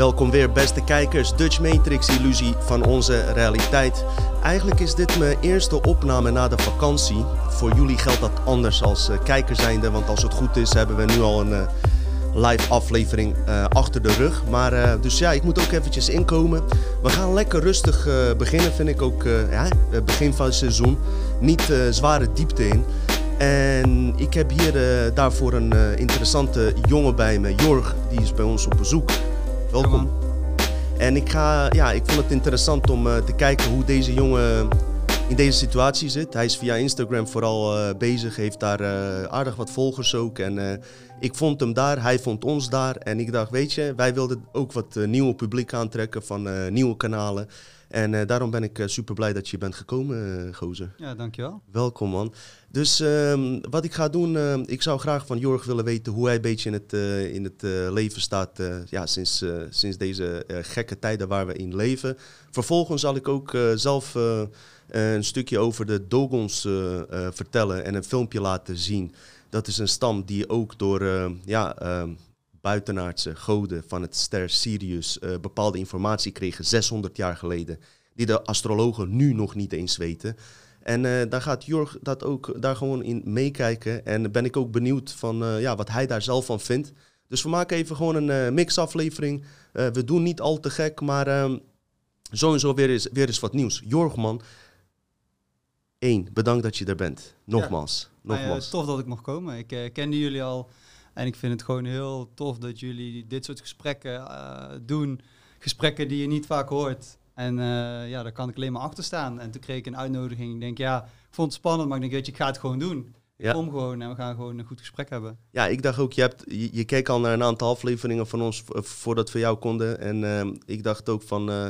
Welkom weer, beste kijkers. Dutch Matrix illusie van onze realiteit. Eigenlijk is dit mijn eerste opname na de vakantie. Voor jullie geldt dat anders als uh, kijker zijnde, want als het goed is hebben we nu al een uh, live aflevering uh, achter de rug. Maar dus ja, ik moet ook eventjes inkomen. We gaan lekker rustig beginnen, vind ik ook. ja, begin van het seizoen. Niet zware diepte in. En ik heb hier daarvoor een interessante jongen bij me, Jorg. Die is bij ons op bezoek. Welkom. En ik, ga, ja, ik vond het interessant om uh, te kijken hoe deze jongen in deze situatie zit. Hij is via Instagram vooral uh, bezig, heeft daar uh, aardig wat volgers ook. En ik vond hem daar, hij vond ons daar. En ik dacht, weet je, wij wilden ook wat nieuwe publiek aantrekken van nieuwe kanalen. En daarom ben ik super blij dat je bent gekomen, Gozer. Ja, dankjewel. Welkom, man. Dus ehm, wat ik ga doen, uh, ik zou graag van Jorg willen weten hoe hij een beetje in het, uh, in het uh, leven staat ja, sinds, sinds deze gekke tijden waar we in leven. Vervolgens zal ik ook zelf een stukje over de Dogons vertellen en een filmpje laten zien. Dat is een stam die ook door ja, buitenaardse goden van het ster Sirius bepaalde informatie kregen 600 jaar geleden. Die de astrologen nu nog niet eens weten. En uh, daar gaat Jorg dat ook daar gewoon in meekijken. En ben ik ook benieuwd van uh, ja, wat hij daar zelf van vindt. Dus we maken even gewoon een uh, mixaflevering. we doen niet al te gek, maar ehm, sowieso weer eens, weer eens wat nieuws. Jorg, man. Eén, bedankt dat je er bent. Nogmaals. Ja. nogmaals. tof dat ik mocht komen. Ik kende jullie al. En ik vind het gewoon heel tof dat jullie dit soort gesprekken doen. Gesprekken die je niet vaak hoort. En uh, ja, daar kan ik alleen maar achter staan. En toen kreeg ik een uitnodiging. Ik denk, ja, ik vond het spannend, maar ik denk, weet je, ik ga het gewoon doen. Ja. Kom gewoon en we gaan gewoon een goed gesprek hebben. Ja, ik dacht ook, je, hebt, je, keek al naar een aantal afleveringen van ons voordat we jou konden. En uh, ik dacht ook van, uh,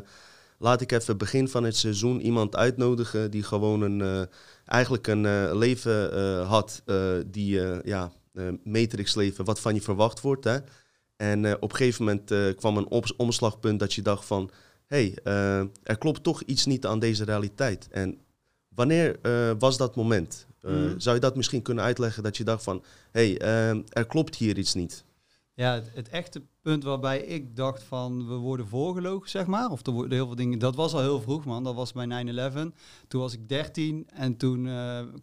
laat ik even begin van het seizoen iemand uitnodigen die gewoon een, eigenlijk een leven had die, ja, matrix leven, wat van je verwacht wordt. Hè? En op een gegeven moment kwam een omslagpunt dat je dacht van hey, uh, er klopt toch iets niet aan deze realiteit. En wanneer uh, was dat moment? Uh, mm. Zou je dat misschien kunnen uitleggen dat je dacht van, hey, er klopt hier iets niet? Ja, het, het, echte punt waarbij ik dacht van we worden voorgelogen, zeg maar. Of er worden heel veel dingen. Dat was al heel vroeg, man. Dat was bij 9-11. Toen was ik 13 en toen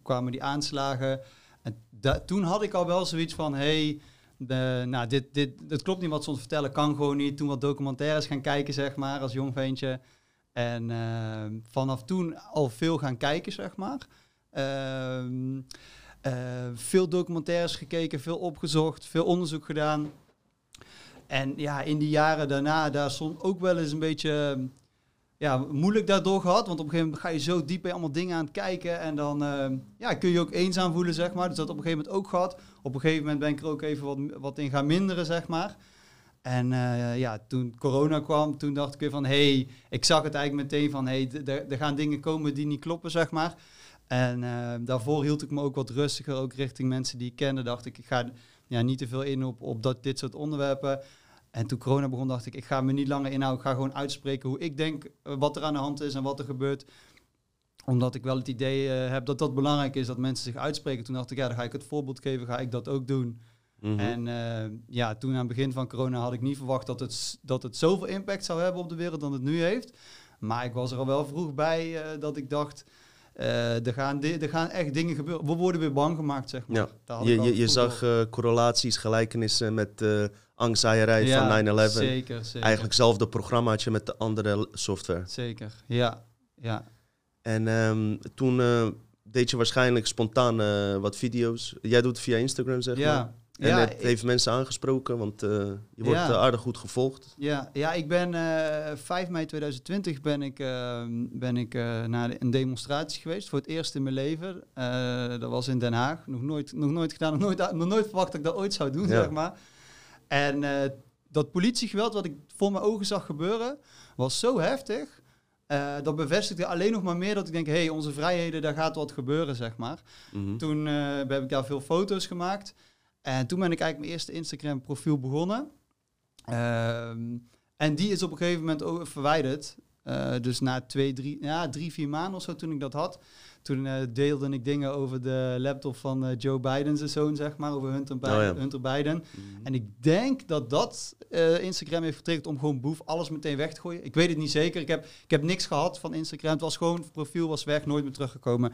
kwamen die aanslagen. En toen had ik al wel zoiets van: hey, de, nou, dit, dit, het klopt niet wat ze ons vertellen, kan gewoon niet. Toen wat documentaires gaan kijken, zeg maar, als jong ventje. En uh, vanaf toen al veel gaan kijken, zeg maar. Uh, uh, veel documentaires gekeken, veel opgezocht, veel onderzoek gedaan. En ja, in die jaren daarna, daar stond ook wel eens een beetje ja, moeilijk daardoor gehad. Want op een gegeven moment ga je zo diep bij allemaal dingen aan het kijken. En dan uh, ja, kun je ook eenzaam voelen, zeg maar. Dus dat op een gegeven moment ook gehad. Op een gegeven moment ben ik er ook even wat, wat in gaan minderen, zeg maar. En uh, ja, toen corona kwam, toen dacht ik weer van... hey, ik zag het eigenlijk meteen van... hey, er gaan dingen komen die niet kloppen, zeg maar. En uh, daarvoor hield ik me ook wat rustiger, ook richting mensen die ik kende. Dacht ik, ik ga ja, niet te veel in op, op dat, dit soort onderwerpen. En toen corona begon, dacht ik, ik ga me niet langer inhouden. Ik ga gewoon uitspreken hoe ik denk, eh, wat er aan de hand is en wat er gebeurt. Omdat ik wel het idee uh, heb dat dat belangrijk is, dat mensen zich uitspreken. Toen dacht ik, ja, dan ga ik het voorbeeld geven, ga ik dat ook doen. Mhm. En uh, ja, toen aan het begin van corona had ik niet verwacht dat het, dat het zoveel impact zou hebben op de wereld dan het nu heeft. Maar ik was er al wel vroeg bij uh, dat ik dacht, uh, er, gaan er gaan echt dingen gebeuren. We worden weer bang gemaakt, zeg maar. Ja. Je, je, je zag correlaties, gelijkenissen met angstzaaierij ja, van 9-11. Zeker, zeker. Eigenlijk zelfde programmaatje met de andere software. Zeker, ja. ja. En um, toen uh, deed je waarschijnlijk spontaan uh, wat video's. Jij doet het via Instagram, zeg ja. maar. En ja, het heeft mensen aangesproken, want uh, je wordt ja. aardig goed gevolgd. Ja, ja ik ben 5 mei 2020 ben ik, ehm, ben ik naar een demonstratie geweest voor het eerst in mijn leven. dat was in Den Haag. Nog nooit, nog nooit gedaan, nog nooit, nog nooit verwacht dat ik dat ooit zou doen, zeg maar. En uh, dat politiegeweld wat ik voor mijn ogen zag gebeuren, was zo heftig. Uh, dat bevestigde alleen nog maar meer dat ik denk, hé, hey, onze vrijheden, daar gaat wat gebeuren, zeg maar. Mhm. Toen uh, heb ik daar veel foto's gemaakt. En toen ben ik eigenlijk mijn eerste Instagram profiel begonnen. Ehm, en die is op een gegeven moment ook verwijderd. Eh, dus na twee, drie, ja, drie, vier maanden of zo toen ik dat had, toen uh, deelde ik dingen over de laptop van uh, Joe Biden, zijn zoon, zeg maar, over Hunter, Biden. Oh, ja. Hunter Biden. Mhm. En ik denk dat dat Instagram heeft vertrekt om gewoon boef alles meteen weg te gooien. Ik weet het niet zeker. Ik heb, ik heb niks gehad van Instagram. Het was gewoon, profiel was weg, nooit meer teruggekomen.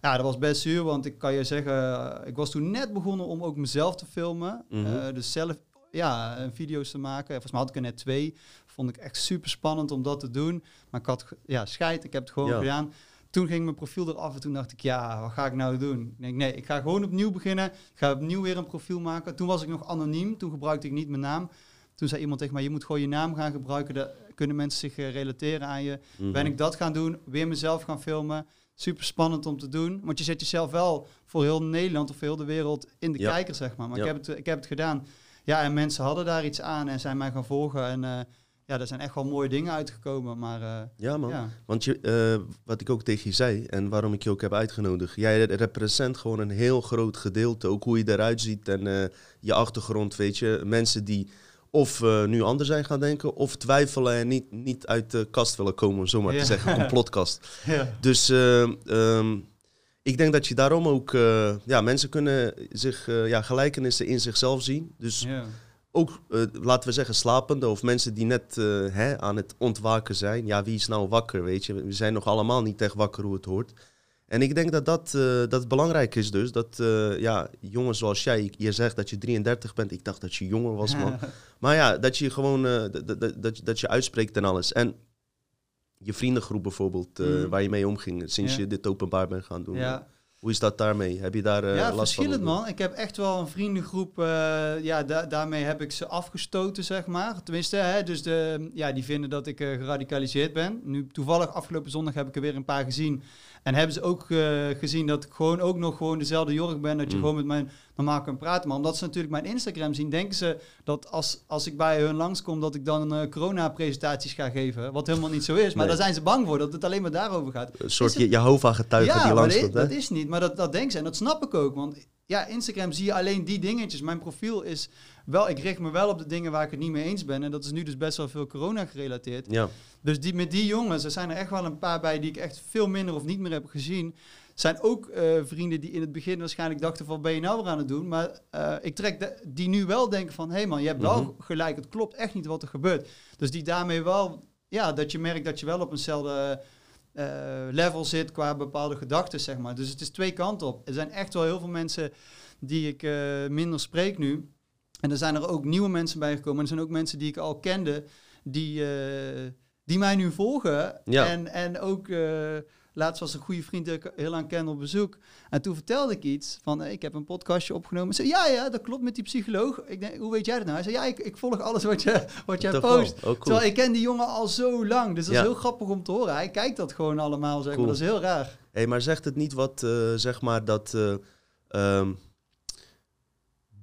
Ja, dat was best zuur, want ik kan je zeggen, ik was toen net begonnen om ook mezelf te filmen. Mhm. dus zelf ja, video's te maken. Volgens mij had ik er net twee. Vond ik echt super spannend om dat te doen. Maar ik had, ja, scheid, ik heb het gewoon gedaan. Toen ging mijn profiel eraf en toen dacht ik, ja, wat ga ik nou doen? Ik denk, nee, ik ga gewoon opnieuw beginnen. Ik ga opnieuw weer een profiel maken. Toen was ik nog anoniem, toen gebruikte ik niet mijn naam. Toen zei iemand tegen mij, je moet gewoon je naam gaan gebruiken. Dan kunnen mensen zich uh, relateren aan je. Mhm. Ben ik dat gaan doen, weer mezelf gaan filmen. Super spannend om te doen. Want je zet jezelf wel voor heel Nederland of voor heel de wereld in de kijker, zeg maar. Maar ik, heb het, ik heb het gedaan. Ja, en mensen hadden daar iets aan en zijn mij gaan volgen. En uh, ja, er zijn echt wel mooie dingen uitgekomen. Maar, uh, ja, man. Want je, uh, wat ik ook tegen je zei en waarom ik je ook heb uitgenodigd. Jij represent gewoon een heel groot gedeelte. Ook hoe je eruit ziet en je achtergrond, weet je. Mensen die of nu anders zijn gaan denken, of twijfelen en niet, niet uit de kast willen komen, om zo maar te zeggen. Een plotkast. ja. Dus um, ik denk dat je daarom ook, ja, mensen kunnen zich ja, gelijkenissen in zichzelf zien. Dus ook, uh, laten we zeggen, slapende of mensen die net hè, aan het ontwaken zijn. Ja, wie is nou wakker, weet je? We zijn nog allemaal niet echt wakker hoe het hoort. En ik denk dat dat, dat belangrijk is dus. Dat ja, jongens zoals jij, je zegt dat je 33 bent. Ik dacht dat je jonger was, man. maar ja, dat je gewoon, dat, dat, dat je uitspreekt en alles. En je vriendengroep bijvoorbeeld, mm. waar je mee omging sinds je dit openbaar bent gaan doen. Ja. Hoe is dat daarmee? Heb je daar uh, ja, last verschillend man. Ik heb echt wel een vriendengroep. Uh, ja, da daarmee heb ik ze afgestoten, zeg maar. Tenminste, hè, dus de, ja, die vinden dat ik geradicaliseerd ben. Nu toevallig afgelopen zondag heb ik er weer een paar gezien. En hebben ze ook uh, gezien dat ik gewoon ook nog gewoon dezelfde Jorg ben. Dat je mm. gewoon met mij normaal kan praten. Maar omdat ze natuurlijk mijn Instagram zien, denken ze dat als, als ik bij hun langskom, dat ik dan uh, corona-presentaties ga geven. Wat helemaal niet zo is. Maar nee. daar zijn ze bang voor, dat het alleen maar daarover gaat. Een soort Jehovah-getuige ja, die langskomt. Ja, dat is niet. Maar dat, dat denken ze. En dat snap ik ook. Want ja, Instagram zie je alleen die dingetjes. Mijn profiel is wel, ik richt me wel op de dingen waar ik het niet mee eens ben. En dat is nu dus best wel veel corona gerelateerd. Ja. Dus die, met die jongens, er zijn er echt wel een paar bij die ik echt veel minder of niet meer heb gezien. Zijn ook uh, vrienden die in het begin waarschijnlijk dachten van ben je nou weer aan het doen. Maar uh, ik trek de, die nu wel denken van hé hey man, je hebt wel mhm. gelijk. Het klopt echt niet wat er gebeurt. Dus die daarmee wel, ja, dat je merkt dat je wel op eenzelfde uh, level zit qua bepaalde gedachten, zeg maar. Dus het is twee kanten op. Er zijn echt wel heel veel mensen die ik minder spreek nu. En er zijn er ook nieuwe mensen bijgekomen. En er zijn ook mensen die ik al kende, die, die mij nu volgen. Ja. En, en ook Laatst was een goede vriend die ik heel lang ken op bezoek. En toen vertelde ik iets van, ik heb een podcastje opgenomen. Zei, ja, ja, dat klopt met die psycholoog. Ik denk, hoe weet jij dat nou? Hij zei, ja, ik, ik volg alles wat, je, wat jij post. Oh, Terwijl ik ken die jongen al zo lang. Dus dat is heel grappig om te horen. Hij kijkt dat gewoon allemaal, zeg maar. Dat is heel raar. hey, maar zegt het niet wat, uh, zeg maar, dat... Um,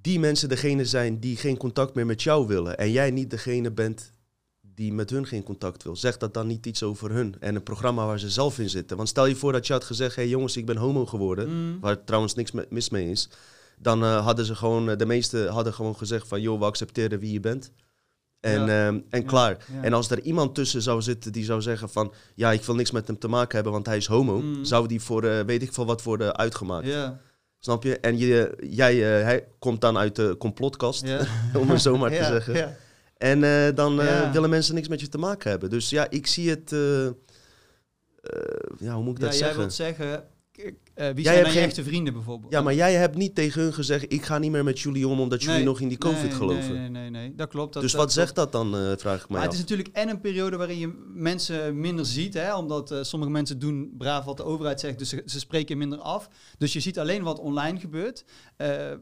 die mensen degene zijn die geen contact meer met jou willen. En jij niet degene bent die met hun geen contact wil. Zegt dat dan niet iets over hun en een programma waar ze zelf in zitten? Want stel je voor dat je had gezegd, hé hey jongens, ik ben homo geworden, mm. waar trouwens niks mis mee is. Dan uh, hadden ze gewoon, eh, de meesten hadden gewoon gezegd van, joh, we accepteren wie je bent. En, ja. uh, en klaar. Ja, en als er iemand tussen zou zitten die zou zeggen van... ja, ik wil niks met hem te maken hebben, want hij is homo... Mm. zou die voor, uh, weet ik veel wat, worden uitgemaakt. Snap je? En je, jij hij komt dan uit de complotkast, om het zo maar te zeggen. En uh, dan uh, willen mensen niks met je te maken hebben. Dus ja, ik zie het. Ja, hoe moet ik dat zeggen? Jij wilt zeggen, uh, wie jij zijn geen echte vrienden bijvoorbeeld? Ja, maar jij hebt niet tegen hun gezegd... ik ga niet meer met jullie om omdat jullie nog in die covid nee, geloven. Nee, nee, nee, dat klopt. Dat, dus dat wat zegt dat dan, uh, vraag ik mij maar Het is natuurlijk en een periode waarin je mensen minder ziet... Hè, omdat uh, sommige mensen doen braaf wat de overheid zegt... dus ze, ze, spreken minder af. Dus je ziet alleen wat online gebeurt.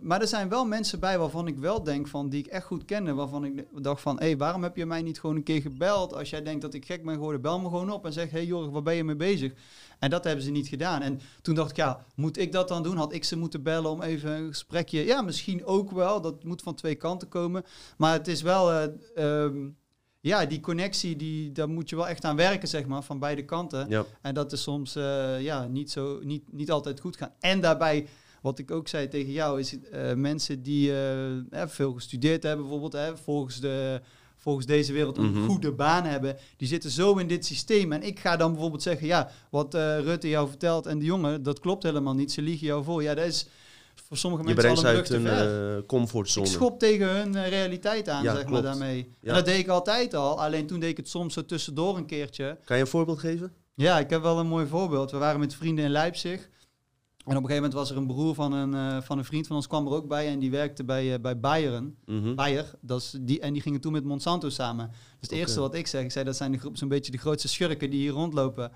maar er zijn wel mensen bij waarvan ik wel denk... van die ik echt goed kende... waarvan ik dacht van... hé, hey, waarom heb je mij niet gewoon een keer gebeld? Als jij denkt dat ik gek ben geworden, bel me gewoon op... en zeg, hé hey, Jorg, waar ben je mee bezig? En dat hebben ze niet gedaan. En toen dacht ik, ja, moet ik dat dan doen? Had ik ze moeten bellen om even een gesprekje? Ja, misschien ook wel. Dat moet van twee kanten komen. Maar het is wel... Uh, um, ja, die connectie, die, daar moet je wel echt aan werken, zeg maar, van beide kanten. Ja. En dat is soms uh, ja, niet, zo, niet, niet altijd goed gaan. En daarbij, wat ik ook zei tegen jou, is uh, mensen die veel gestudeerd hebben, bijvoorbeeld, hè, volgens de volgens deze wereld een Mhm. goede baan hebben, die zitten zo in dit systeem. En ik ga dan bijvoorbeeld zeggen, ja, wat eh, Rutte jou vertelt en de jongen, dat klopt helemaal niet. Ze liegen jou voor. Ja, dat is voor sommige Je mensen al een uit hun ver. eh, comfortzone. Ik schop tegen hun eh, realiteit aan, Ja, zeg maar, daarmee. Ja. En dat deed ik altijd al, alleen toen deed ik het soms zo tussendoor een keertje. Kan je een voorbeeld geven? Ja, ik heb wel een mooi voorbeeld. We waren met vrienden in Leipzig. En op een gegeven moment was er een broer van een, eh, van een vriend van ons, kwam er ook bij en die werkte bij, eh, bij Bayern. Mhm. Bayer, dat is die, en die gingen toen met Monsanto samen. Dus het eerste wat ik zeg, ik zei dat zijn de groep- zo'n beetje de grootste schurken die hier rondlopen.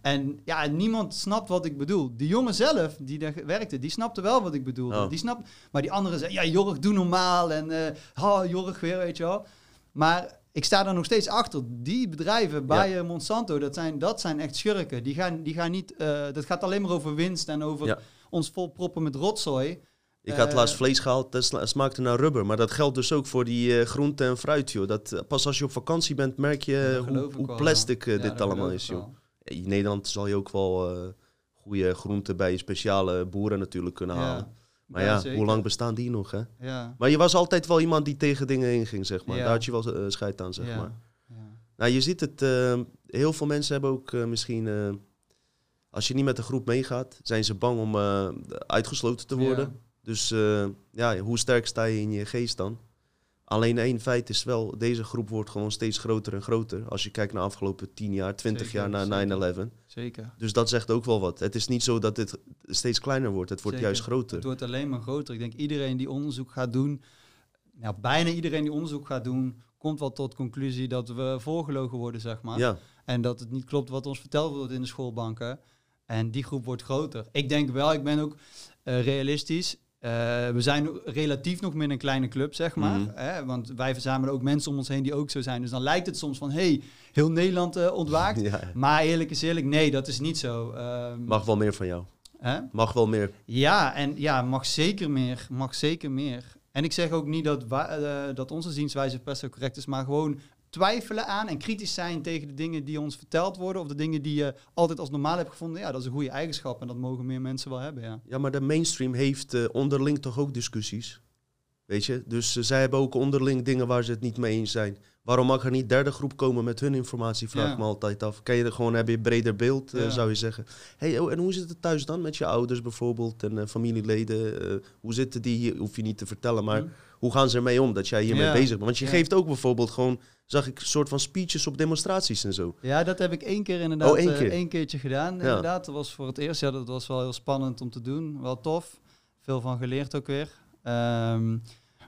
En ja, niemand snapt wat ik bedoel. Die jongen zelf, die daar werkte, die snapte wel wat ik bedoelde. Oh. Die snapt, maar die anderen zeiden, ja Jorg, doe normaal. En oh, Jorg weer, weet je wel. Maar ik sta er nog steeds achter. Die bedrijven, Bayer, Monsanto, dat zijn, dat zijn echt schurken. Die gaan, die gaan niet, eh, dat gaat alleen maar over winst en over Ja. ons volproppen met rotzooi. Ik had Eh, laatst vlees gehaald, dat smaakte naar rubber. Maar dat geldt dus ook voor die eh, groente en fruit, joh. Dat, pas als je op vakantie bent, merk je hoe, plastic dit allemaal is, joh. In Nederland zal je ook wel goede groenten bij speciale boeren natuurlijk kunnen halen. Maar ja, hoe lang bestaan die nog, hè? Ja. Maar je was altijd wel iemand die tegen dingen inging, zeg maar. Ja. Daar had je wel eh, scheid aan, zeg maar. Ja. Nou, je ziet het, eh, heel veel mensen hebben ook eh, misschien... eh, als je niet met de groep meegaat, zijn ze bang om uitgesloten te worden. Dus ja, hoe sterk sta je in je geest dan? Alleen één feit is wel, deze groep wordt gewoon steeds groter en groter. Als je kijkt naar de afgelopen 10 jaar, 20 Zeker, jaar naar 9-11. Zeker. Dus dat zegt ook wel wat. Het is niet zo dat dit steeds kleiner wordt. Het wordt Zeker. juist groter. Het wordt alleen maar groter. Ik denk iedereen die onderzoek gaat doen, nou, bijna iedereen die onderzoek gaat doen, komt wel tot conclusie dat we voorgelogen worden, zeg maar. Ja, En dat het niet klopt wat ons verteld wordt in de schoolbanken. En die groep wordt groter. Ik denk wel, ik ben ook eh, realistisch. Eh, we zijn relatief nog meer een kleine club, zeg maar. Mhm. Hè? Want wij verzamelen ook mensen om ons heen die ook zo zijn. Dus dan lijkt het soms van, hey, heel Nederland eh, ontwaakt. ja. Maar eerlijk is eerlijk, nee, dat is niet zo. Ehm, mag wel meer van jou. hè? Mag wel meer. Ja, en ja, mag zeker meer. Mag zeker meer. En ik zeg ook niet dat, eh, dat onze zienswijze per se correct is, maar gewoon twijfelen aan en kritisch zijn tegen de dingen die ons verteld worden of de dingen die je altijd als normaal hebt gevonden. Ja, dat is een goede eigenschap en dat mogen meer mensen wel hebben, ja. Ja, maar de mainstream heeft eh, onderling toch ook discussies? Weet je? Dus eh, zij hebben ook onderling dingen waar ze het niet mee eens zijn. Waarom mag er niet derde groep komen met hun informatie? Vraag Ja. ik me altijd af. Kan je er gewoon, heb je een breder beeld, eh, zou je zeggen. Hey, oh, en hoe zit het thuis dan met je ouders bijvoorbeeld en familieleden? Hoe zitten die hier? Hoef je niet te vertellen, maar Hm. Hoe gaan ze ermee om dat jij hiermee Ja. bezig bent? Want je Ja. geeft ook bijvoorbeeld gewoon, zag ik, een soort van speeches op demonstraties en zo. Ja, dat heb ik één keer inderdaad Oh, één eh, keer? één keertje gedaan. Ja. Inderdaad, dat was voor het eerst. Ja, dat was wel heel spannend om te doen. Wel tof. Veel van geleerd ook weer. Ehm,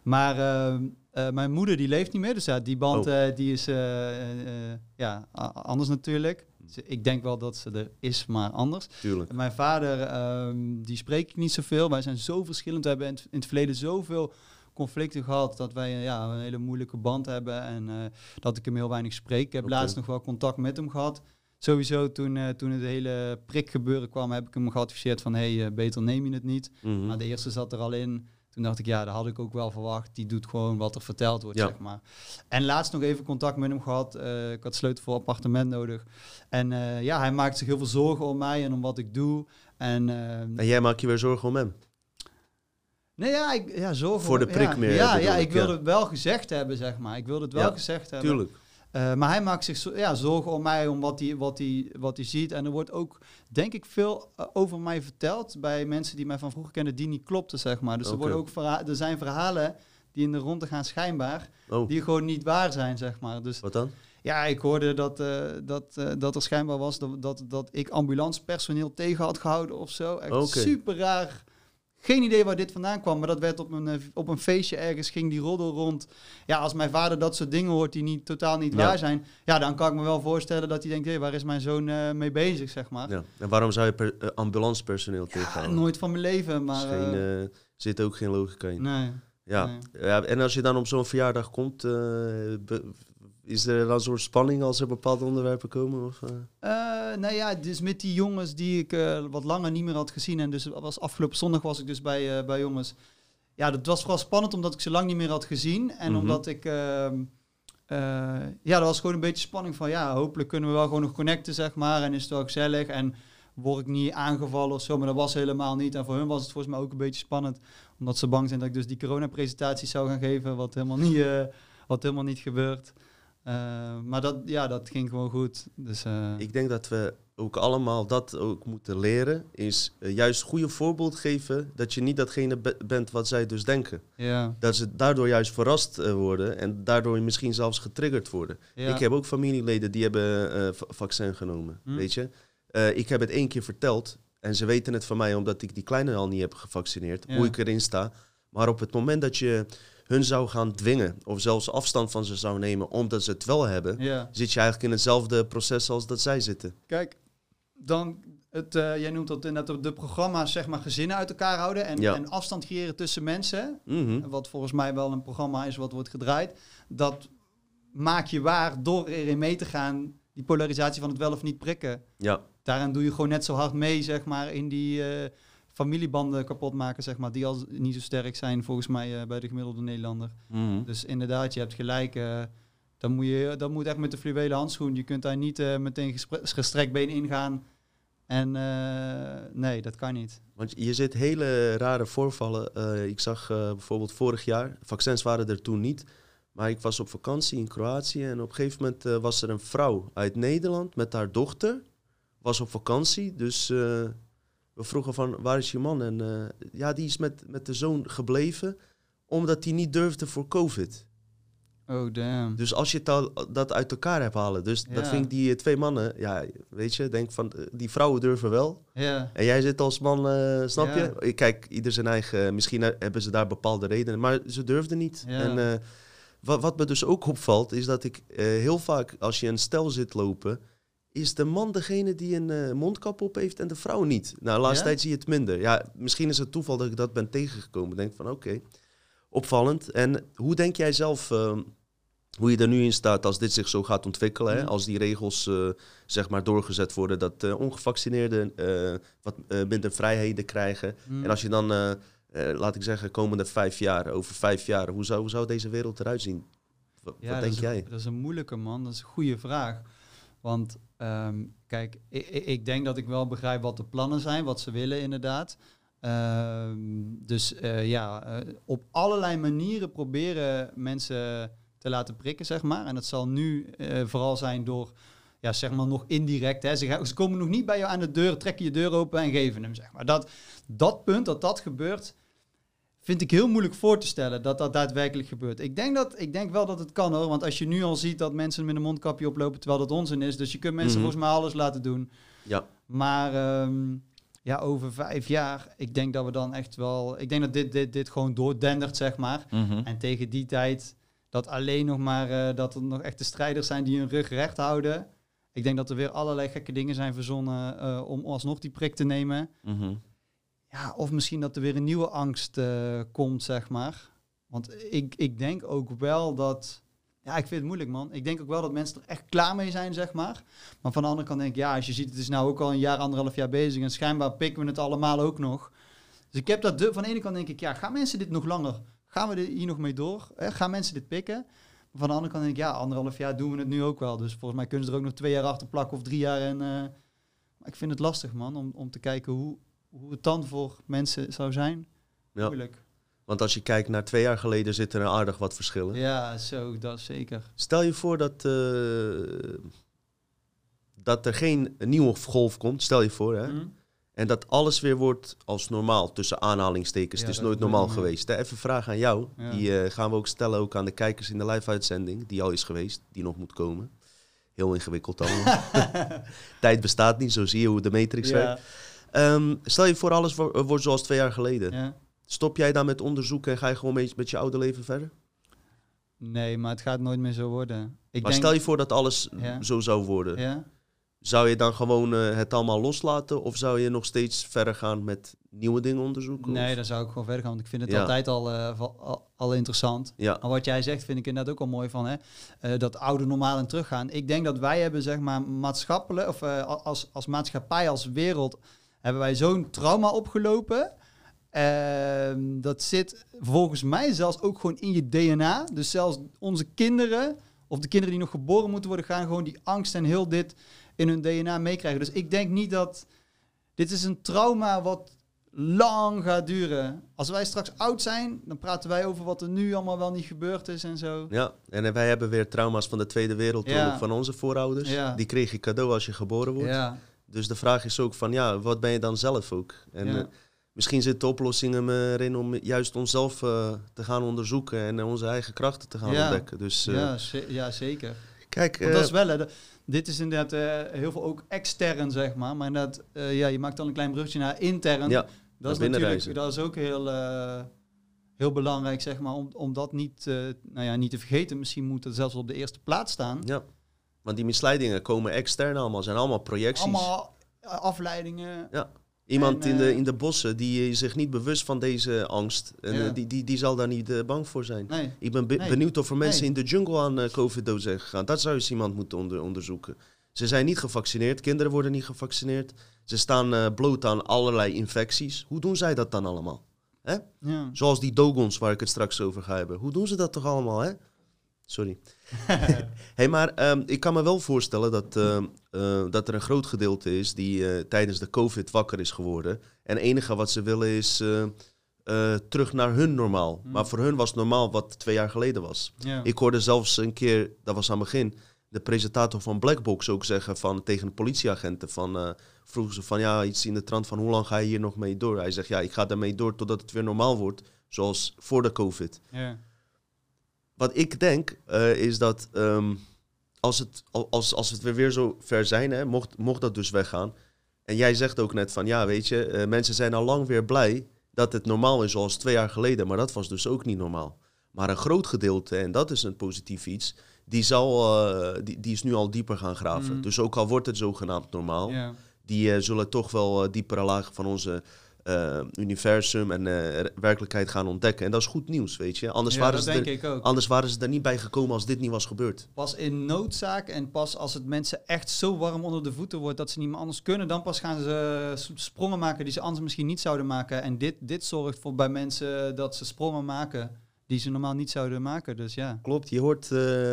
maar ehm, eh, mijn moeder die leeft niet meer, dus ja, die band Oh. eh, die is eh, eh, eh, ja, anders natuurlijk. Dus ik denk wel dat ze er is, maar anders. Tuurlijk. Mijn vader, ehm, die spreek ik niet zoveel. Wij zijn zo verschillend. We hebben in het, in het verleden zoveel conflicten gehad dat wij eh, ja, een hele moeilijke band hebben en eh, dat ik hem heel weinig spreek. Ik heb laatst nog wel contact met hem gehad. Sowieso toen, eh, toen het hele prikgebeuren kwam, heb ik hem geadviseerd van hey, beter neem je het niet. Mhm. Maar de eerste zat er al in. Toen dacht ik, ja, dat had ik ook wel verwacht. Die doet gewoon wat er verteld wordt, Ja. zeg maar. En laatst nog even contact met hem gehad. Eh, ik had sleutel voor appartement nodig. En ja, hij maakt zich heel veel zorgen om mij en om wat ik doe. En, En jij maakt je weer zorgen om hem. Nee, ja, ik, ja, zorgen Voor de prik ja, meer, Ja, ja, ik, ik wilde het wel gezegd hebben, zeg maar. Ik wilde het wel gezegd hebben. Tuurlijk. Eh, maar hij maakt zich zo- ja, zorgen om mij, om wat hij, wat, hij, wat hij ziet. En er wordt ook, denk ik, veel eh, over mij verteld bij mensen die mij van vroeger kennen, die niet klopten, zeg maar. Dus er, worden ook verha- er zijn verhalen die in de ronde gaan schijnbaar, Oh, die gewoon niet waar zijn, zeg maar. Dus wat dan? ja, ik hoorde dat, eh, dat, dat er schijnbaar was dat, dat, dat ik ambulancepersoneel tegen had gehouden of zo. Echt super raar. Geen idee waar dit vandaan kwam, maar dat werd op een, eh, op een feestje ergens, ging die roddel rond. Ja, als mijn vader dat soort dingen hoort die niet, totaal niet Ja. waar zijn, ja, dan kan ik me wel voorstellen dat hij denkt, hé, waar is mijn zoon eh, mee bezig, zeg maar. Ja. En waarom zou je per, eh, ambulancepersoneel Ja, tegenhouden? nooit van mijn leven, maar... geen, eh, zit ook geen logica in. nee. ja. nee. ja. En als je dan op zo'n verjaardag komt, be- is er dan een soort spanning als er bepaalde onderwerpen komen? Of, eh? Eh, nou ja, dus met die jongens die ik eh, wat langer niet meer had gezien. En dus was afgelopen zondag was ik dus bij, bij jongens. Ja, dat was vooral spannend omdat ik ze lang niet meer had gezien. En Mhm. omdat ik... ehm, eh, ja, er was gewoon een beetje spanning van... Ja, hopelijk kunnen we wel gewoon nog connecten, zeg maar. En is het wel gezellig. En word ik niet aangevallen of zo. Maar dat was helemaal niet. En voor hun was het volgens mij ook een beetje spannend. Omdat ze bang zijn dat ik dus die coronapresentaties zou gaan geven. Wat helemaal niet... wat helemaal niet gebeurt. Eh, maar dat, ja, dat ging gewoon goed. Dus, eh, Ik denk dat we ook allemaal dat ook moeten leren. Is eh, juist goede voorbeeld geven dat je niet datgene be- bent wat zij dus denken. ja, Dat ze daardoor juist verrast worden en daardoor misschien zelfs getriggerd worden. ja. Ik heb ook familieleden die hebben va- vaccin genomen, Hm. weet je. Ik heb het één keer verteld en ze weten het van mij omdat ik die kleine al niet heb gevaccineerd, Ja. hoe ik erin sta. Maar op het moment dat je hun zou gaan dwingen of zelfs afstand van ze zou nemen omdat ze het wel hebben, ja. zit je eigenlijk in hetzelfde proces als dat zij zitten. Kijk, dan, het, eh, jij noemt dat inderdaad de programma's, zeg maar, gezinnen uit elkaar houden en, Ja. en afstand creëren tussen mensen. Mhm. Wat volgens mij wel een programma is wat wordt gedraaid. Dat maak je waar door erin mee te gaan, die polarisatie van het wel of niet prikken. Ja, Daaraan doe je gewoon net zo hard mee, zeg maar, in die eh, familiebanden kapot maken, zeg maar, die al niet zo sterk zijn volgens mij eh, bij de gemiddelde Nederlander. Mhm. Dus inderdaad, je hebt gelijk. eh, dan, moet je, dan moet echt met de fluwelen handschoen. Je kunt daar niet eh, meteen gestrekt been ingaan. En nee, dat kan niet. Want je zit hele rare voorvallen. Ik zag bijvoorbeeld vorig jaar, vaccins waren er toen niet. Maar ik was op vakantie in Kroatië en op een gegeven moment was er een vrouw uit Nederland met haar dochter. Was op vakantie, dus we vroegen van waar is je man? En eh, ja, die is met, met de zoon gebleven omdat hij niet durfde voor COVID. Oh, damn. Dus als je dat uit elkaar hebt halen. Dus dat vind ik die eh, twee mannen, ja, weet je, denk van eh, die vrouwen durven wel. Ja, En jij zit als man, snap Ja. je? Ik Kijk, ieder zijn eigen. Misschien he- hebben ze daar bepaalde redenen, maar ze durfden niet. En wat, wat me dus ook opvalt, is dat ik heel vaak, als je een stel zit lopen, is de man degene die een eh, mondkap op heeft en de vrouw niet. Nou, de laatste Ja? tijd zie je het minder. Ja, misschien is het toeval dat ik dat ben tegengekomen. Denk van, oké, opvallend. En hoe denk jij zelf... eh, hoe je er nu in staat als dit zich zo gaat ontwikkelen. Hè? Mhm. Als die regels eh, zeg maar doorgezet worden, dat eh, ongevaccineerden wat minder vrijheden krijgen. Hm. En als je dan, laat ik zeggen, komende vijf jaar, over vijf jaar, hoe zou, hoe zou deze wereld eruit zien? Wat, Ja, wat denk jij? Een, dat is een moeilijke man. Dat is een goede vraag. Want ehm, kijk, ik, ik- denk dat ik wel begrijp wat de plannen zijn, wat ze willen inderdaad. Ehm, dus eh, ja, eh, op allerlei manieren proberen mensen te laten prikken, zeg maar. En dat zal nu eh, vooral zijn door, ja, zeg maar nog indirect. Hè. Ze, ze komen nog niet bij jou aan de deur, trekken je deur open en geven hem, zeg maar. Dat, dat punt, dat dat gebeurt, vind ik heel moeilijk voor te stellen dat dat daadwerkelijk gebeurt. Ik denk, dat, ik denk wel dat het kan hoor, want als je nu al ziet dat mensen met een mondkapje oplopen terwijl dat onzin is, dus je kunt mensen Mhm. volgens mij alles laten doen. Ja, Maar ehm, ja, over vijf jaar, ik denk dat we dan echt wel, ik denk dat dit, dit, dit gewoon doordendert, zeg maar. Mhm. En tegen die tijd dat alleen nog maar eh, dat er nog echte strijders zijn die hun rug recht houden. Ik denk dat er weer allerlei gekke dingen zijn verzonnen eh, om alsnog die prik te nemen. Mhm. Ja, of misschien dat er weer een nieuwe angst eh, komt, zeg maar. Want ik, ik denk ook wel dat... Ja, ik vind het moeilijk, man. Ik denk ook wel dat mensen er echt klaar mee zijn, zeg maar. Maar van de andere kant denk ik, ja, als je ziet, het is nou ook al een jaar, anderhalf jaar bezig... en schijnbaar pikken we het allemaal ook nog. Dus ik heb dat... De, van de ene kant denk ik, ja, gaan mensen dit nog langer... Gaan we hier nog mee door? Gaan mensen dit pikken? Maar van de andere kant denk ik, ja, anderhalf jaar doen we het nu ook wel. Dus volgens mij kunnen ze er ook nog twee jaar achter plakken of drie jaar. En, eh, maar ik vind het lastig, man, om, om te kijken hoe, hoe het dan voor mensen zou zijn. Ja. Moeilijk. Want als je kijkt naar twee jaar geleden, zit er aardig wat verschillen. Ja, zo, dat zeker. Stel je voor dat, eh, dat er geen nieuwe golf komt, stel je voor, hè? Hm? En dat alles weer wordt als normaal, tussen aanhalingstekens. Ja, het is nooit normaal geweest. Hè? Even een vraag aan jou. Ja. Die eh, gaan we ook stellen ook aan de kijkers in de live-uitzending. Die al is geweest, die nog moet komen. Heel ingewikkeld allemaal. Tijd bestaat niet, zo zie je hoe de Matrix werkt. Ehm, stel je voor, alles wo- wordt zoals twee jaar geleden. ja. Stop jij dan met onderzoeken en ga je gewoon mee met je oude leven verder? Nee, maar het gaat nooit meer zo worden. Ik maar denk, stel je voor dat alles Ja. zo zou worden. Ja? Zou je dan gewoon eh, het allemaal loslaten? Of zou je nog steeds verder gaan met nieuwe dingen onderzoeken? Nee, Of- dan zou ik gewoon verder gaan. Want ik vind het Ja. altijd al, eh, val- al, al interessant. Ja, Maar wat jij zegt vind ik inderdaad ook al mooi van hè, eh, dat oude normaal en teruggaan. Ik denk dat wij hebben zeg maar maatschappelijk of eh, als, als maatschappij, als wereld, hebben wij zo'n trauma opgelopen. Ehm, dat zit volgens mij zelfs ook gewoon in je DNA. Dus zelfs onze kinderen of de kinderen die nog geboren moeten worden, gaan gewoon die angst en heel dit in hun DNA meekrijgen. Dus ik denk niet dat dit is een trauma wat lang gaat duren. Als wij straks oud zijn, dan praten wij over wat er nu allemaal wel niet gebeurd is en zo. Ja, en wij hebben weer trauma's van de Tweede Wereldoorlog Ja. van onze voorouders. Ja. Die kreeg je cadeau als je geboren wordt. Ja, Dus de vraag is ook van, ja, wat ben je dan zelf ook? En Ja. eh, misschien zit de oplossing erin om juist onszelf eh, te gaan onderzoeken en eh, onze eigen krachten te gaan Ja. ontdekken. Dus ja, ja, zeker. kijk, Want dat is wel, hè, dit is inderdaad heel veel ook extern, zeg maar. Maar inderdaad, ja, je maakt dan een klein bruggetje naar intern. ja, dat is natuurlijk, dat is ook heel, heel belangrijk, zeg maar, om, om dat niet, nou ja, niet te vergeten. Misschien moet het zelfs op de eerste plaats staan. ja, want die misleidingen komen extern allemaal, zijn allemaal projecties. Allemaal eh, afleidingen. Iemand En, in, de, eh, in de bossen die eh, zich niet bewust van deze angst, en, Ja. die, die, die zal daar niet bang voor zijn. Nee, Ik ben be- Nee. benieuwd of er mensen Nee. in de jungle aan COVID-dood zijn gegaan. Dat zou eens iemand moeten onder- onderzoeken. Ze zijn niet gevaccineerd, kinderen worden niet gevaccineerd. Ze staan bloot aan allerlei infecties. Hoe doen zij dat dan allemaal? ja. Zoals die dogons waar ik het straks over ga hebben. Hoe doen ze dat toch allemaal, hè? Sorry. hey, maar ehm, ik kan me wel voorstellen dat, ehm, eh, dat er een groot gedeelte is die eh, tijdens de COVID wakker is geworden. En het enige wat ze willen is eh, terug naar hun normaal. Hmm. Maar voor hun was normaal wat twee jaar geleden was. Ik hoorde zelfs een keer, dat was aan het begin, de presentator van Blackbox ook zeggen van, tegen de politieagenten van, vroegen ze van ja, iets in de trant van hoe lang ga je hier nog mee door? Hij zegt ja, ik ga daarmee door totdat het weer normaal wordt, zoals voor de COVID. ja. Wat ik denk eh, is dat ehm, als, het, al- als, als het weer, zo ver zijn, hè, mocht, mocht dat dus weggaan. En jij zegt ook net van ja, weet je, eh, mensen zijn al lang weer blij dat het normaal is zoals twee jaar geleden. Maar dat was dus ook niet normaal. Maar een groot gedeelte, en dat is een positief iets, die, zal, eh, die, die is nu al dieper gaan graven. Mhm. Dus ook al wordt het zogenaamd normaal, die zullen toch wel diepere lagen van onze eh, universum en eh, werkelijkheid gaan ontdekken. En dat is goed nieuws, weet je. Anders, Ja, waren, ze er, anders waren ze er niet bij gekomen als dit niet was gebeurd. Pas in noodzaak en pas als het mensen echt zo warm onder de voeten wordt dat ze niet meer anders kunnen, dan pas gaan ze eh, sprongen maken die ze anders misschien niet zouden maken. En dit, dit zorgt voor bij mensen dat ze sprongen maken die ze normaal niet zouden maken. Dus ja. Klopt, je hoort,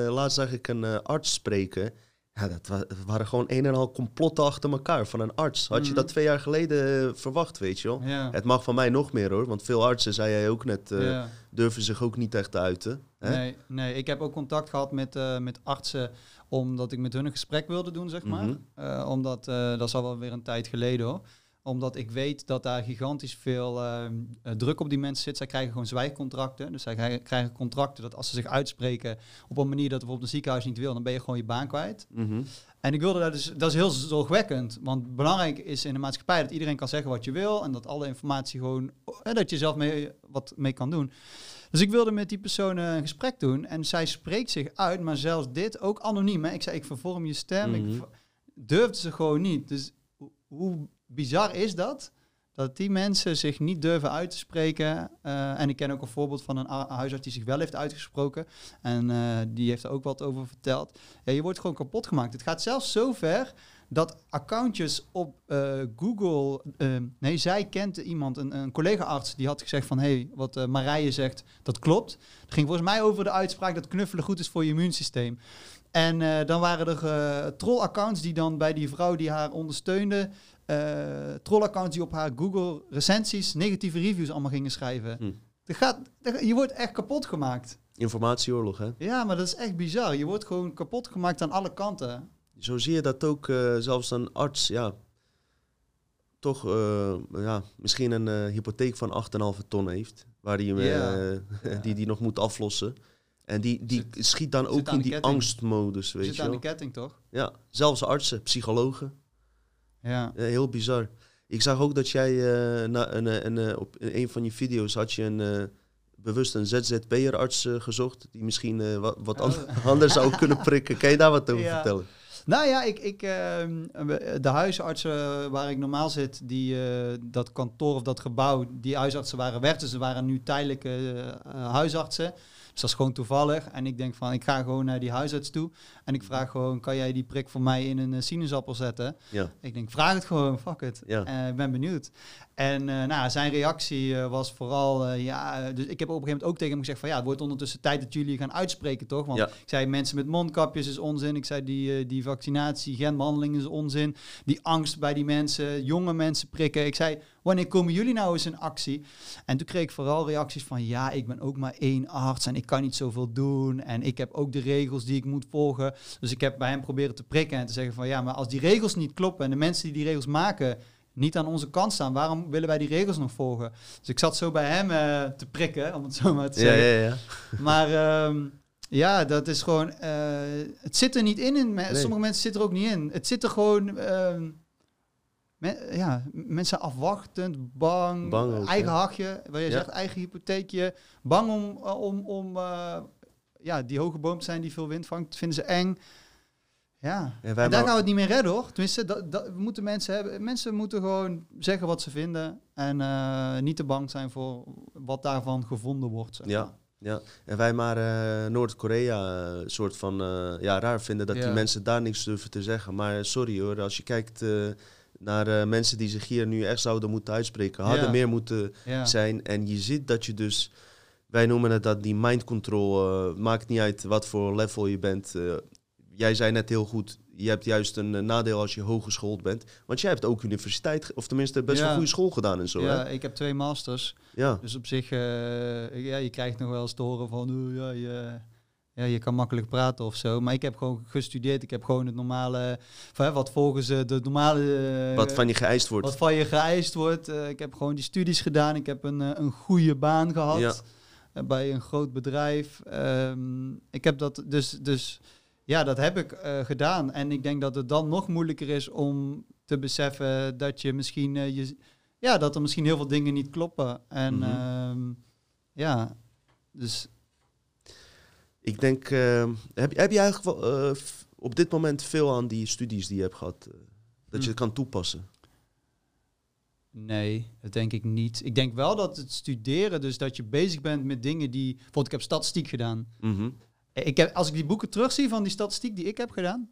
laatst zag ik een arts spreken. Ja, dat wa- waren gewoon een en al complotten achter elkaar van een arts. Had je Mhm. dat twee jaar geleden eh, verwacht, weet je wel? Ja. Het mag van mij nog meer hoor, want veel artsen, zei jij ook net, eh, ja. durven zich ook niet echt te uiten. Hè? Nee, nee, ik heb ook contact gehad met, eh, met artsen omdat ik met hun een gesprek wilde doen, zeg maar. Mhm. Omdat, dat is al wel weer een tijd geleden hoor. Omdat ik weet dat daar gigantisch veel eh, eh, druk op die mensen zit. Zij krijgen gewoon zwijgcontracten. Dus zij krijgen- contracten dat als ze zich uitspreken op een manier dat bijvoorbeeld een ziekenhuis niet wil, dan ben je gewoon je baan kwijt. Mhm. En ik wilde dat dus, dat is heel zorgwekkend. Want belangrijk is in de maatschappij dat iedereen kan zeggen wat je wil. En dat alle informatie gewoon, eh, dat je zelf mee, wat mee kan doen. Dus ik wilde met die persoon een gesprek doen. En zij spreekt zich uit, maar zelfs dit ook anoniem. Hè. Ik zei, ik vervorm je stem. Mhm. Ik ver- durfde ze gewoon niet. Dus ho- hoe bizar is dat? Dat die mensen zich niet durven uit te spreken. Eh, en ik ken ook een voorbeeld van een huisarts die zich wel heeft uitgesproken. En eh, die heeft er ook wat over verteld. Je wordt gewoon kapot gemaakt. Het gaat zelfs zo ver dat accountjes op eh, Google... nee, zij kent iemand, een, een collega-arts, die had gezegd van... hé, hey, wat Marije zegt, dat klopt. Het ging volgens mij over de uitspraak dat knuffelen goed is voor je immuunsysteem. En dan waren er eh troll-accounts die dan bij die vrouw die haar ondersteunde... eh troll-accounts die op haar Google recensies negatieve reviews allemaal gingen schrijven. Hm. Gaat, je wordt echt kapot gemaakt. Informatieoorlog, hè? Ja, maar dat is echt bizar. Je wordt gewoon kapot gemaakt aan alle kanten. Zo zie je dat ook eh, zelfs een arts, ja, toch eh, ja, misschien een hypotheek van 8,5 ton heeft, waar die, die die nog moet aflossen. En die, die schiet dan zit ook aan in die ketting. angstmodus, Je weet zit je aan wel. de ketting, toch? Ja, zelfs artsen, psychologen. Ja. Ja, heel bizar. Ik zag ook dat jij eh, na, een, eh, een, eh, op een van je video's had je een, eh, bewust een ZZP'er-arts eh, gezocht, die misschien eh, wat, wat Oh. anders zou kunnen prikken. Kan je daar wat over Ja. vertellen? Nou ja, ik, ik, de huisartsen waar ik normaal zit, die, eh, dat kantoor of dat gebouw, die huisartsen waren weg. Dus ze waren nu tijdelijke eh, eh, huisartsen. Dus dat is gewoon toevallig. En ik denk van, ik ga gewoon naar die huisarts toe. En ik vraag gewoon, kan jij die prik voor mij in een eh, sinaasappel zetten? Ja. Ik denk, vraag het gewoon, fuck it. Ja. Eh, Ik ben benieuwd. En uh, nou, zijn reactie uh, was vooral, uh, ja, dus ik heb op een gegeven moment ook tegen hem gezegd van ja, het wordt ondertussen tijd dat jullie gaan uitspreken, toch? Want Ja. ik zei mensen met mondkapjes is onzin. Ik zei die, die vaccinatie, genbehandeling is onzin. Die angst bij die mensen, jonge mensen prikken. Ik zei, wanneer komen jullie nou eens in actie? En toen kreeg ik vooral reacties van ja, ik ben ook maar één arts en ik kan niet zoveel doen. En ik heb ook de regels die ik moet volgen. Dus ik heb bij hem proberen te prikken en te zeggen van ja, maar als die regels niet kloppen en de mensen die die regels maken niet aan onze kant staan. Waarom willen wij die regels nog volgen? Dus ik zat zo bij hem uh, te prikken, om het zo maar te Ja, zeggen. ja, ja. Maar um, ja, dat is gewoon... Uh, het zit er niet in. in Nee. Sommige mensen zitten er ook niet in. Het zit er gewoon... Um, me, ja, mensen afwachtend, bang, Bang ook, eigen ja. hachje, waar je Ja. zegt eigen hypotheekje, bang om, om, om uh, ja, die hoge boom te zijn die veel wind vangt, vinden ze eng. Ja, En daar gaan we het niet meer redden hoor. Tenminste, dat, dat, we moeten mensen hebben. Mensen moeten gewoon zeggen wat ze vinden. En uh, niet te bang zijn voor wat daarvan gevonden wordt. Zeg Ja. maar. Ja, en wij maar uh, Noord-Korea uh, soort van uh, ja, raar vinden dat Ja. die mensen daar niks durven te zeggen. Maar sorry hoor, als je kijkt uh, naar uh, mensen die zich hier nu echt zouden moeten uitspreken, hadden Ja. meer moeten Ja. zijn. En je ziet dat je dus, wij noemen het dat die mind control, uh, maakt niet uit wat voor level je bent. Uh, jij zei net heel goed, je hebt juist een uh, nadeel als je hooggeschoold bent. Want jij hebt ook universiteit, of tenminste best wel Ja. goede school gedaan en zo. ja, Hè? ik heb twee masters. Ja. Dus op zich, uh, ja, je krijgt nog wel eens te horen van, ja, je, ja, je kan makkelijk praten of zo. Maar ik heb gewoon gestudeerd. Ik heb gewoon het normale, van, wat volgens uh, de normale... Wat van je geëist wordt. Wat van je geëist wordt. Ik heb gewoon die studies gedaan. Ik heb een, een goede baan gehad. Ja. bij een groot bedrijf. Um, ik heb dat dus... dus ja, dat heb ik uh, gedaan. En ik denk dat het dan nog moeilijker is om te beseffen dat je misschien... Uh, je, ja, dat er misschien heel veel dingen niet kloppen. En Mhm. mm-hmm. ja, dus... Ik denk, uh, heb, heb je eigenlijk wel, op dit moment veel aan die studies die je hebt gehad, uh, dat je Hm. het kan toepassen? Nee, dat denk ik niet. Ik denk wel dat het studeren, dus dat je bezig bent met dingen die... Bijvoorbeeld, ik heb statistiek gedaan. Mhm. Ik heb, als ik die boeken terugzie van die statistiek die ik heb gedaan...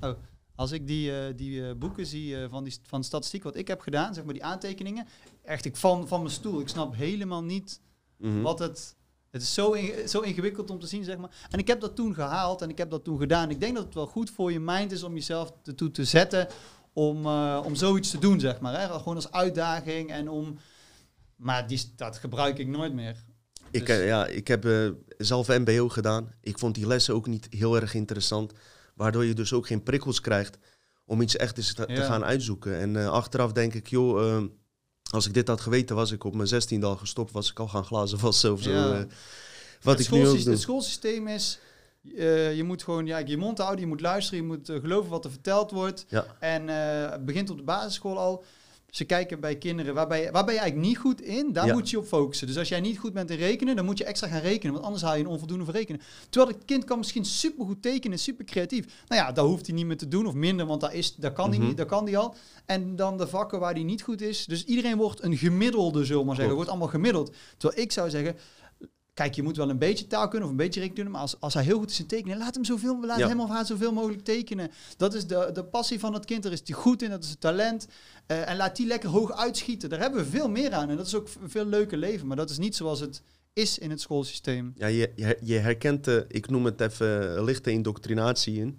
Oh, als ik die, uh, die uh, boeken zie uh, van, die, van statistiek wat ik heb gedaan, zeg maar die aantekeningen... Echt, ik val van mijn stoel. Ik snap helemaal niet Mhm. wat het... Het is zo, in, zo ingewikkeld om te zien, zeg maar. En ik heb dat toen gehaald en ik heb dat toen gedaan. Ik denk dat het wel goed voor je mind is om jezelf ertoe te zetten om, om zoiets te doen, zeg maar. Hè? Gewoon als uitdaging en om... Maar die, dat gebruik ik nooit meer. Ik, Dus- ja, ik heb uh, zelf MBO gedaan. Ik vond die lessen ook niet heel erg interessant. Waardoor je dus ook geen prikkels krijgt om iets echt eens te, Ja. te gaan uitzoeken. En uh, achteraf denk ik, joh, uh, als ik dit had geweten, was ik op mijn 16 al gestopt, was ik al gaan glazen vassen of zo. Ja. uh, wat het, ik nu ook schoolsysteem, doe. het schoolsysteem is... uh, je moet gewoon ja, je mond houden, je moet luisteren, je moet uh, geloven wat er verteld wordt. Ja. En uh, het begint op de basisschool al. Ze kijken bij kinderen, waar ben je, waar ben je eigenlijk niet goed in? Daar Ja. moet je op focussen. Dus als jij niet goed bent in rekenen, dan moet je extra gaan rekenen. Want anders haal je een onvoldoende voor rekenen. Terwijl het kind kan misschien supergoed tekenen, super creatief. Nou ja, dat hoeft hij niet meer te doen of minder, want dat, is, dat, kan, Mhm. hij niet, dat kan hij al. En dan de vakken waar hij niet goed is. Dus iedereen wordt een gemiddelde, zullen we maar zeggen. Wordt allemaal gemiddeld. Terwijl ik zou zeggen, Kijk, je moet wel een beetje taal kunnen of een beetje rekenen maar als, als hij heel goed is in tekenen, laat hem zoveel, laat Ja. hem of haar zoveel mogelijk tekenen. Dat is de, de passie van het kind, daar is hij goed in, dat is het talent. Eh, en laat die lekker hoog uitschieten. Daar hebben we veel meer aan en dat is ook een veel leuker leven, maar dat is niet zoals het is in het schoolsysteem. Ja, je, je, je herkent, de, ik noem het even, lichte indoctrinatie in.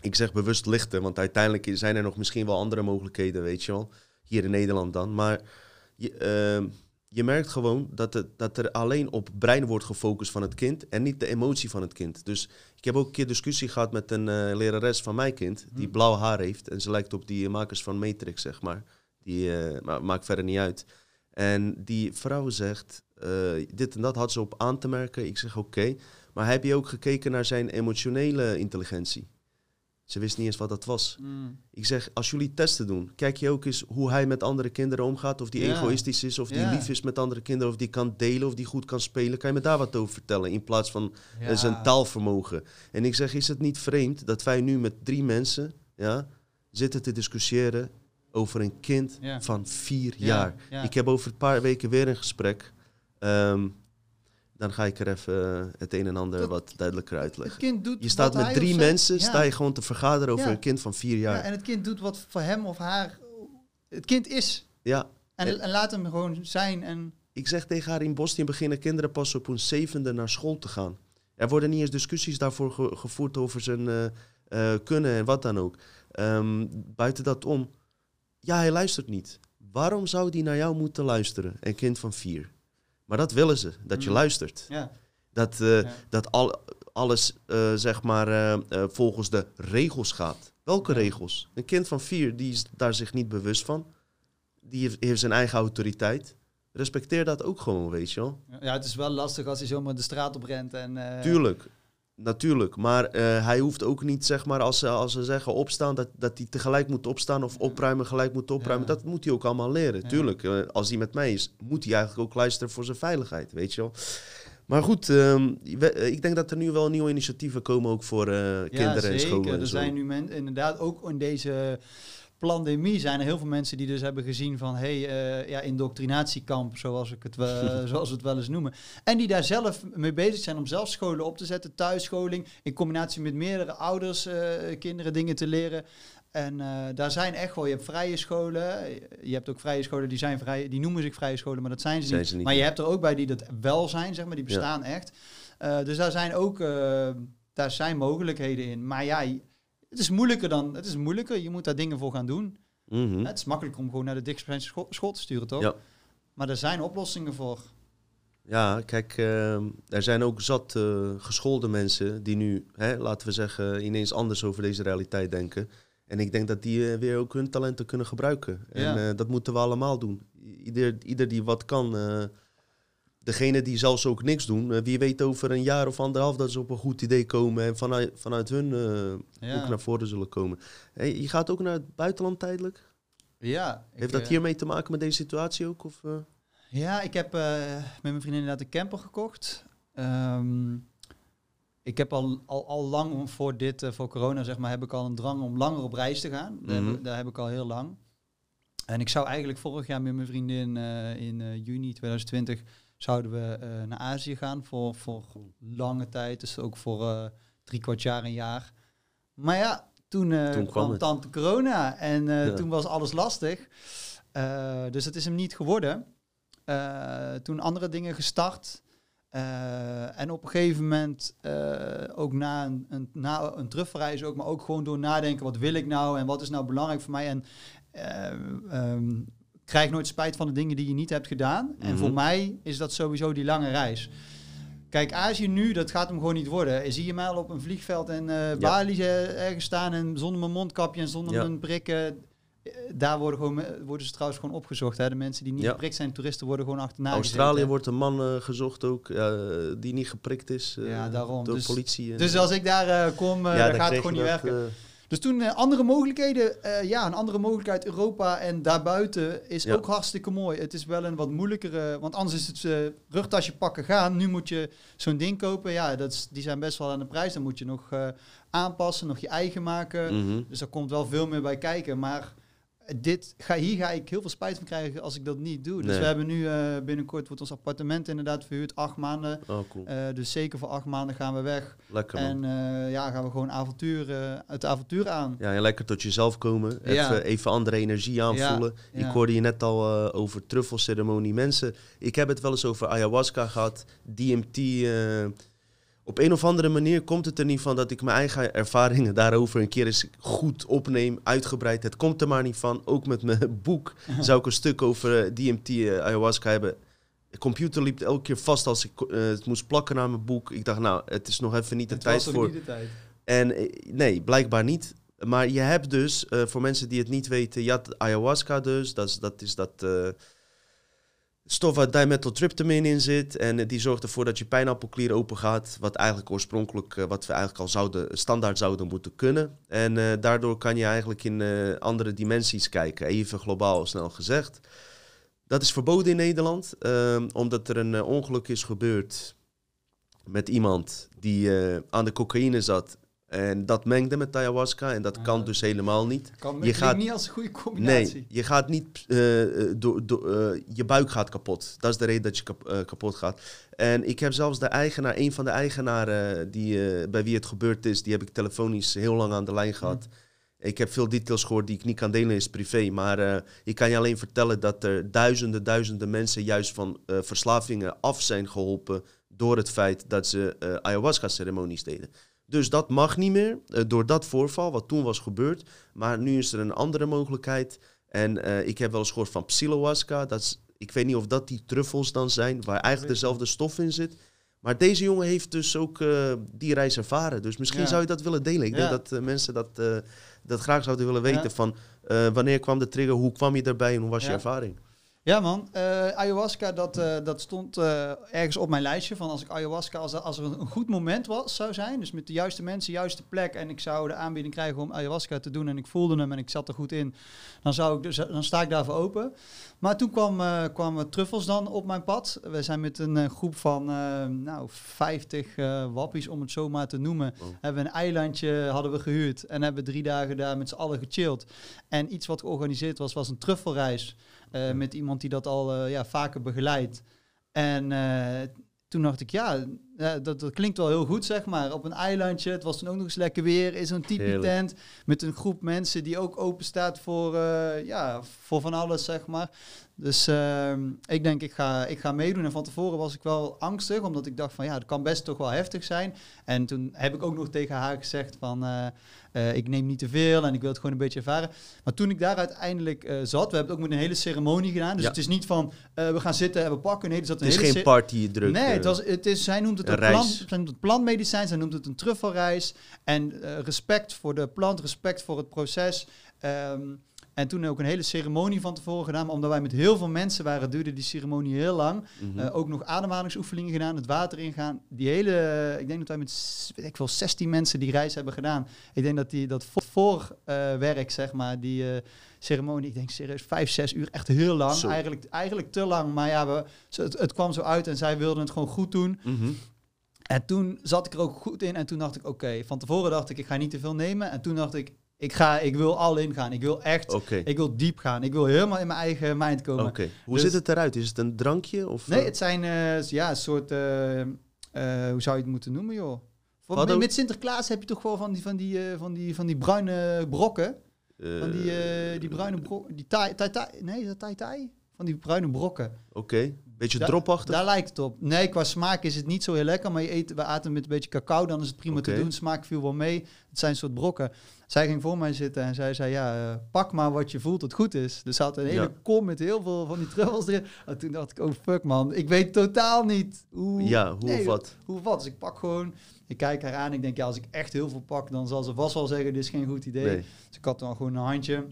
Ik zeg bewust lichte, want uiteindelijk zijn er nog misschien wel andere mogelijkheden, weet je wel. Hier in Nederland dan. Maar je, uh, je merkt gewoon dat, het, dat er alleen op brein wordt gefocust van het kind en niet de emotie van het kind. Dus ik heb ook een keer discussie gehad met een uh, lerares van mijn kind, die Hmm. blauw haar heeft. En ze lijkt op die makers van Matrix, zeg maar. Die uh, maar, maakt verder niet uit. En die vrouw zegt, uh, dit en dat had ze op aan te merken. Ik zeg, oké. Okay. Maar heb je ook gekeken naar zijn emotionele intelligentie? Ze wist niet eens wat dat was. Mm. Ik zeg, als jullie testen doen, kijk je ook eens hoe hij met andere kinderen omgaat. Of die egoïstisch is, of die lief is met andere kinderen, of die kan delen, of die goed kan spelen. Kan je me daar wat over vertellen, in plaats van ja. zijn taalvermogen. En ik zeg, is het niet vreemd dat wij nu met drie mensen ja, zitten te discussiëren over een kind van vier Ja, jaar? ja. Ik heb over een paar weken weer een gesprek. Um, dan ga ik er even uh, het een en ander Dat- wat duidelijker Het uitleggen. kind doet Je staat met hij drie mensen, Ja. sta je gewoon te vergaderen over Ja. een kind van vier jaar. Ja, en het kind doet wat voor hem of haar het kind is. Ja, En, en laat hem gewoon zijn. En... Ik zeg tegen haar, in Bosnië beginnen kinderen pas op hun zevende naar school te gaan. Er worden niet eens discussies daarvoor ge- gevoerd over zijn eh, eh, kunnen en wat dan ook. Ehm, buiten dat om, ja, hij luistert niet. Waarom zou die naar jou moeten luisteren, een kind van vier? Maar dat willen ze, dat je Mm. luistert. Ja. Dat, eh, Ja. dat al, alles, eh, zeg maar, eh, volgens de regels gaat. Welke Ja. regels? Een kind van vier, die is daar zich niet bewust van. Die heeft, heeft zijn eigen autoriteit. Respecteer dat ook gewoon, weet je wel. ja, het is wel lastig als hij zomaar de straat op rent. En, Tuurlijk, natuurlijk. Maar eh, hij hoeft ook niet, zeg maar, als ze, als ze zeggen opstaan, dat, dat hij tegelijk moet opstaan of opruimen, gelijk moet opruimen. Ja. Dat moet hij ook allemaal leren. Ja. Tuurlijk, eh, als hij met mij is, moet hij eigenlijk ook luisteren voor zijn veiligheid, weet je wel. Maar goed, ehm, we- eh, ik denk dat er nu wel nieuwe initiatieven komen ook voor Ja, kinderen en scholen. en Er zijn nu mensen, inderdaad, ook in deze pandemie zijn er heel veel mensen die dus hebben gezien van, hey, eh, ja, indoctrinatiekamp, zoals, ik het, wel- zoals we het wel eens noemen. En die daar zelf mee bezig zijn om zelf scholen op te zetten, thuisscholing, in combinatie met meerdere ouders, eh, kinderen dingen te leren. En eh, daar zijn echt wel, je hebt vrije scholen, je hebt ook vrije scholen die zijn vrij, die noemen zich vrije scholen, maar dat zijn ze, Zijn niet. ze niet, Maar je hebt er ook bij die dat wel zijn, zeg maar, die Ja. bestaan echt. Eh, dus daar zijn ook, eh, daar zijn mogelijkheden in. Maar ja, het is moeilijker dan, het is moeilijker, je moet daar dingen voor gaan doen. Mhm. Het is makkelijker om gewoon naar de dichtstbijzijnde school, school te sturen, toch? Ja. Maar er zijn oplossingen voor. Ja, kijk, ehm, er zijn ook zat eh, geschoolde mensen die nu, hè, laten we zeggen, ineens anders over deze realiteit denken. En ik denk dat die eh, weer ook hun talenten kunnen gebruiken. En Ja. eh, dat moeten we allemaal doen. Ieder, ieder die wat kan. Degene die zelfs ook niks doen, eh, wie weet over een jaar of anderhalf dat ze op een goed idee komen en vanuit, vanuit hun eh, Ja, ook naar voren zullen komen. Hey, je gaat ook naar het buitenland tijdelijk? ja Heeft dat eh, hiermee te maken met deze situatie ook? Of? Ja, ik heb met mijn vriendin inderdaad een camper gekocht. Ehm, ik heb al, al, al lang voor dit, voor corona zeg maar, heb ik al een drang om langer op reis te gaan. Daar, Mhm. heb, daar heb ik al heel lang. En ik zou eigenlijk vorig jaar met mijn vriendin in juni 2020 zouden we eh, naar Azië gaan voor, voor lange tijd. Dus ook voor eh, drie kwart jaar, een jaar. Maar ja, toen, eh, Toen kwam tante corona en Ja. toen was alles lastig. Dus het is hem niet geworden. Toen andere dingen gestart. En op een gegeven moment, ook na een, een, na een terugreis ook, maar ook gewoon door nadenken, wat wil ik nou en wat is nou belangrijk voor mij? En eh, ehm, krijg nooit spijt van de dingen die je niet hebt gedaan. En Mhm. voor mij is dat sowieso die lange reis. Kijk, Azië nu, dat gaat hem gewoon niet worden. Zie je mij al op een vliegveld in eh Bali eh, ergens staan en zonder mijn mondkapje en zonder Ja. mijn prikken. eh, Daar worden, gewoon, worden ze trouwens gewoon opgezocht. Hè? De mensen die niet Ja. geprikt zijn, toeristen, worden gewoon achterna Australië wordt een man gezocht ook, die niet geprikt is Ja, daarom. door Dus- de politie. en- Dus als ik daar kom, Ja, dan gaat het gewoon niet werken. Dus toen eh, andere mogelijkheden, eh, ja, een andere mogelijkheid Europa en daarbuiten is Ja. ook hartstikke mooi. Het is wel een wat moeilijkere, want anders is het eh, rugtasje pakken gaan. Nu moet je zo'n ding kopen, ja, dat is, die zijn best wel aan de prijs. Dan moet je nog aanpassen, nog je eigen maken. mhm. Dus daar komt wel veel meer bij kijken. Maar dit, ga, hier ga ik heel veel spijt van krijgen als ik dat niet doe. Dus we hebben nu eh, binnenkort wordt ons appartement inderdaad verhuurd, acht maanden. Oh, cool. Eh, dus zeker voor acht maanden gaan we weg. lekker man. En eh, ja, gaan we gewoon avontuur, het avontuur aan. Ja, en lekker tot jezelf komen. Even, Ja. even andere energie aanvoelen. Ja, Ik hoorde je net al over truffelceremonie. Mensen, ik heb het wel eens over ayahuasca gehad, DMT. Op een of andere manier komt het er niet van dat ik mijn eigen ervaringen daarover een keer eens goed opneem, uitgebreid. Het komt er maar niet van. Ook met mijn boek zou ik een stuk over eh, DMT, eh, ayahuasca hebben. De computer liep elke keer vast als ik eh, het moest plakken naar mijn boek. Ik dacht, nou, het is nog even niet de Het tijd voor. niet de tijd. En nee, blijkbaar niet. Maar je hebt dus, voor mensen die het niet weten, je had ayahuasca dus. Dat is dat, is dat stof waar dimethyltryptamine in zit. En die zorgt ervoor dat je pijnappelklier open gaat. Wat eigenlijk oorspronkelijk, eh, wat we eigenlijk al zouden, standaard zouden moeten kunnen. En eh, daardoor kan je eigenlijk in eh, andere dimensies kijken. Even globaal snel gezegd. Dat is verboden in Nederland, omdat er een ongeluk is gebeurd met iemand die aan de cocaïne zat. En dat mengde met ayahuasca. En dat Ah, kan dus helemaal niet. Kan, Je gaat- niet als een goede combinatie. Nee, je gaat niet. eh, eh, door, eh, je buik gaat kapot. Dat is de reden dat je kap- kapot gaat. En ik heb zelfs de eigenaar, een van de eigenaren die, bij wie het gebeurd is, die heb ik telefonisch heel lang aan de lijn gehad. Ik heb veel details gehoord die ik niet kan delen is privé. Maar ik kan je alleen vertellen dat er duizenden, duizenden mensen juist van verslavingen af zijn geholpen door het feit dat ze ayahuasca-ceremonies deden. Dus dat mag niet meer eh, door dat voorval wat toen was gebeurd. Maar nu is er een andere mogelijkheid. En eh, ik heb wel eens gehoord van psilohuasca. Dat is, ik weet niet of dat die truffels dan zijn, waar eigenlijk dezelfde stof in zit. Maar deze jongen heeft dus ook eh, die reis ervaren. Dus misschien Ja. zou je dat willen delen. Ik Ja. denk dat mensen dat, dat graag zouden willen weten. Ja. Van wanneer kwam de trigger, hoe kwam je daarbij en hoe was je ervaring? Ja man, Eh, ayahuasca dat, eh, dat stond eh, ergens op mijn lijstje van als ik ayahuasca, als er, als er een goed moment was, zou zijn, dus met de juiste mensen, juiste plek en ik zou de aanbieding krijgen om ayahuasca te doen en ik voelde hem en ik zat er goed in, dan, zou ik dus, dan sta ik daarvoor open. Maar toen kwam, kwamen truffels dan op mijn pad. We zijn met een groep van nou, 50 eh, wappies, om het zo maar te noemen, Wow. hebben we een eilandje hadden we gehuurd en hebben drie dagen daar met z'n allen gechilled. En iets wat georganiseerd was, was een truffelreis. Eh, met iemand die dat al eh, ja, vaker begeleidt. En eh, toen dacht ik, ja, dat, dat klinkt wel heel goed, zeg maar. Op een eilandje, het was toen ook nog eens lekker weer, is een Heerlijk. tipi-tent met een groep mensen die ook open staat voor, ja, voor van alles, zeg maar. Dus ehm, ik denk, ik ga, ik ga meedoen. En van tevoren was ik wel angstig, omdat ik dacht van, ja, dat kan best toch wel heftig zijn. En toen heb ik ook nog tegen haar gezegd van, eh, eh, ik neem niet te veel en ik wil het gewoon een beetje ervaren. Maar toen ik daar uiteindelijk eh, zat, we hebben het ook met een hele ceremonie gedaan. Dus Ja. het is niet van, we gaan zitten en we pakken. Nee, zat een Het is hele geen party druk. Nee, het was, het is, zij noemt het een plant, zij noemt het plantmedicijn, zij noemt het een truffelreis. En respect voor de plant, respect voor het proces. Ehm, en toen ook een hele ceremonie van tevoren gedaan. Maar omdat wij met heel veel mensen waren, duurde die ceremonie heel lang. mhm. Eh, ook nog ademhalingsoefeningen gedaan, het water ingaan. Die hele, eh, ik denk dat wij met weet ik wel, 16 mensen die reis hebben gedaan. Ik denk dat die dat voor, voorwerk, zeg maar, die eh, ceremonie, ik denk serieus vijf, zes uur, echt heel lang. Eigenlijk, eigenlijk te lang, maar ja, we, het kwam zo uit en zij wilden het gewoon goed doen. Mhm. En toen zat ik er ook goed in en toen dacht ik, oké, van tevoren dacht ik, ik ga niet te veel nemen. En toen dacht ik, ik, ga, ik wil al in gaan. Ik wil echt, ik wil diep gaan. Ik wil helemaal in mijn eigen mind komen. Hoe Dus- ziet het eruit? Is het een drankje? Of, Nee, eh, het zijn eh, ja, een soort, eh, hoe zou je het moeten noemen, joh? Voor, met, met Sinterklaas heb je toch wel van die, van die, van die, van die bruine brokken? Van die, die bruine brokken, die tai, tai, tai, nee, is dat tai tai? Van die bruine brokken. Oké. Beetje Da- dropachtig? Daar lijkt het op. Nee, qua smaak is het niet zo heel lekker, maar je eet, we aten met een beetje cacao, dan is het prima te doen. Smaak viel wel mee. Het zijn een soort brokken. Zij ging voor mij zitten en zij zei, ja, eh, pak maar wat je voelt dat goed is. Dus ze had een hele Ja. kom met heel veel van die truffels erin. En toen dacht ik, oh fuck man, ik weet totaal niet hoe... Ja, hoe Nee, of wat? Hoe of wat? Dus ik pak gewoon, ik kijk haar aan. Ik denk, ja, als ik echt heel veel pak, dan zal ze vast wel zeggen, dit is geen goed idee. Nee. Dus ik had dan gewoon een handje.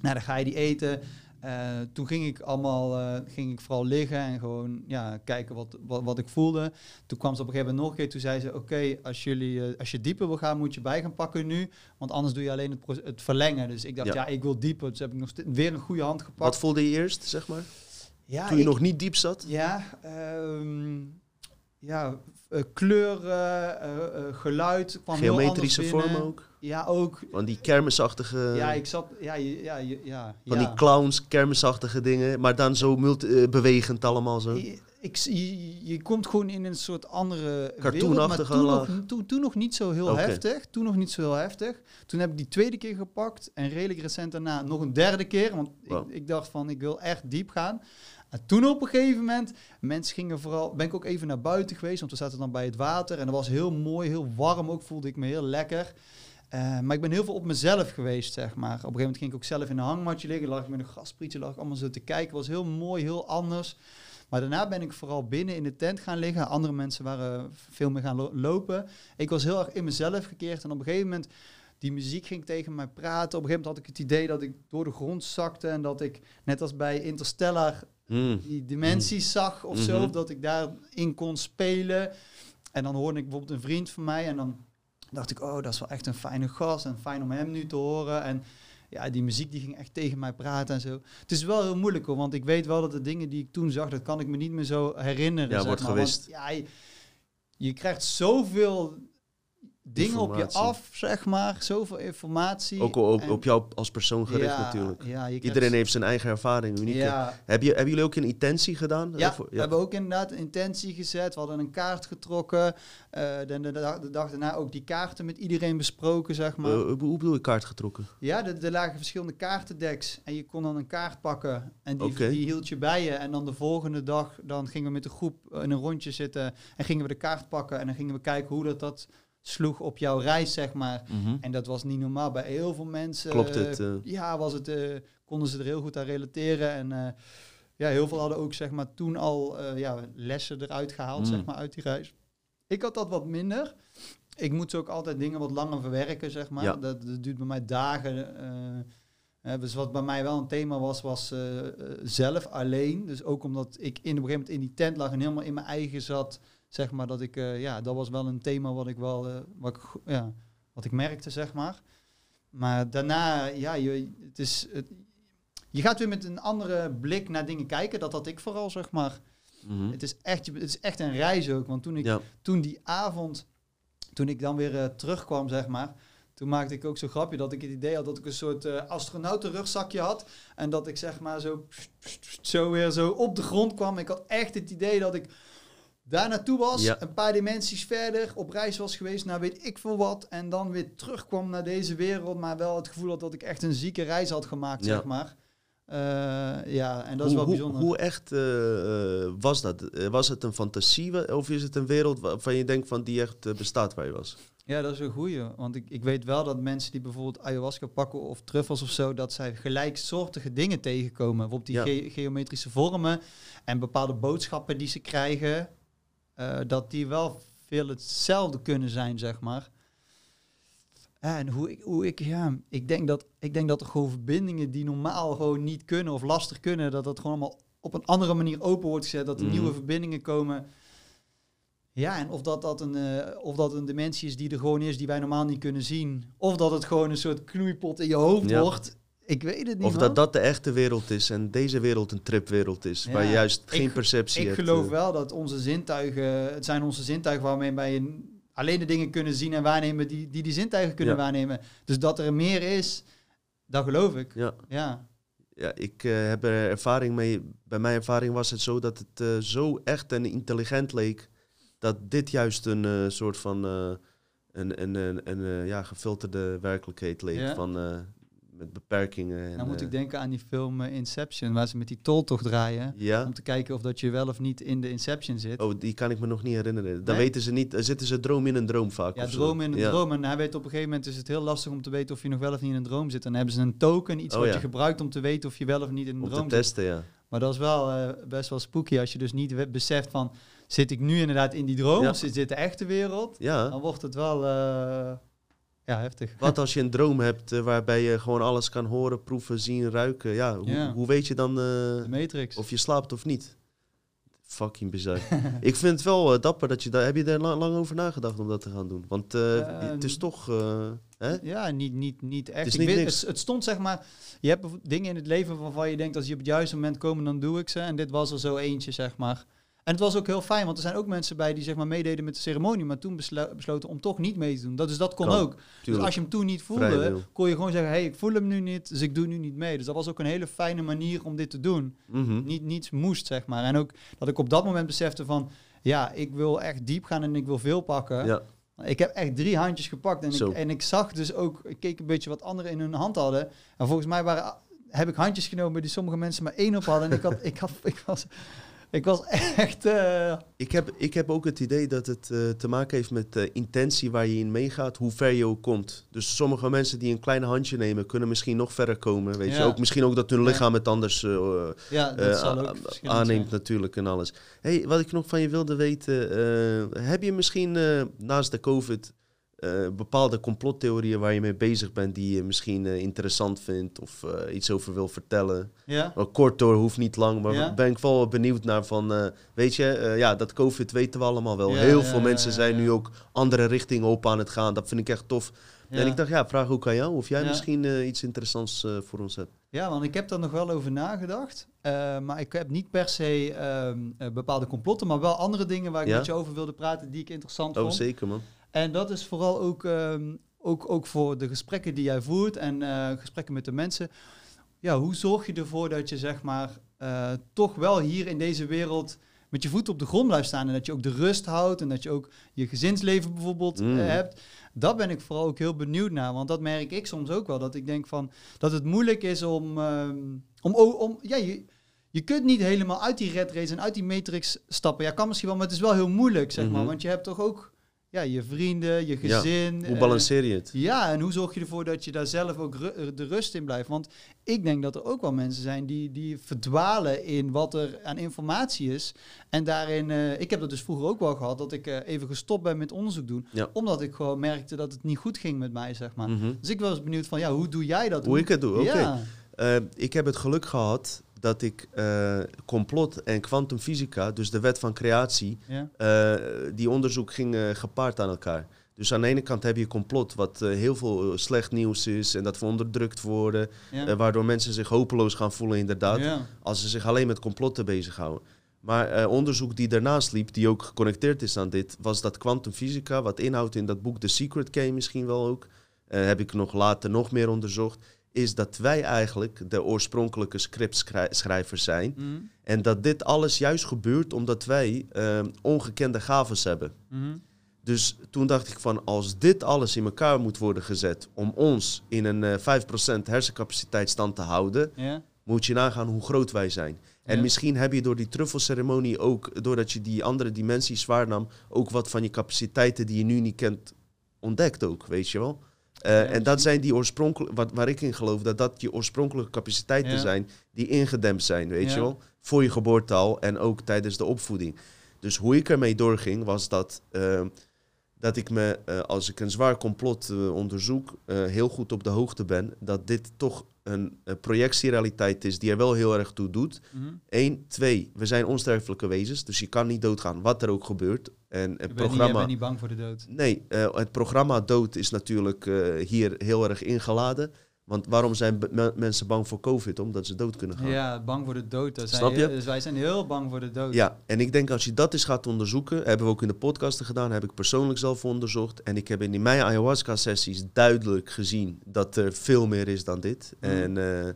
Nou, dan ga je die eten. Eh, toen ging ik allemaal, eh, ging ik vooral liggen en gewoon ja, kijken wat, wat, wat ik voelde. Toen kwam ze op een gegeven moment nog een keer. Toen zei ze, oké, als jullie, eh, als je dieper wil gaan, moet je bij gaan pakken nu. Want anders doe je alleen het, het verlengen. Dus ik dacht, Ja. ja, ik wil dieper. Dus heb ik nog weer een goede hand gepakt. Wat voelde je eerst, zeg maar? ja, Toen je ik- nog niet diep zat? ja, ehm, ja kleur, eh, geluid Geometrische vormen ook? Ja, ook. Van die kermisachtige... ja, ik zat... Ja, ja, je- ja, Van ja. die clowns, kermisachtige dingen. Maar dan zo multi, eh, bewegend allemaal zo. Je, ik, je, je komt gewoon in een soort andere Cartoonachtige wereld, maar toen nog, toen, toen nog niet zo heel heftig. Toen nog niet zo heel heftig. Toen heb ik die tweede keer gepakt en redelijk recent daarna nog een derde keer. Want Wow. ik, ik dacht van, ik wil echt diep gaan. En toen op een gegeven moment, mensen gingen vooral, ben ik ook even naar buiten geweest, want we zaten dan bij het water en dat was heel mooi, heel warm ook, voelde ik me heel lekker. Eh, maar ik ben heel veel op mezelf geweest, zeg maar. Op een gegeven moment ging ik ook zelf in een hangmatje liggen, lag ik met een gasprietje, lag ik allemaal zo te kijken. Was heel mooi, heel anders. Maar daarna ben ik vooral binnen in de tent gaan liggen. Andere mensen waren veel meer gaan lo- lopen. Ik was heel erg in mezelf gekeerd. En op een gegeven moment, die muziek ging tegen mij praten. Op een gegeven moment had ik het idee dat ik door de grond zakte. En dat ik, net als bij Interstellar, Hmm. die dimensies zag of zo. Mhm. Dat ik daarin kon spelen. En dan hoorde ik bijvoorbeeld een vriend van mij. En dan dacht ik, oh, dat is wel echt een fijne gast. En fijn om hem nu te horen. En ja, die muziek die ging echt tegen mij praten en zo. Het is wel heel moeilijk hoor, want ik weet wel dat de dingen die ik toen zag, dat kan ik me niet meer zo herinneren. Ja, wordt gewist. Want, ja, je, je krijgt zoveel dingen op je af, zeg maar. Zoveel informatie. Ook op, En- op jou als persoon gericht Ja, natuurlijk. Ja, krijgt- Iedereen heeft zijn eigen ervaring, uniek. Ja, Heb je, hebben jullie ook een intentie gedaan? Ja, Eh, voor- we hebben ook inderdaad een intentie gezet. We hadden een kaart getrokken. Eh, de, de, de, de dag daarna ook die kaarten met iedereen besproken, zeg maar. Eh, hoe bedoel je kaart getrokken? ja, er er lagen verschillende kaartendeks. En je kon dan een kaart pakken. En die, die hield je bij je. En dan de volgende dag dan gingen we met de groep in een rondje zitten. En gingen we de kaart pakken. En dan gingen we kijken hoe dat, dat sloeg op jouw reis, zeg maar. En dat was niet normaal. Bij heel veel mensen... Klopt het, eh, eh? ja, was het, eh, konden ze er heel goed aan relateren. En ja, heel veel hadden ook zeg maar, toen al ja, lessen eruit gehaald Mm. zeg maar, uit die reis. Ik had dat wat minder. Ik moet ook altijd dingen wat langer verwerken, zeg maar. Ja. Dat, dat duurt bij mij dagen. dus wat bij mij wel een thema was, was zelf alleen. Dus ook omdat ik in, op een gegeven moment in die tent lag en helemaal in mijn eigen zat. Zeg maar dat ik, eh, ja, dat was wel een thema wat ik wel, eh, wat ik, ja, wat ik merkte, zeg maar. Maar daarna, ja, je, het is, het, je gaat weer met een andere blik naar dingen kijken. Dat had ik vooral, zeg maar. Mhm. Het is echt, je- het is echt een reis ook. Want toen ik Ja. toen die avond, toen ik dan weer eh, terugkwam, zeg maar. Toen maakte ik ook zo'n grapje dat ik het idee had dat ik een soort eh astronautenrugzakje had. En dat ik zeg maar zo, zo weer zo op de grond kwam. Ik had echt het idee dat ik daar naartoe was. Ja. Een paar dimensies verder op reis was geweest naar weet ik veel wat. En dan weer terugkwam naar deze wereld. Maar wel het gevoel had dat ik echt een zieke reis had gemaakt, Ja. zeg maar. Eh, ja, en dat hoe, is wel hoe- bijzonder. Hoe echt eh, eh, was dat? Was het een fantasie of is het een wereld waarvan je denkt van die echt bestaat waar je was? Ja, dat is een goeie. Want ik, ik weet wel dat mensen die bijvoorbeeld ayahuasca pakken of truffels of zo, dat zij gelijksoortige dingen tegenkomen. Bijvoorbeeld die Ja. ge- geometrische vormen en bepaalde boodschappen die ze krijgen, eh, dat die wel veel hetzelfde kunnen zijn, zeg maar. En hoe ik, hoe ik, ja, ik denk, dat, ik denk dat er gewoon verbindingen die normaal gewoon niet kunnen of lastig kunnen, dat dat gewoon allemaal op een andere manier open wordt gezet, dat er Mhm. nieuwe verbindingen komen. Ja, en of dat, dat een, eh, of dat een dimensie is die er gewoon is, die wij normaal niet kunnen zien. Of dat het gewoon een soort knoeipot in je hoofd Ja. wordt. Ik weet het niet, Of man. dat dat de echte wereld is en deze wereld een tripwereld is, waar je juist ik- geen perceptie Ik hebt. geloof eh. wel dat onze zintuigen, het zijn onze zintuigen waarmee wij een- alleen de dingen kunnen zien en waarnemen die die, die zintuigen kunnen Ja. waarnemen. Dus dat er meer is, dat geloof ik. Ja. Ja. Ja, ik eh, heb er ervaring mee. Bij mijn ervaring was het zo dat het eh, zo echt en intelligent leek. Dat dit juist een eh, soort van eh, een, een, een, een eh, ja, gefilterde werkelijkheid leek. Ja. Van, eh, met beperkingen. En, Dan moet eh, ik denken aan die film eh, Inception, waar ze met die toltocht draaien. Ja? Om te kijken of dat je wel of niet in de Inception zit. Oh, die kan ik me nog niet herinneren. Dan Nee? weten ze niet. Dan zitten ze droom in een droom vaak. Ja, droom in een Ja. droom. En hij weet op een gegeven moment is het heel lastig om te weten of je nog wel of niet in een droom zit. En dan hebben ze een token, iets Oh, wat ja. je gebruikt om te weten of je wel of niet in een Om te droom zit. testen, ja. Maar dat is wel eh, best wel spooky als je dus niet beseft van... Zit ik nu inderdaad in die droom Ja. of zit de echte wereld? Ja. Dan wordt het wel eh, ja, heftig. Wat als je een droom hebt eh, waarbij je gewoon alles kan horen, proeven, zien, ruiken. Ja, hoe, Ja. hoe weet je dan eh, De Matrix. of je slaapt of niet? Fucking bizar. ik vind het wel eh, dapper dat je daar... Heb je daar lang, lang over nagedacht om dat te gaan doen? Want eh, Ehm, het is toch... hè? Ja, niet, niet, niet echt. is Ik weet-. Het, het stond zeg maar, je hebt dingen in het leven waarvan je denkt als die op het juiste moment komen, dan doe ik ze. En dit was er zo eentje, zeg maar. En het was ook heel fijn, want er zijn ook mensen bij die zeg maar meededen met de ceremonie, maar toen besloten om toch niet mee te doen. Dat, dus dat kon Kan, ook. Dus als je hem toen niet voelde, kon je gewoon zeggen, hey, ik voel hem nu niet, dus ik doe nu niet mee. Dus dat was ook een hele fijne manier om dit te doen. Mhm. Niet, niets moest, zeg maar. En ook dat ik op dat moment besefte van, ja, ik wil echt diep gaan en ik wil veel pakken. Ja, Ik heb echt drie handjes gepakt en Zo. ik, en ik zag dus ook, ik keek een beetje wat anderen in hun hand hadden. En volgens mij waren, heb ik handjes genomen die sommige mensen maar één op hadden. En ik, had, ik, had, ik, was, ik was echt... eh, ik heb, ik heb ook het idee dat het eh, te maken heeft met de intentie waar je in meegaat, hoe ver je ook komt. Dus sommige mensen die een klein handje nemen, kunnen misschien nog verder komen. Weet je? Ook, misschien ook dat hun lichaam het anders eh, ja, dat zal a- ook verschillend aanneemt zijn. natuurlijk en alles. Hey, wat ik nog van je wilde weten, heb je misschien naast de COVID eh, bepaalde complottheorieën waar je mee bezig bent die je misschien eh, interessant vindt of eh, iets over wil vertellen? Ja? Wel kort door, hoeft niet lang, maar Ja. ben ik wel benieuwd naar van, weet je, ja, dat COVID weten we allemaal wel. Ja, Heel veel mensen zijn nu ook andere richtingen op aan het gaan. Dat vind ik echt tof. Ja. En ik dacht, ja, vraag ook aan jou of jij misschien iets interessants voor ons hebt. ja, want ik heb daar nog wel over nagedacht. Maar ik heb niet per se ehm, eh, bepaalde complotten, maar wel andere dingen waar ik met je over wilde praten die ik interessant Oh, vond. zeker man. En dat is vooral ook, ehm, ook, ook voor de gesprekken die jij voert en eh, gesprekken met de mensen. Ja, hoe zorg je ervoor dat je zeg maar eh, toch wel hier in deze wereld met je voet op de grond blijft staan en dat je ook de rust houdt en dat je ook je gezinsleven bijvoorbeeld Mm. eh, hebt. Dat ben ik vooral ook heel benieuwd naar, want dat merk ik soms ook wel. Dat ik denk van dat het moeilijk is om, ehm, om, om ja, je, je kunt niet helemaal uit die red race en uit die matrix stappen. Ja, kan misschien wel, maar het is wel heel moeilijk, zeg maar. Mhm. Want je hebt toch ook ja, je vrienden, je Ja, gezin. Hoe eh, balanceer je het? ja, en hoe zorg je ervoor dat je daar zelf ook ru- eh, de rust in blijft? Want ik denk dat er ook wel mensen zijn die, die verdwalen in wat er aan informatie is. En daarin, eh, ik heb dat dus vroeger ook wel gehad, dat ik even gestopt ben met onderzoek doen. Ja. Omdat ik gewoon merkte dat het niet goed ging met mij, zeg maar. Mhm. Dus ik was benieuwd van, ja, hoe doe jij dat? Hoe ik het doe, oké. Ja. Ik heb het geluk gehad dat ik eh, complot en kwantumfysica, dus de wet van creatie, Ja. eh, die onderzoek ging eh, gepaard aan elkaar. Dus aan de ene kant heb je complot, wat heel veel slecht nieuws is en dat we onderdrukt worden, Ja. waardoor mensen zich hopeloos gaan voelen inderdaad, Ja. als ze zich alleen met complotten bezighouden. Maar onderzoek die daarnaast liep, die ook geconnecteerd is aan dit, was dat kwantumfysica, wat inhoudt in dat boek The Secret je misschien wel ook, heb ik nog later nog meer onderzocht, is dat wij eigenlijk de oorspronkelijke scriptschrijvers zijn. Mhm. En dat dit alles juist gebeurt omdat wij eh, ongekende gaves hebben. Mhm. Dus toen dacht ik van als dit alles in elkaar moet worden gezet om ons in een eh 5% hersencapaciteit stand te houden, moet je nagaan hoe groot wij zijn. En Ja. misschien heb je door die truffelceremonie ook, doordat je die andere dimensies waarnam, ook wat van je capaciteiten die je nu niet kent ontdekt ook, weet je wel. Eh, en dat zijn die oorspronkelijke, wat, waar ik in geloof, dat dat je oorspronkelijke capaciteiten Ja. zijn die ingedempt zijn, weet Ja. je wel. Voor je geboorte al en ook tijdens de opvoeding. Dus hoe ik ermee doorging, was dat, eh, dat ik me, eh, als ik een zwaar complot eh, onderzoek, eh, heel goed op de hoogte ben dat dit toch een, projectierealiteit is die er wel heel erg toe doet. Mhm. Eén, twee, we zijn onsterfelijke wezens, dus je kan niet doodgaan, wat er ook gebeurt. En Je het niet, programma. bent niet bang voor de dood. Nee, het programma dood is natuurlijk hier heel erg ingeladen. Want waarom zijn mensen bang voor COVID? Omdat ze dood kunnen gaan. Ja, bang voor de dood. Dat zijn Snap je? heel- dus wij zijn heel bang voor de dood. Ja, en ik denk als je dat eens gaat onderzoeken, hebben we ook in de podcasten gedaan, heb ik persoonlijk zelf onderzocht. En ik heb in mijn ayahuasca-sessies duidelijk gezien dat er veel meer is dan dit. Mhm. En, eh,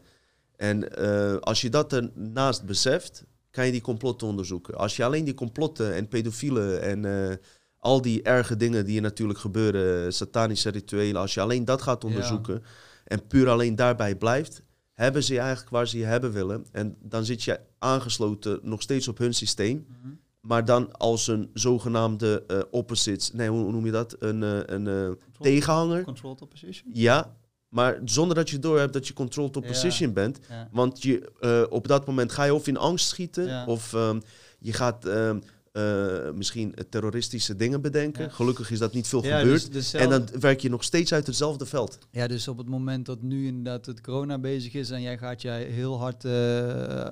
en eh, als je dat ernaast beseft, kan je die complotten onderzoeken. Als je alleen die complotten en pedofielen en eh, al die erge dingen die er natuurlijk gebeuren, satanische rituelen, als je alleen dat gaat Ja. En puur alleen daarbij blijft, hebben ze je eigenlijk waar ze je hebben willen. En dan zit je aangesloten nog steeds op hun systeem. Mhm. Maar dan als een zogenaamde eh opposites, nee, hoe noem je dat? Een, eh, een Control- tegenhanger. Controlled opposition? Ja, maar zonder dat je door hebt dat je controlled opposition bent. Ja. Want je, op dat moment ga je of in angst schieten, Ja. of ehm, je gaat ehm, eh, misschien terroristische dingen bedenken. Ja. Gelukkig is dat niet veel Ja, gebeurd. dus- dus en dan werk je nog steeds uit hetzelfde veld. Ja, dus op het moment dat nu inderdaad het corona bezig is en jij gaat jij heel hard eh,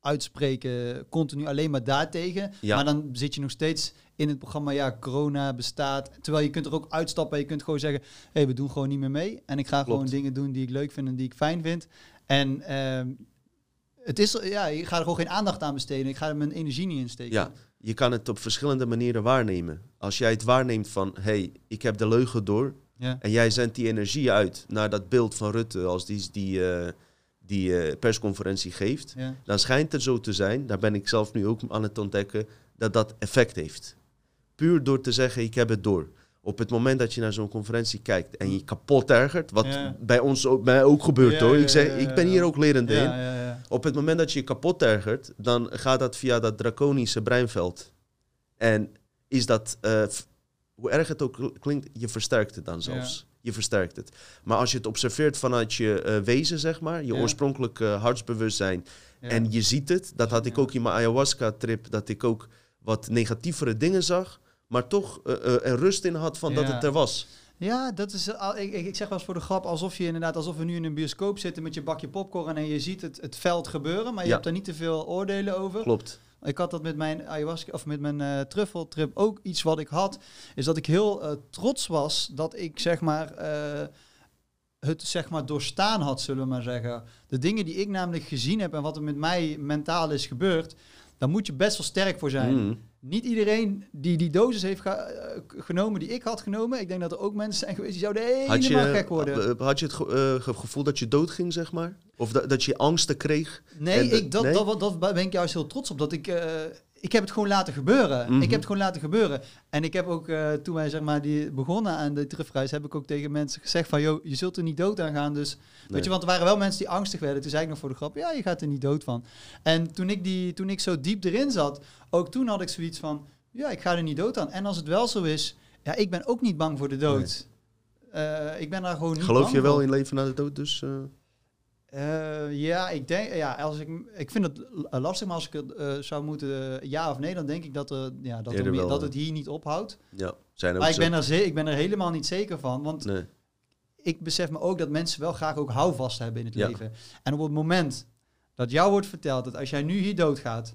uitspreken, continu alleen maar daartegen. Ja. Maar dan zit je nog steeds in het programma, ja, corona bestaat. Terwijl je kunt er ook uitstappen en je kunt gewoon zeggen, hé, hey, we doen gewoon niet meer mee. En ik ga gewoon dingen doen die ik leuk vind en die ik fijn vind. En ehm, het is, ja, ik ga er gewoon geen aandacht aan besteden. Ik ga er mijn energie niet in steken. Ja, je kan het op verschillende manieren waarnemen. Als jij het waarneemt van, hé, hey, ik heb de leugen door. Ja. En jij zendt die energie uit naar dat beeld van Rutte als die die, eh, die eh, persconferentie geeft. Ja. Dan schijnt het zo te zijn, daar ben ik zelf nu ook aan het ontdekken, dat dat effect heeft. Puur door te zeggen, ik heb het door. Op het moment dat je naar zo'n conferentie kijkt en je kapot ergert, wat Ja. bij ons ook, bij mij ook gebeurt hoor. Ik, zeg, ik ben hier ook lerend in. Op het moment dat je je kapot ergert, dan gaat dat via dat draconische breinveld. En is dat, eh, hoe erg het ook kl- klinkt, je versterkt het dan zelfs. Je versterkt het. Maar als je het observeert vanuit je eh, wezen, zeg maar, je Ja. oorspronkelijke hartsbewustzijn, en je ziet het, dat had ik ook in mijn ayahuasca-trip, dat ik ook wat negatievere dingen zag, maar toch eh, eh, er rust in had van dat het er was. Ja, dat is. al- Ik, ik, zeg wel eens voor de grap, alsof je inderdaad, alsof we nu in een bioscoop zitten met je bakje popcorn en je ziet het, het veld gebeuren, maar je Ja. hebt daar niet te veel oordelen over. Klopt. Ik had dat met mijn ayahuasca of met mijn eh truffeltrip ook iets wat ik had, is dat ik heel eh, trots was dat ik zeg maar eh, het zeg maar doorstaan had, zullen we maar zeggen. De dingen die ik namelijk gezien heb en wat er met mij mentaal is gebeurd, daar moet je best wel sterk voor zijn. Mm. Niet iedereen die die dosis heeft eh, genomen die ik had genomen. Ik denk dat er ook mensen zijn geweest die zouden helemaal gek worden. eh, had je het ge- eh, ge- gevoel dat je doodging, zeg maar? Of dat, dat je angsten kreeg? Nee, En ik, dat, nee? Dat, dat, ben ik juist heel trots op. Dat ik, ik heb het gewoon laten gebeuren. Mhm. Ik heb het gewoon laten gebeuren. En ik heb ook, eh, toen wij zeg maar, die begonnen aan de terugreis, heb ik ook tegen mensen gezegd van, joh, je zult er niet dood aan gaan. Dus, weet je, want er waren wel mensen die angstig werden. Toen zei ik nog voor de grap, ja, je gaat er niet dood van. En toen ik, die, toen ik zo diep erin zat, ook toen had ik zoiets van, ja, ik ga er niet dood aan. En als het wel zo is, ja, ik ben ook niet bang voor de dood. Eh, ik ben daar gewoon niet Geloof bang je wel in leven na de dood dus? eh? Eh, ja, ik denk, ja, als ik, ik vind het lastig, maar als ik het eh, zou moeten eh, ja of nee, dan denk ik dat, ja, dat, meer- dat het hier niet ophoudt. ja, zijn Maar ik ben, er ik ben er helemaal niet zeker van, want Nee. ik besef me ook dat mensen wel graag ook houvast hebben in het Ja. leven. En op het moment dat jou wordt verteld dat als jij nu hier doodgaat,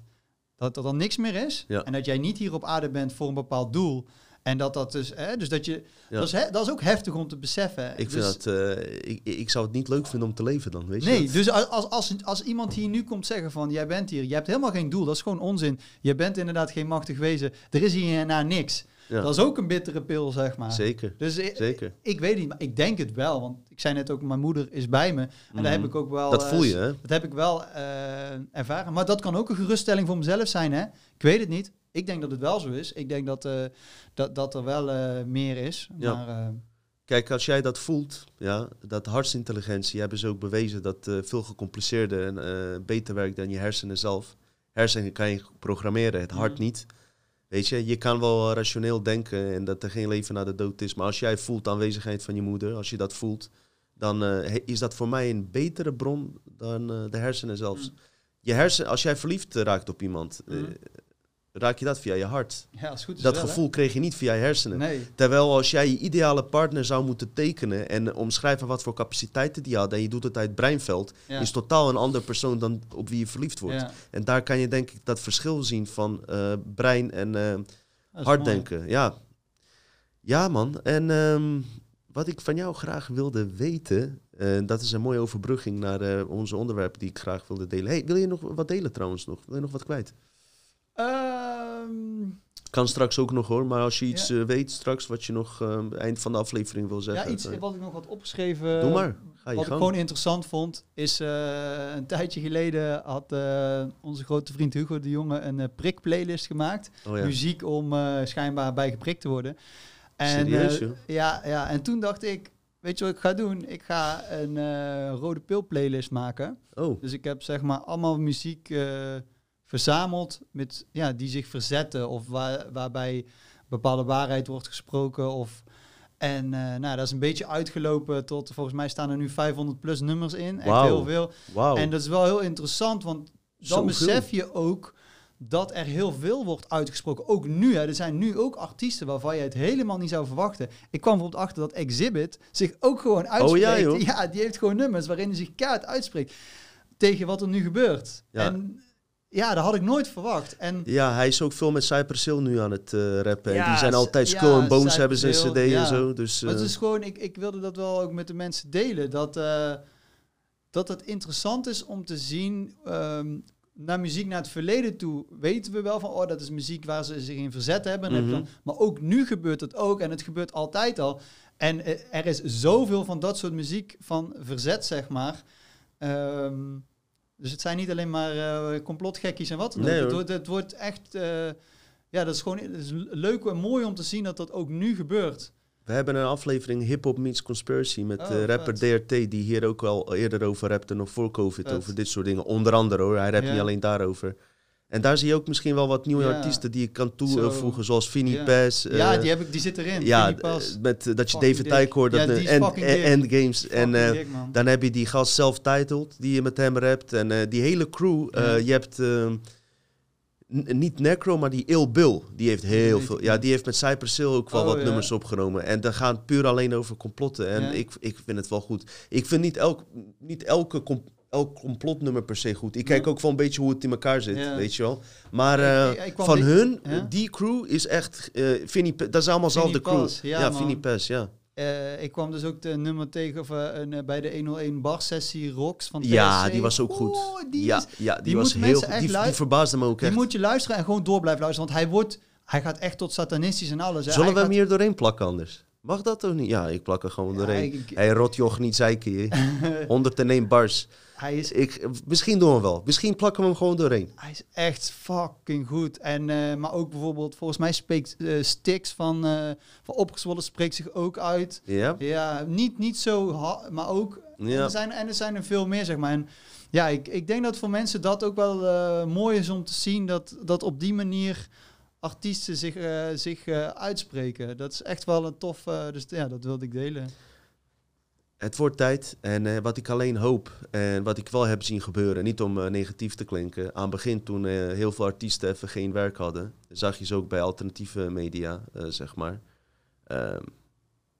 dat er dan niks meer is. Ja. En dat jij niet hier op aarde bent voor een bepaald doel. En dat dat dus, hè, dus dat je, Ja. dat, is, hè, dat is ook heftig om te beseffen. Ik, vind Dus- dat, eh, ik, ik zou het niet leuk vinden om te leven dan, weet je Nee, dat? dus als, als, als, als iemand hier nu komt zeggen van jij bent hier, je hebt helemaal geen doel, dat is gewoon onzin. Je bent inderdaad geen machtig wezen, er is hierna niks. Ja, Dat is ook een bittere pil, zeg maar. zeker, Dus ik, zeker. ik weet niet, maar ik denk het wel, want ik zei net ook, mijn moeder is bij me. En daar Mhm. heb ik ook wel... Dat eh, voel je, hè? Dat heb ik wel eh, ervaren. Maar dat kan ook een geruststelling voor mezelf zijn, hè? Ik weet het niet. Ik denk dat het wel zo is. Ik denk dat, eh, dat, dat er wel eh, meer is. Ja. Maar eh, Kijk, als jij dat voelt, ja, dat hartsintelligentie hebben ze ook bewezen dat eh, veel gecompliceerder en eh, beter werkt dan je hersenen zelf. Hersenen kan je programmeren, het hart Mhm. niet. Weet je, je kan wel rationeel denken en dat er geen leven na de dood is. Maar als jij voelt de aanwezigheid van je moeder, als je dat voelt, dan eh, is dat voor mij een betere bron dan eh, de hersenen zelfs. Mm. Je hersenen, als jij verliefd raakt op iemand, eh, Mhm. Raak je dat via je hart. ja, als goed is Dat wel, hè? gevoel kreeg je niet via je hersenen. Nee. Terwijl als jij je ideale partner zou moeten tekenen en omschrijven wat voor capaciteiten die had en je doet het uit het breinveld, Ja. is totaal een andere persoon dan op wie je verliefd wordt. Ja. En daar kan je denk ik dat verschil zien van eh, brein en eh Dat is hard mooi. denken. Ja. ja, man. En ehm, wat ik van jou graag wilde weten, eh, dat is een mooie overbrugging naar onze onderwerpen die ik graag wilde delen. Hey, wil je nog wat delen trouwens nog? Wil je nog wat kwijt? Ehm, Kan straks ook nog hoor, maar als je iets Ja. eh, weet straks wat je nog eh, eind van de aflevering wil ja, zeggen. iets eh, wat ik nog had opgeschreven. Doe maar. Ga je Wat ik gewoon interessant vond, is eh, een tijdje geleden had eh, onze grote vriend Hugo de Jonge een prik-playlist gemaakt. Oh, ja. Muziek om schijnbaar bij geprikt te worden. En, Serieus, ja, ja, en toen dacht ik, weet je wat ik ga doen? Ik ga een rode pil playlist maken. Oh, Dus ik heb zeg maar allemaal muziek verzameld met, ja, die zich verzetten of waar, waarbij bepaalde waarheid wordt gesproken. Of, en eh, nou, dat is een beetje uitgelopen tot, volgens mij staan er nu 500 plus nummers in. Echt heel veel. wauw. En dat is wel heel interessant, want dan besef je ook dat er heel veel wordt uitgesproken. Ook nu, hè, er zijn nu ook artiesten waarvan je het helemaal niet zou verwachten. Ik kwam bijvoorbeeld achter dat Exhibit zich ook gewoon uitspreekt. Oh ja, die heeft gewoon nummers waarin hij zich kaart uitspreekt tegen wat er nu gebeurt. Ja. En ja, dat had ik nooit verwacht. En Ja, hij is ook veel met Cypress Hill nu aan het eh, rappen. en Ja, die zijn altijd ja, Skull and Bones Cypress hebben ze een cd ja. en zo. Dus, Maar het eh, is gewoon, ik, ik wilde dat wel ook met de mensen delen. Dat, eh, dat het interessant is om te zien. ehm, naar muziek naar het verleden toe weten we wel van, oh, dat is muziek waar ze zich in verzet hebben. En heb dan- Mhm. maar ook nu gebeurt het ook en het gebeurt altijd al. En er is zoveel van dat soort muziek van verzet, zeg maar. Ehm, dus het zijn niet alleen maar eh, complotgekkies en wat dan ook. Nee, het, wordt, het wordt echt... eh, ja, dat is gewoon het is leuk en mooi om te zien dat dat ook nu gebeurt. we hebben een aflevering Hip Hop Meets Conspiracy met Oh, eh, rapper DRT, die hier ook al eerder over rapte, nog voor COVID, Vet. over dit soort dingen. Onder andere hoor, hij rapt Ja. niet alleen daarover. En daar zie je ook misschien wel wat nieuwe Ja. artiesten die je kan toevoegen, zoals Vinnie Ja. Pass. ja, eh, die, heb ik, die zit erin. ja, eh, met, eh, dat je Fucking David. Tyke hoort, Ja, dat, en, en-. En eh, man. Dan heb je die gast self-titled, die je met hem rapt. En eh, die hele crew. eh. Je hebt ehm, niet Necro, maar die Il Bill. Die heeft heel veel. ik Ja, die heeft met Cypress Hill ook wel Oh, wat ja. nummers opgenomen. En dat gaat puur alleen over complotten. En Ja. ik, ik vind het wel goed. Ik vind niet, elk, niet elke elk complotnummer per se goed. Ik kijk ook wel een beetje hoe het in elkaar zit, Ja. weet je wel. Maar eh, ik- ik kwam van hun, Ja. die crew is echt... Vinnie, P- dat is allemaal dezelfde crew. Ja, ja. Vinnie Pass, ja. eh, ik kwam dus ook de nummer tegen of, een, eh, bij de 101 bar sessie Rocks van Ja, die was ook goed. Die, ja, is- ja, die, die was heel goed. Die, die verbaasde me ook die echt. moet je luisteren en gewoon door blijven luisteren. Want hij wordt, hij gaat echt tot satanistisch en alles. hè. Zullen Hij we hem hier doorheen plakken anders? Mag dat of niet? Ja, ik plak er gewoon Ja, doorheen. ik- hey, rotjoch, niet zeiken je. 101 bars. Hij is Ik, misschien doen we hem wel. Misschien plakken we hem gewoon doorheen. Hij is echt fucking goed. En, eh, maar ook bijvoorbeeld, volgens mij spreekt eh Stix van, eh van Opgezwollen spreekt zich ook uit. Ja? Ja, niet, niet zo, ha- maar ook. En, Ja. er zijn, en er zijn er veel meer, zeg maar. En ja, ik, ik denk dat voor mensen dat ook wel mooi is om te zien dat, dat op die manier artiesten zich, zich uitspreken. Dat is echt wel een tof, dus ja, dat wilde ik delen. Het wordt tijd. En eh, wat ik alleen hoop en wat ik wel heb zien gebeuren, niet om eh, negatief te klinken. Aan het begin, toen eh, heel veel artiesten even geen werk hadden, zag je ze ook bij alternatieve media, zeg maar. Ehm,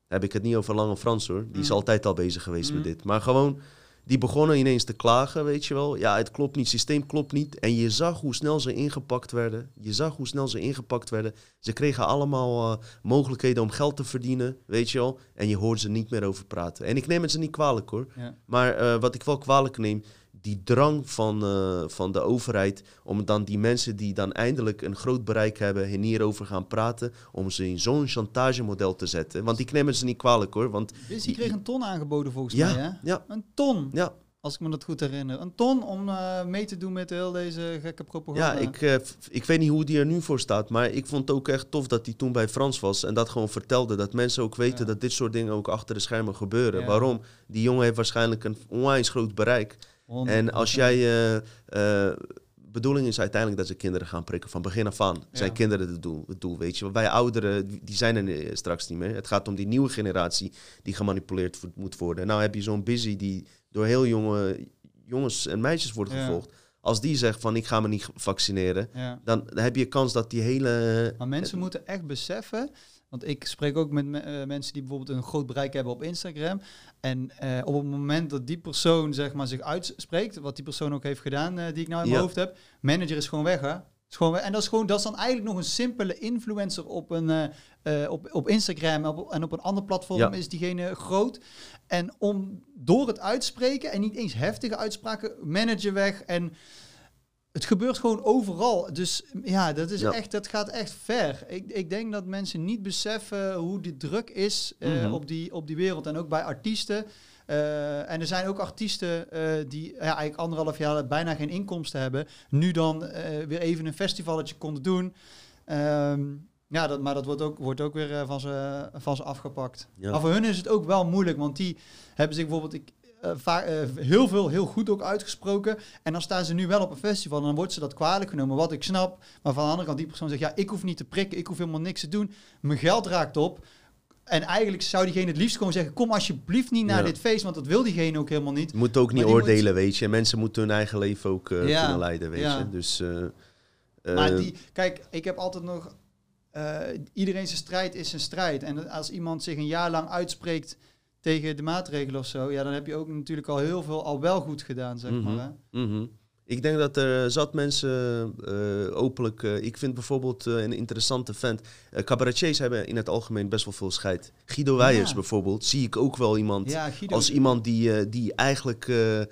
heb ik het niet over Lange Frans hoor. Die is Mhm. altijd al bezig geweest met Mhm. dit. Maar gewoon, die begonnen ineens te klagen, weet je wel. Ja, het klopt niet, het systeem klopt niet. En je zag hoe snel ze ingepakt werden. Je zag hoe snel ze ingepakt werden. Ze kregen allemaal eh, mogelijkheden om geld te verdienen, weet je wel. En je hoort ze niet meer over praten. En ik neem het ze niet kwalijk hoor. Ja. Maar eh, wat ik wel kwalijk neem, die drang van, eh, van de overheid om dan die mensen die dan eindelijk een groot bereik hebben en hierover gaan praten, om ze in zo'n chantagemodel te zetten. Want neem het ze niet kwalijk hoor. Want Busy kreeg een ton aangeboden volgens Ja, mij, hè? ja. Een ton, ja, als ik me dat goed herinner. Een ton om eh, mee te doen met heel deze gekke propaganda. ja ik, eh, ik weet niet hoe die er nu voor staat, maar ik vond het ook echt tof dat hij toen bij Frans was en dat gewoon vertelde. Dat mensen ook weten Ja. dat dit soort dingen ook achter de schermen gebeuren. Ja. Waarom? Die jongen heeft waarschijnlijk een onwijs groot bereik. En als 100%. jij. eh, bedoeling is uiteindelijk dat ze kinderen gaan prikken. Van begin af aan zijn Ja. kinderen het doel, het doel. Weet je, wij ouderen, die zijn er eh, straks niet meer. Het gaat om die nieuwe generatie die gemanipuleerd moet worden. Nou heb je zo'n busy die door heel jonge jongens en meisjes wordt Ja. gevolgd. Als die zegt van ik ga me niet vaccineren, Ja. dan heb je kans dat die hele. Maar mensen moeten echt beseffen, want ik spreek ook met me- mensen die bijvoorbeeld een groot bereik hebben op Instagram. En eh, op het moment dat die persoon zeg maar, zich uitspreekt, wat die persoon ook heeft gedaan, eh, die ik nou in mijn Ja. hoofd heb, manager is gewoon weg hè. Is gewoon weg. En dat is, gewoon, dat is dan eigenlijk nog een simpele influencer op, een, eh, op, op Instagram en op, en op een ander platform Ja. is diegene groot. En om door het uitspreken en niet eens heftige uitspraken, manager weg en het gebeurt gewoon overal. Dus ja, dat, is Ja. echt, dat gaat echt ver. Ik, ik denk dat mensen niet beseffen hoe die druk is eh, Mhm. op, die, op die wereld. En ook bij artiesten. Eh, en er zijn ook artiesten eh, die ja, eigenlijk anderhalf jaar bijna geen inkomsten hebben. Nu dan weer even een festivalletje konden doen. Ehm, ja, dat, maar dat wordt ook, wordt ook weer van, ze, van ze afgepakt. Ja. Maar voor hun is het ook wel moeilijk, want die hebben zich bijvoorbeeld ik, eh, heel veel heel goed ook uitgesproken. En dan staan ze nu wel op een festival en dan wordt ze dat kwalijk genomen, wat ik snap. Maar van de andere kant, die persoon zegt, ja, ik hoef niet te prikken, ik hoef helemaal niks te doen. Mijn geld raakt op. En eigenlijk zou diegene het liefst gewoon zeggen, kom alsjeblieft niet naar Ja. dit feest, want dat wil diegene ook helemaal niet. Je moet ook niet oordelen, weet je. Mensen moeten hun eigen leven ook eh, Ja, kunnen leiden, weet ja. je. Dus. Maar die, kijk, ik heb altijd nog. iedereen zijn strijd is zijn strijd. En als iemand zich een jaar lang uitspreekt tegen de maatregelen of zo, ja, dan heb je ook natuurlijk al heel veel al wel goed gedaan, zeg Mhm. maar. Hè? Mhm. Ik denk dat er zat mensen eh, openlijk. eh, ik vind bijvoorbeeld eh, een interessante vent. eh cabaretiers hebben in het algemeen best wel veel scheid. Guido Weijers Ja. bijvoorbeeld, zie ik ook wel iemand Ja, Guido. als iemand die, eh, die eigenlijk. eh, eh,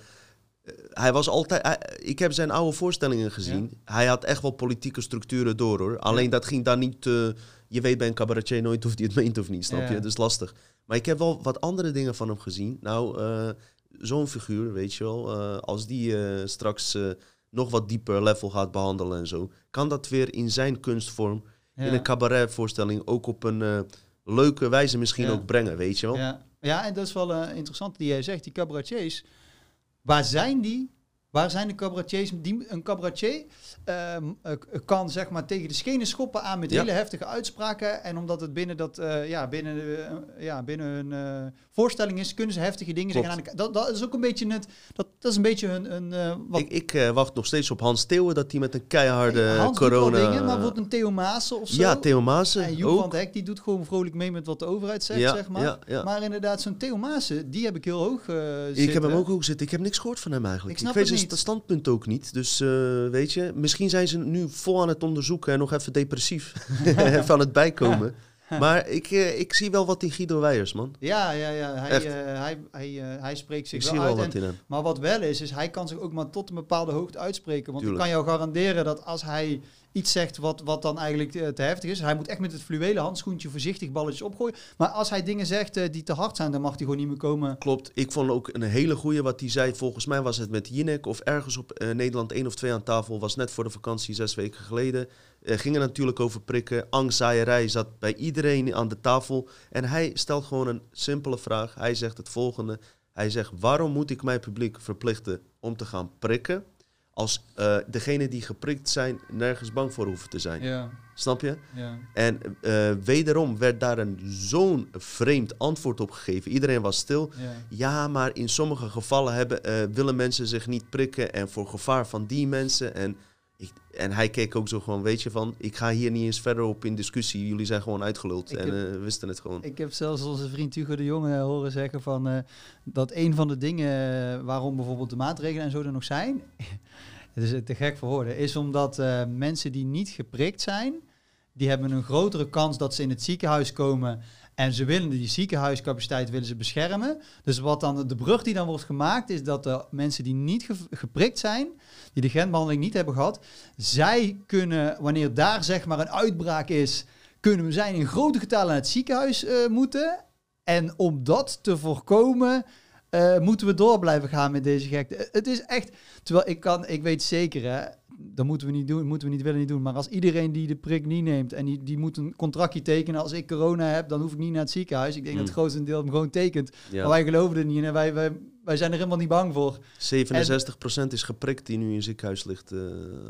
hij was altijd. hij- ik heb zijn oude voorstellingen gezien. Hij had echt wel politieke structuren door hoor. Alleen dat ging dan niet. eh, je weet bij een cabaretier nooit of hij het meent of niet, snap je? Dat is lastig. Maar ik heb wel wat andere dingen van hem gezien. Nou, eh, zo'n figuur, weet je wel. eh, als die eh, straks nog wat dieper level gaat behandelen en zo, kan dat weer in zijn kunstvorm, ja. in een cabaretvoorstelling, ook op een leuke wijze misschien Ja. ook brengen, weet je wel? Ja. ja, en dat is wel interessant die jij zegt, die cabaretiers. Waar zijn die? Waar zijn de cabaretiers? Die, een cabaretier ehm, eh, kan zeg maar tegen de schenen schoppen aan met Ja. hele heftige uitspraken. En omdat het binnen, dat, eh, ja, binnen, eh, ja, binnen hun eh, voorstelling is, kunnen ze heftige dingen Klopt. zeggen. Aan de, dat, dat is ook een beetje het. Dat, dat is een beetje hun. eh, wat, Ik, ik eh, wacht nog steeds op Hans Theeuwen dat hij met een keiharde corona... dingen, maar bijvoorbeeld een Theo Maassen of zo. ja, Theo Maassen En Joep van Hek, die doet gewoon vrolijk mee met wat de overheid zegt, Ja, zeg maar. ja. Maar inderdaad, zo'n Theo Maassen, die heb ik heel hoog eh Ik heb hem ook ook zitten. Ik heb niks gehoord van hem eigenlijk. Ik snap weet het zijn niet. standpunt ook niet. Dus eh, weet je, misschien zijn ze nu vol aan het onderzoeken en nog even depressief. aan het bijkomen. Maar ik, eh, ik zie wel wat in Guido Weijers, man. Ja, ja, ja. Hij, eh, hij, hij, hij spreekt zich Ik wel zie wel uit. wat En- in hem. maar wat wel is, is hij kan zich ook maar tot een bepaalde hoogte uitspreken. Want Tuurlijk. ik kan jou garanderen dat als hij iets zegt wat, wat dan eigenlijk eh, te heftig is, hij moet echt met het fluwelen handschoentje voorzichtig balletjes opgooien. Maar als hij dingen zegt eh, die te hard zijn, dan mag hij gewoon niet meer komen. Klopt. Ik vond ook een hele goeie wat hij zei. Volgens mij was het met Jinek of ergens op eh, Nederland 1 of 2 aan tafel. Was net voor de vakantie, zes weken geleden. Eh ging er natuurlijk over prikken. Angstzaaierij zat bij iedereen aan de tafel. En hij stelt gewoon een simpele vraag. Hij zegt het volgende. Hij zegt, waarom moet ik mijn publiek verplichten om te gaan prikken... als eh degenen die geprikt zijn nergens bang voor hoeven te zijn? Ja, Snap je? ja. En eh, wederom werd daar een zo'n vreemd antwoord op gegeven. Iedereen was stil. ja. Ja, maar in sommige gevallen hebben, eh, willen mensen zich niet prikken en voor gevaar van die mensen. En, en hij keek ook zo gewoon, weet je van, ik ga hier niet eens verder op in discussie. Jullie zijn gewoon uitgeluld Ik en heb- eh, wisten het gewoon. Ik heb zelfs onze vriend Hugo de Jonge horen zeggen van eh, dat een van de dingen eh, waarom bijvoorbeeld de maatregelen en zo er nog zijn, het is te gek voor woorden, is omdat mensen die niet geprikt zijn, die hebben een grotere kans dat ze in het ziekenhuis komen en ze willen die ziekenhuiscapaciteit willen ze beschermen. Dus wat dan de brug die dan wordt gemaakt is dat de mensen die niet ge- geprikt zijn, die de genbehandeling niet hebben gehad, zij kunnen wanneer daar zeg maar een uitbraak is, kunnen we zijn in grote getalen naar het ziekenhuis eh, moeten. En om dat te voorkomen, eh, moeten we door blijven gaan met deze gekte. Het is echt, terwijl ik kan, ik weet zeker, hè, dat moeten we niet doen, moeten we niet willen niet doen. Maar als iedereen die de prik niet neemt en die, die moet een contractje tekenen, als ik corona heb, dan hoef ik niet naar het ziekenhuis. Ik denk dat het Hmm. grootste deel hem gewoon tekent. Maar wij geloven er niet in en wij, wij, wij zijn er helemaal niet bang voor. 67% is geprikt die nu in ziekenhuis ligt. eh,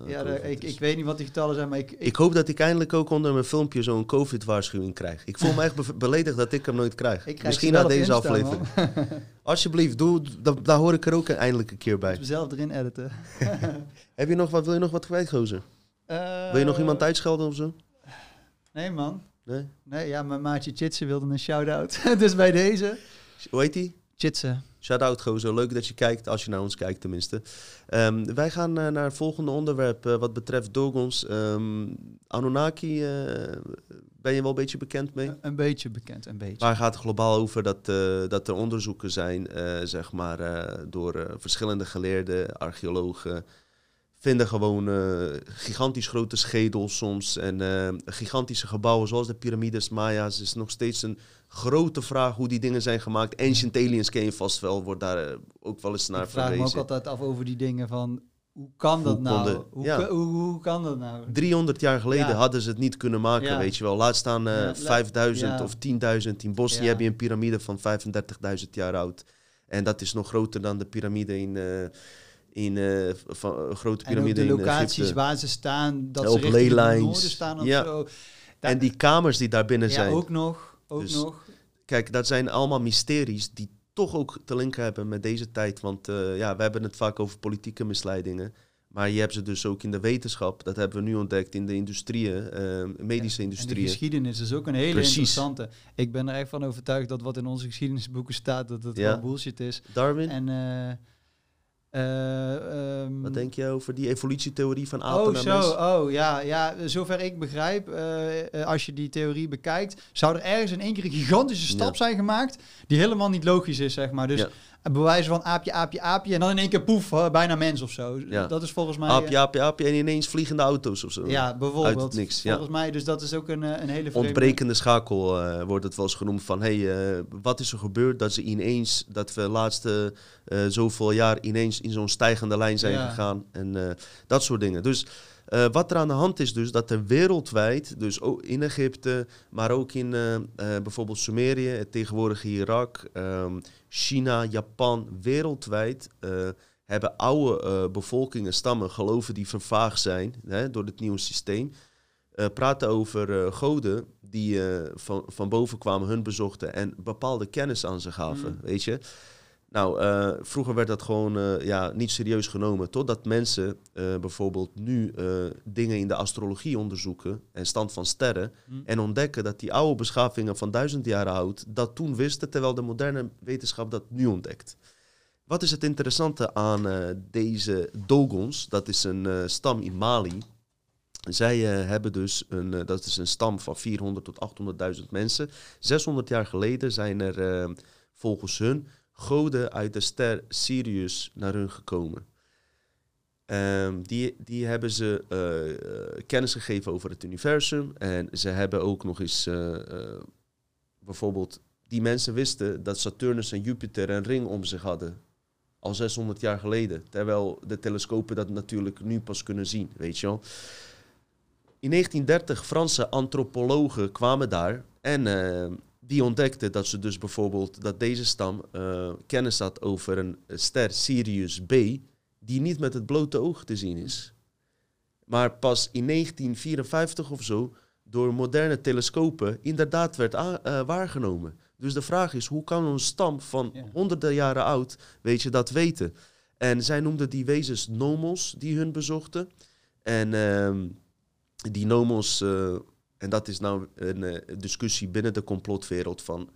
Ja, ik, Dus ik weet niet wat die getallen zijn, maar ik, ik, ik hoop dat ik eindelijk ook onder mijn filmpje zo'n COVID-waarschuwing krijg. Ik voel me echt be- beledigd dat ik hem nooit krijg. ik krijg Misschien na deze Insta, aflevering. Alsjeblieft, doe, da- daar hoor ik er ook eindelijk een keer bij. Moeten we zelf erin editen. Heb je nog wat, wil je nog wat kwijt, gozer? Wil je nog iemand uitschelden of zo? Nee, man. Nee? Nee, ja, mijn maatje Chitse wilde een shout-out. dus bij deze. Hoe heet die? Chitse. Shout-out gozer, leuk dat je kijkt, als je naar ons kijkt tenminste. Ehm, wij gaan eh, naar het volgende onderwerp eh, wat betreft Dogons. Ehm, Anunnaki, eh, ben je wel een beetje bekend mee? Een beetje bekend, een beetje. Waar gaat het globaal over dat, dat er onderzoeken zijn, zeg maar, door verschillende geleerden, archeologen. Vinden gewoon gigantisch grote schedels soms en gigantische gebouwen zoals de piramides, Maya's. is nog steeds een grote vraag hoe die dingen zijn gemaakt. Ancient Aliens ken je vast wel, wordt daar eh, ook wel eens naar ik vraag me ook altijd af over die dingen van... Hoe kan dat Hoe nou? hoe, ja. hoe, hoe kan dat nou? 300 jaar geleden Ja. hadden ze het niet kunnen maken, Ja. weet je wel. Laat staan eh, Ja, la- 5000 ja. of 10.000. In Bosnië heb je een piramide van 35.000 jaar oud. En dat is nog groter dan de piramide in... eh, in eh, van, grote En ook piramide de in locaties waar ze staan, dat ze richting het leylines. noorden staan of zo. En die kamers die daar binnen ja, zijn. ook nog. Ook Dus- nog. Kijk, dat zijn allemaal mysteries die toch ook te linken hebben met deze tijd. Want eh, ja, we hebben het vaak over politieke misleidingen. Maar je hebt ze dus ook in de wetenschap. Dat hebben we nu ontdekt in de industrieën, eh, medische En de industrieën. geschiedenis is ook een hele Precies. interessante. Ik ben er echt van overtuigd dat wat in onze geschiedenisboeken staat, dat het Ja. wel bullshit is. Darwin, En eh, eh, ehm, wat denk je over die evolutietheorie van apen Oh, naar zo. Oh, ja. ja. Zover ik begrijp, eh, eh, als je die theorie bekijkt, zou er ergens in één keer een gigantische stap Ja. zijn gemaakt die helemaal niet logisch is, zeg maar. Dus Ja. Bewijs van aapje, aapje, aapje en dan in één keer poef, hè, bijna mens of zo. Ja. Dat is volgens mij... Aapje, aapje, aapje en ineens vliegende auto's of zo. eh, ja, bijvoorbeeld. Uit niks, ja. Volgens mij, dus dat is ook een, eh, een hele vreemde... Ontbrekende schakel eh, wordt het wel eens genoemd van... hey, eh, wat is er gebeurd dat ze ineens... dat we de laatste eh, zoveel jaar ineens in zo'n stijgende lijn zijn Ja. gegaan. En eh, dat soort dingen. Dus eh, wat er aan de hand is dus... dat er wereldwijd, dus ook in Egypte... maar ook in eh, eh, bijvoorbeeld Sumerië, het tegenwoordige Irak... ehm, China, Japan, wereldwijd... eh, hebben oude eh, bevolkingen, stammen, geloven die vervaagd zijn hè, door het nieuwe systeem eh, praten over goden die van, van boven kwamen, hun bezochten en bepaalde kennis aan ze gaven, Mm. weet je. Nou, eh, vroeger werd dat gewoon eh, ja, niet serieus genomen, totdat mensen eh, bijvoorbeeld nu dingen in de astrologie onderzoeken en stand van sterren Hm. en ontdekken dat die oude beschavingen van duizend jaar oud dat toen wisten, terwijl de moderne wetenschap dat nu ontdekt. Wat is het interessante aan deze Dogons? Dat is een stam in Mali. Zij hebben dus een, dat is een stam van 400 tot 800.000 mensen. 600 jaar geleden zijn er volgens hun goden uit de ster Sirius naar hun gekomen. Um, die, die hebben ze uh, kennis gegeven over het universum. En ze hebben ook nog eens uh, bijvoorbeeld. Die mensen wisten dat Saturnus en Jupiter een ring om zich hadden. Al 600 jaar geleden. Terwijl de telescopen dat natuurlijk nu pas kunnen zien, weet je wel. In 1930 Franse antropologen kwamen daar en die ontdekten dat ze dus bijvoorbeeld dat deze stam kennis had over een ster Sirius B die niet met het blote oog te zien is. Maar pas in 1954 of zo door moderne telescopen inderdaad werd uh, waargenomen. Dus de vraag is, hoe kan een stam van honderden jaren oud, weet je, dat weten? En zij noemden die wezens nomos die hun bezochten. En uh, die nomos, uh, en dat is nou een uh, discussie binnen de complotwereld van...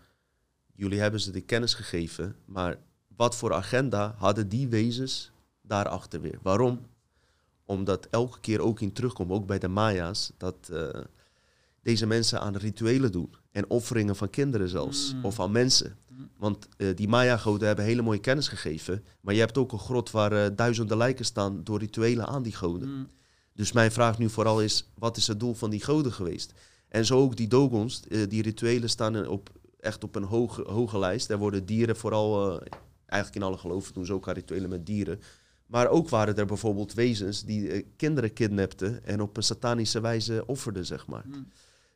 jullie hebben ze de kennis gegeven, maar wat voor agenda hadden die wezens daarachter weer. Waarom? Omdat elke keer ook in terugkomt, ook bij de Maya's, dat uh, deze mensen aan rituelen doen. En offeringen van kinderen zelfs, mm. of aan mensen. Mm. Want uh, die Maya-goden hebben hele mooie kennis gegeven. Maar je hebt ook een grot waar duizenden lijken staan door rituelen aan die goden. Mm. Dus mijn vraag nu vooral is, wat is het doel van die goden geweest? En zo ook die dogons, die rituelen staan op, echt op een hoge, hoge lijst. Er worden dieren vooral, eigenlijk in alle geloven doen ze ook rituelen met dieren. Maar ook waren er bijvoorbeeld wezens die uh, kinderen kidnapten en op een satanische wijze offerden, zeg maar. Hmm.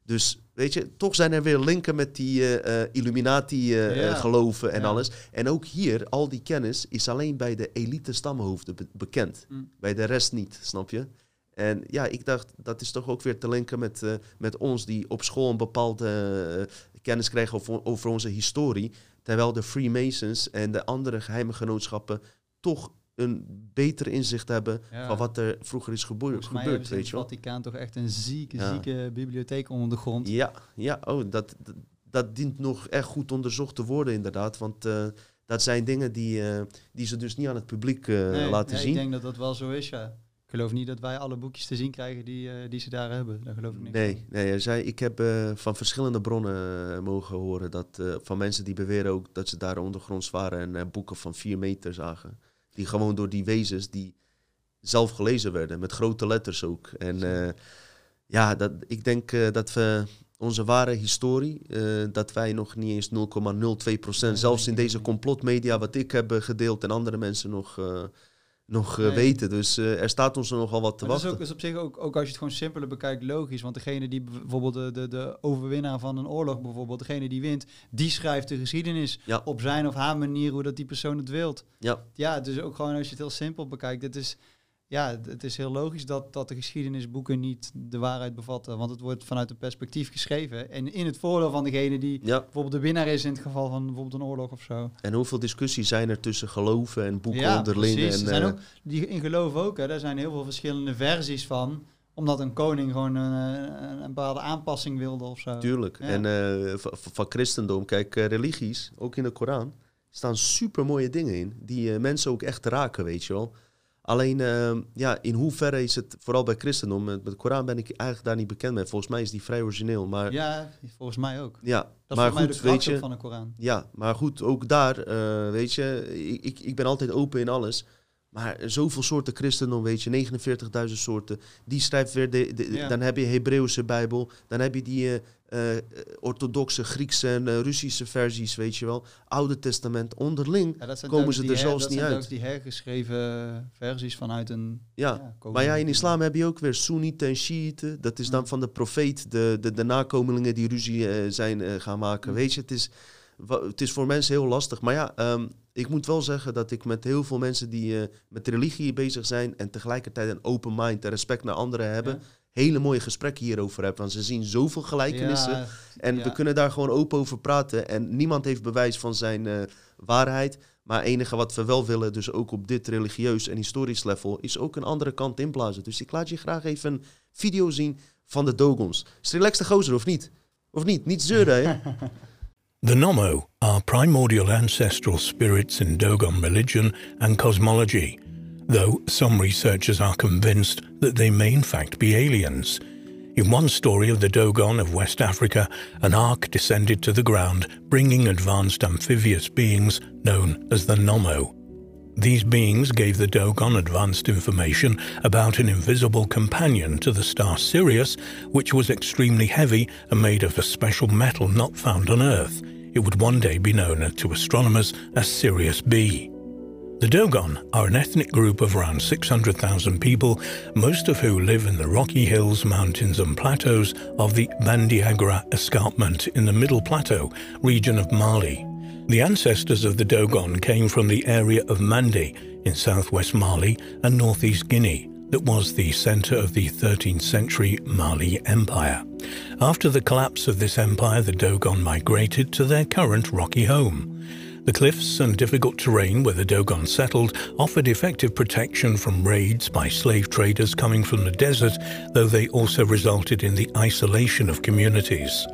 Dus weet je, toch zijn er weer linken met die Illuminati-geloven en alles. En ook hier, al die kennis is alleen bij de elite stamhoofden bekend. Hmm. Bij de rest niet, snap je? En ja, ik dacht, dat is toch ook weer te linken met, met ons, die op school een bepaalde kennis krijgen over, over onze historie. Terwijl de Freemasons en de andere geheime genootschappen toch een beter inzicht hebben van wat er vroeger is gebeurd. weet je wel. Vaticaan toch echt een zieke, zieke bibliotheek onder de grond. Ja, ja oh, dat, dat, dient nog echt goed onderzocht te worden inderdaad. Want uh, dat zijn dingen die, die ze dus niet aan het publiek laten zien. Ik denk dat dat wel zo is, ja. Ik geloof niet dat wij alle boekjes te zien krijgen die, die ze daar hebben. Daar geloof ik niet. Nee, nee zei, ik heb van verschillende bronnen mogen horen dat van mensen die beweren ook dat ze daar ondergronds waren en boeken van vier meter zagen. Die gewoon door die wezens die zelf gelezen werden, met grote letters ook. En ja, dat, ik denk dat we onze ware historie, uh, dat wij nog niet eens 0,02%, zelfs in deze complotmedia wat ik heb gedeeld en andere mensen nog nog uh, weten. Dus uh, er staat ons er nogal wat te maar wachten. Dat is, ook, is op zich ook, ook als je het gewoon simpeler bekijkt, logisch. Want degene die bijvoorbeeld de, de, de overwinnaar van een oorlog, bijvoorbeeld, degene die wint, die schrijft de geschiedenis ja. op zijn of haar manier hoe dat die persoon het wilt. Ja. ja, dus ook gewoon als je het heel simpel bekijkt, het is ja, het is heel logisch dat, dat de geschiedenisboeken niet de waarheid bevatten. Want het wordt vanuit een perspectief geschreven. En in het voordeel van degene die bijvoorbeeld de winnaar is in het geval van bijvoorbeeld een oorlog of zo. En hoeveel discussies zijn er tussen geloven en boeken ja, onderling? En, er zijn uh, ook, die in geloof ook, hè, daar zijn heel veel verschillende versies van omdat een koning gewoon een, een, bepaalde aanpassing wilde of zo. Tuurlijk. En uh, van christendom, kijk, uh, religies, ook in de Koran, staan super mooie dingen in. Die mensen ook echt raken, weet je wel. Alleen, uh, ja, in hoeverre is het, vooral bij christendom, met de Koran ben ik eigenlijk daar niet bekend mee. Volgens mij is die vrij origineel. Maar, ja, volgens mij ook. Ja, dat maar goed, weet je, van de Koran. Ja, maar goed, ook daar, uh, weet je, ik, ik ben altijd open in alles. Maar zoveel soorten christendom, weet je, 49.000 soorten. Die schrijft weer, de, dan heb je Hebreeuwse Bijbel, dan heb je die uh, uh, orthodoxe Griekse en uh, Russische versies, weet je wel. Oude Testament, onderling komen ze er zelfs niet uit. Dat zijn die hergeschreven versies vanuit een... Ja, ja maar ja, in islam heb je ook weer Soenieten en Shiiten. Dat is dan mm. van de profeet, de, de, de nakomelingen die ruzie uh, zijn gaan maken. Mm. Weet je, het is, het is voor mensen heel lastig. Maar ja, um, ik moet wel zeggen dat ik met heel veel mensen die met religie bezig zijn... en tegelijkertijd een open mind en respect naar anderen hebben hele mooie gesprekken hierover heb. Want ze zien zoveel gelijkenissen. en we kunnen daar gewoon open over praten. En niemand heeft bewijs van zijn uh, waarheid. Maar enige wat we wel willen, dus ook op dit religieus en historisch level, is ook een andere kant inblazen. Dus ik laat je graag even een video zien van de Dogons. Is de gozer of niet? Of niet? Niet zeuren, hè? The Nomo are primordial ancestral spirits in Dogon religion and cosmology. Though some researchers are convinced that they may in fact be aliens. In one story of the Dogon of West Africa, an ark descended to the ground, bringing advanced amphibious beings known as the Nomo. These beings gave the Dogon advanced information about an invisible companion to the star Sirius, which was extremely heavy and made of a special metal not found on Earth. It would one day be known to astronomers as Sirius B. The Dogon are an ethnic group of around 600,000 people, most of who live in the rocky hills, mountains, and plateaus of the Bandiagara escarpment in the Middle Plateau region of Mali. The ancestors of the Dogon came from the area of Mande in southwest Mali and northeast Guinea, that was the center of the 13th century Mali Empire. After the collapse of this empire, the Dogon migrated to their current rocky home. The cliffs and difficult terrain where the Dogon settled offered effective protection from raids by slave traders coming from the desert, though they also resulted in the isolation of communities.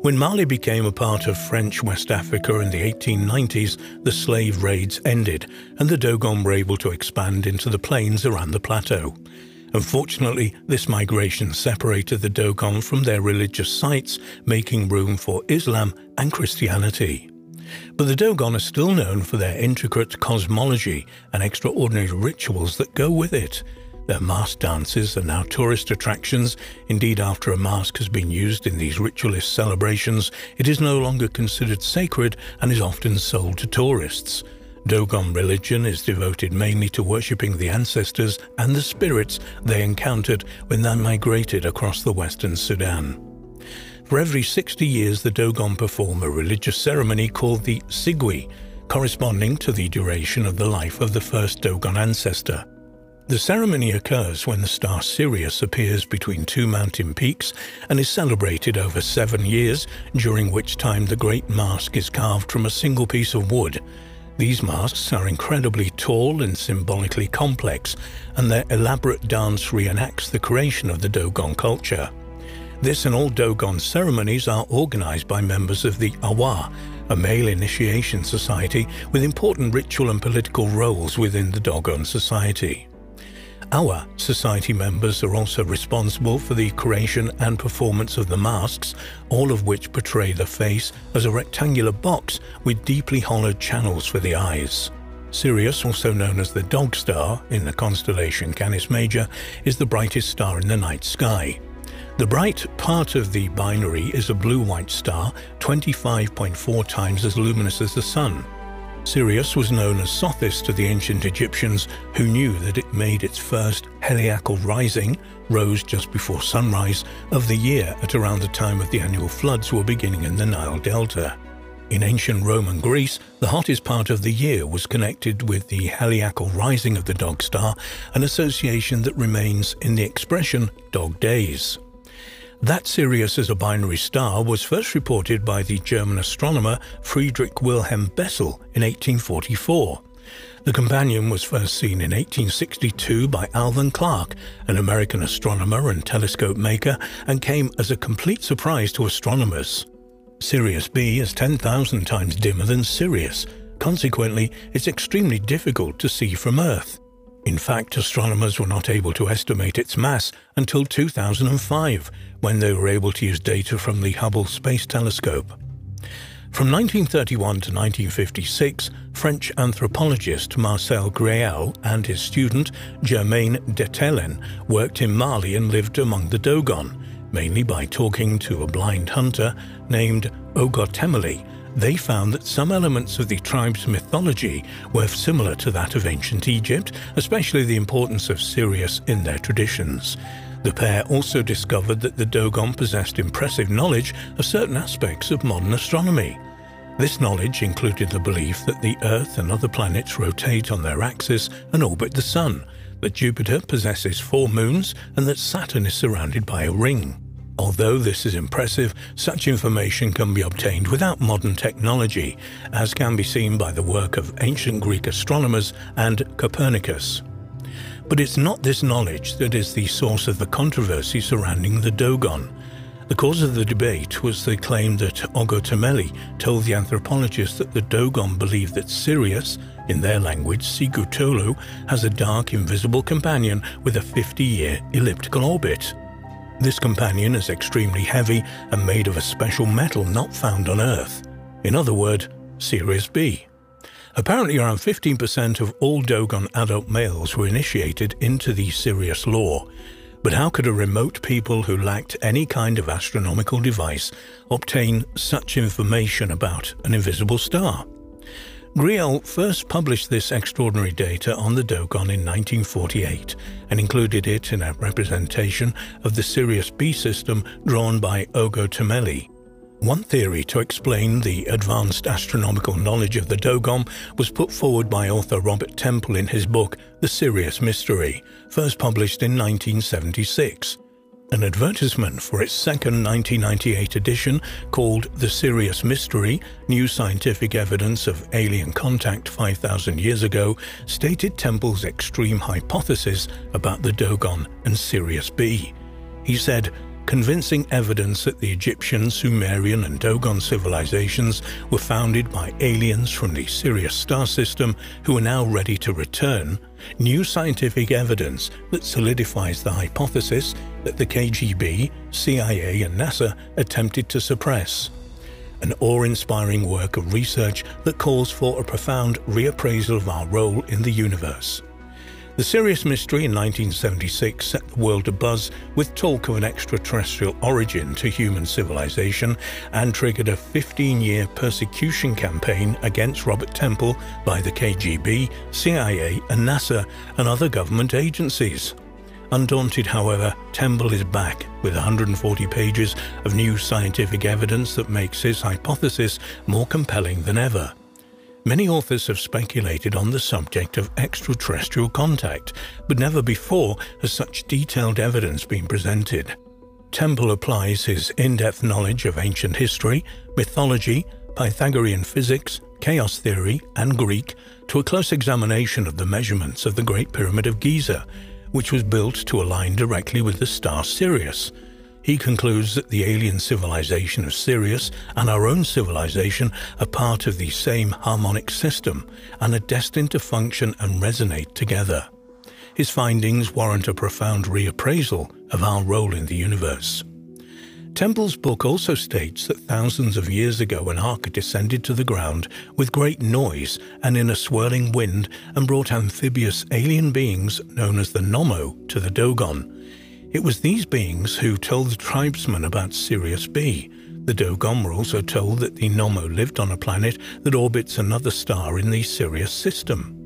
When Mali became a part of French West Africa in the 1890s, the slave raids ended and the Dogon were able to expand into the plains around the plateau. Unfortunately, this migration separated the Dogon from their religious sites, making room for Islam and Christianity. But the Dogon are still known for their intricate cosmology and extraordinary rituals that go with it. Their mask dances are now tourist attractions. Indeed, after a mask has been used in these ritualist celebrations, it is no longer considered sacred and is often sold to tourists. Dogon religion is devoted mainly to worshipping the ancestors and the spirits they encountered when they migrated across the western Sudan. For every 60 years, the Dogon perform a religious ceremony called the Sigui, corresponding to the duration of the life of the first Dogon ancestor. The ceremony occurs when the star Sirius appears between two mountain peaks and is celebrated over seven years, during which time the great mask is carved from a single piece of wood. These masks are incredibly tall and symbolically complex, and their elaborate dance reenacts the creation of the Dogon culture. This and all Dogon ceremonies are organized by members of the Awa, a male initiation society with important ritual and political roles within the Dogon society. Our society members are also responsible for the creation and performance of the masks, all of which portray the face as a rectangular box with deeply hollowed channels for the eyes. Sirius, also known as the Dog Star in the constellation Canis Major, is the brightest star in the night sky. The bright part of the binary is a blue-white star, 25.4 times as luminous as the Sun. Sirius was known as Sothis to the ancient Egyptians, who knew that it made its first heliacal rising, rose just before sunrise, of the year at around the time of the annual floods were beginning in the Nile Delta. In ancient Roman Greece, the hottest part of the year was connected with the heliacal rising of the dog star, an association that remains in the expression dog days. That Sirius is a binary star was first reported by the German astronomer Friedrich Wilhelm Bessel in 1844. The companion was first seen in 1862 by Alvan Clark, an American astronomer and telescope maker, and came as a complete surprise to astronomers. Sirius B is 10,000 times dimmer than Sirius. Consequently, it's extremely difficult to see from Earth. In fact, astronomers were not able to estimate its mass until 2005, when they were able to use data from the Hubble Space Telescope. From 1931 to 1956, French anthropologist Marcel Gréal and his student Germaine Detelen worked in Mali and lived among the Dogon, mainly by talking to a blind hunter named Ogotemeli, they found that some elements of the tribe's mythology were similar to that of ancient Egypt, especially the importance of Sirius in their traditions. The pair also discovered that the Dogon possessed impressive knowledge of certain aspects of modern astronomy. This knowledge included the belief that the Earth and other planets rotate on their axis and orbit the Sun, that Jupiter possesses four moons, and that Saturn is surrounded by a ring. Although this is impressive, such information can be obtained without modern technology, as can be seen by the work of ancient Greek astronomers and Copernicus. But it's not this knowledge that is the source of the controversy surrounding the Dogon. The cause of the debate was the claim that Ogo Temeli told the anthropologist that the Dogon believed that Sirius, in their language Sigutolo, has a dark invisible companion with a 50-year elliptical orbit. This companion is extremely heavy and made of a special metal not found on Earth. In other words, Sirius B. Apparently, around 15% of all Dogon adult males were initiated into the Sirius lore. But how could a remote people who lacked any kind of astronomical device obtain such information about an invisible star? Griel first published this extraordinary data on the Dogon in 1948 and included it in a representation of the Sirius B system drawn by Ogo Temeli. One theory to explain the advanced astronomical knowledge of the Dogon was put forward by author Robert Temple in his book The Sirius Mystery, first published in 1976. An advertisement for its second 1998 edition, called The Sirius Mystery New Scientific Evidence of Alien Contact 5,000 Years Ago, stated Temple's extreme hypothesis about the Dogon and Sirius B. He said, convincing evidence that the Egyptian, Sumerian, and Dogon civilizations were founded by aliens from the Sirius star system who are now ready to return, new scientific evidence that solidifies the hypothesis that the KGB, CIA, and NASA attempted to suppress. An awe inspiring work of research that calls for a profound reappraisal of our role in the universe. The Sirius Mystery in 1976 set the world abuzz with talk of an extraterrestrial origin to human civilization and triggered a 15-year persecution campaign against Robert Temple by the KGB, CIA and NASA and other government agencies. Undaunted, however, Temple is back with 140 pages of new scientific evidence that makes his hypothesis more compelling than ever. Many authors have speculated on the subject of extraterrestrial contact, but never before has such detailed evidence been presented. Temple applies his in-depth knowledge of ancient history, mythology, Pythagorean physics, chaos theory, and Greek to a close examination of the measurements of the Great Pyramid of Giza, which was built to align directly with the star Sirius, he concludes that the alien civilization of Sirius and our own civilization are part of the same harmonic system and are destined to function and resonate together. His findings warrant a profound reappraisal of our role in the universe. Temple's book also states that thousands of years ago an ark descended to the ground with great noise and in a swirling wind and brought amphibious alien beings known as the Nomo to the Dogon, it was these beings who told the tribesmen about Sirius B. The Dogon were also told that the Nomo lived on a planet that orbits another star in the Sirius system.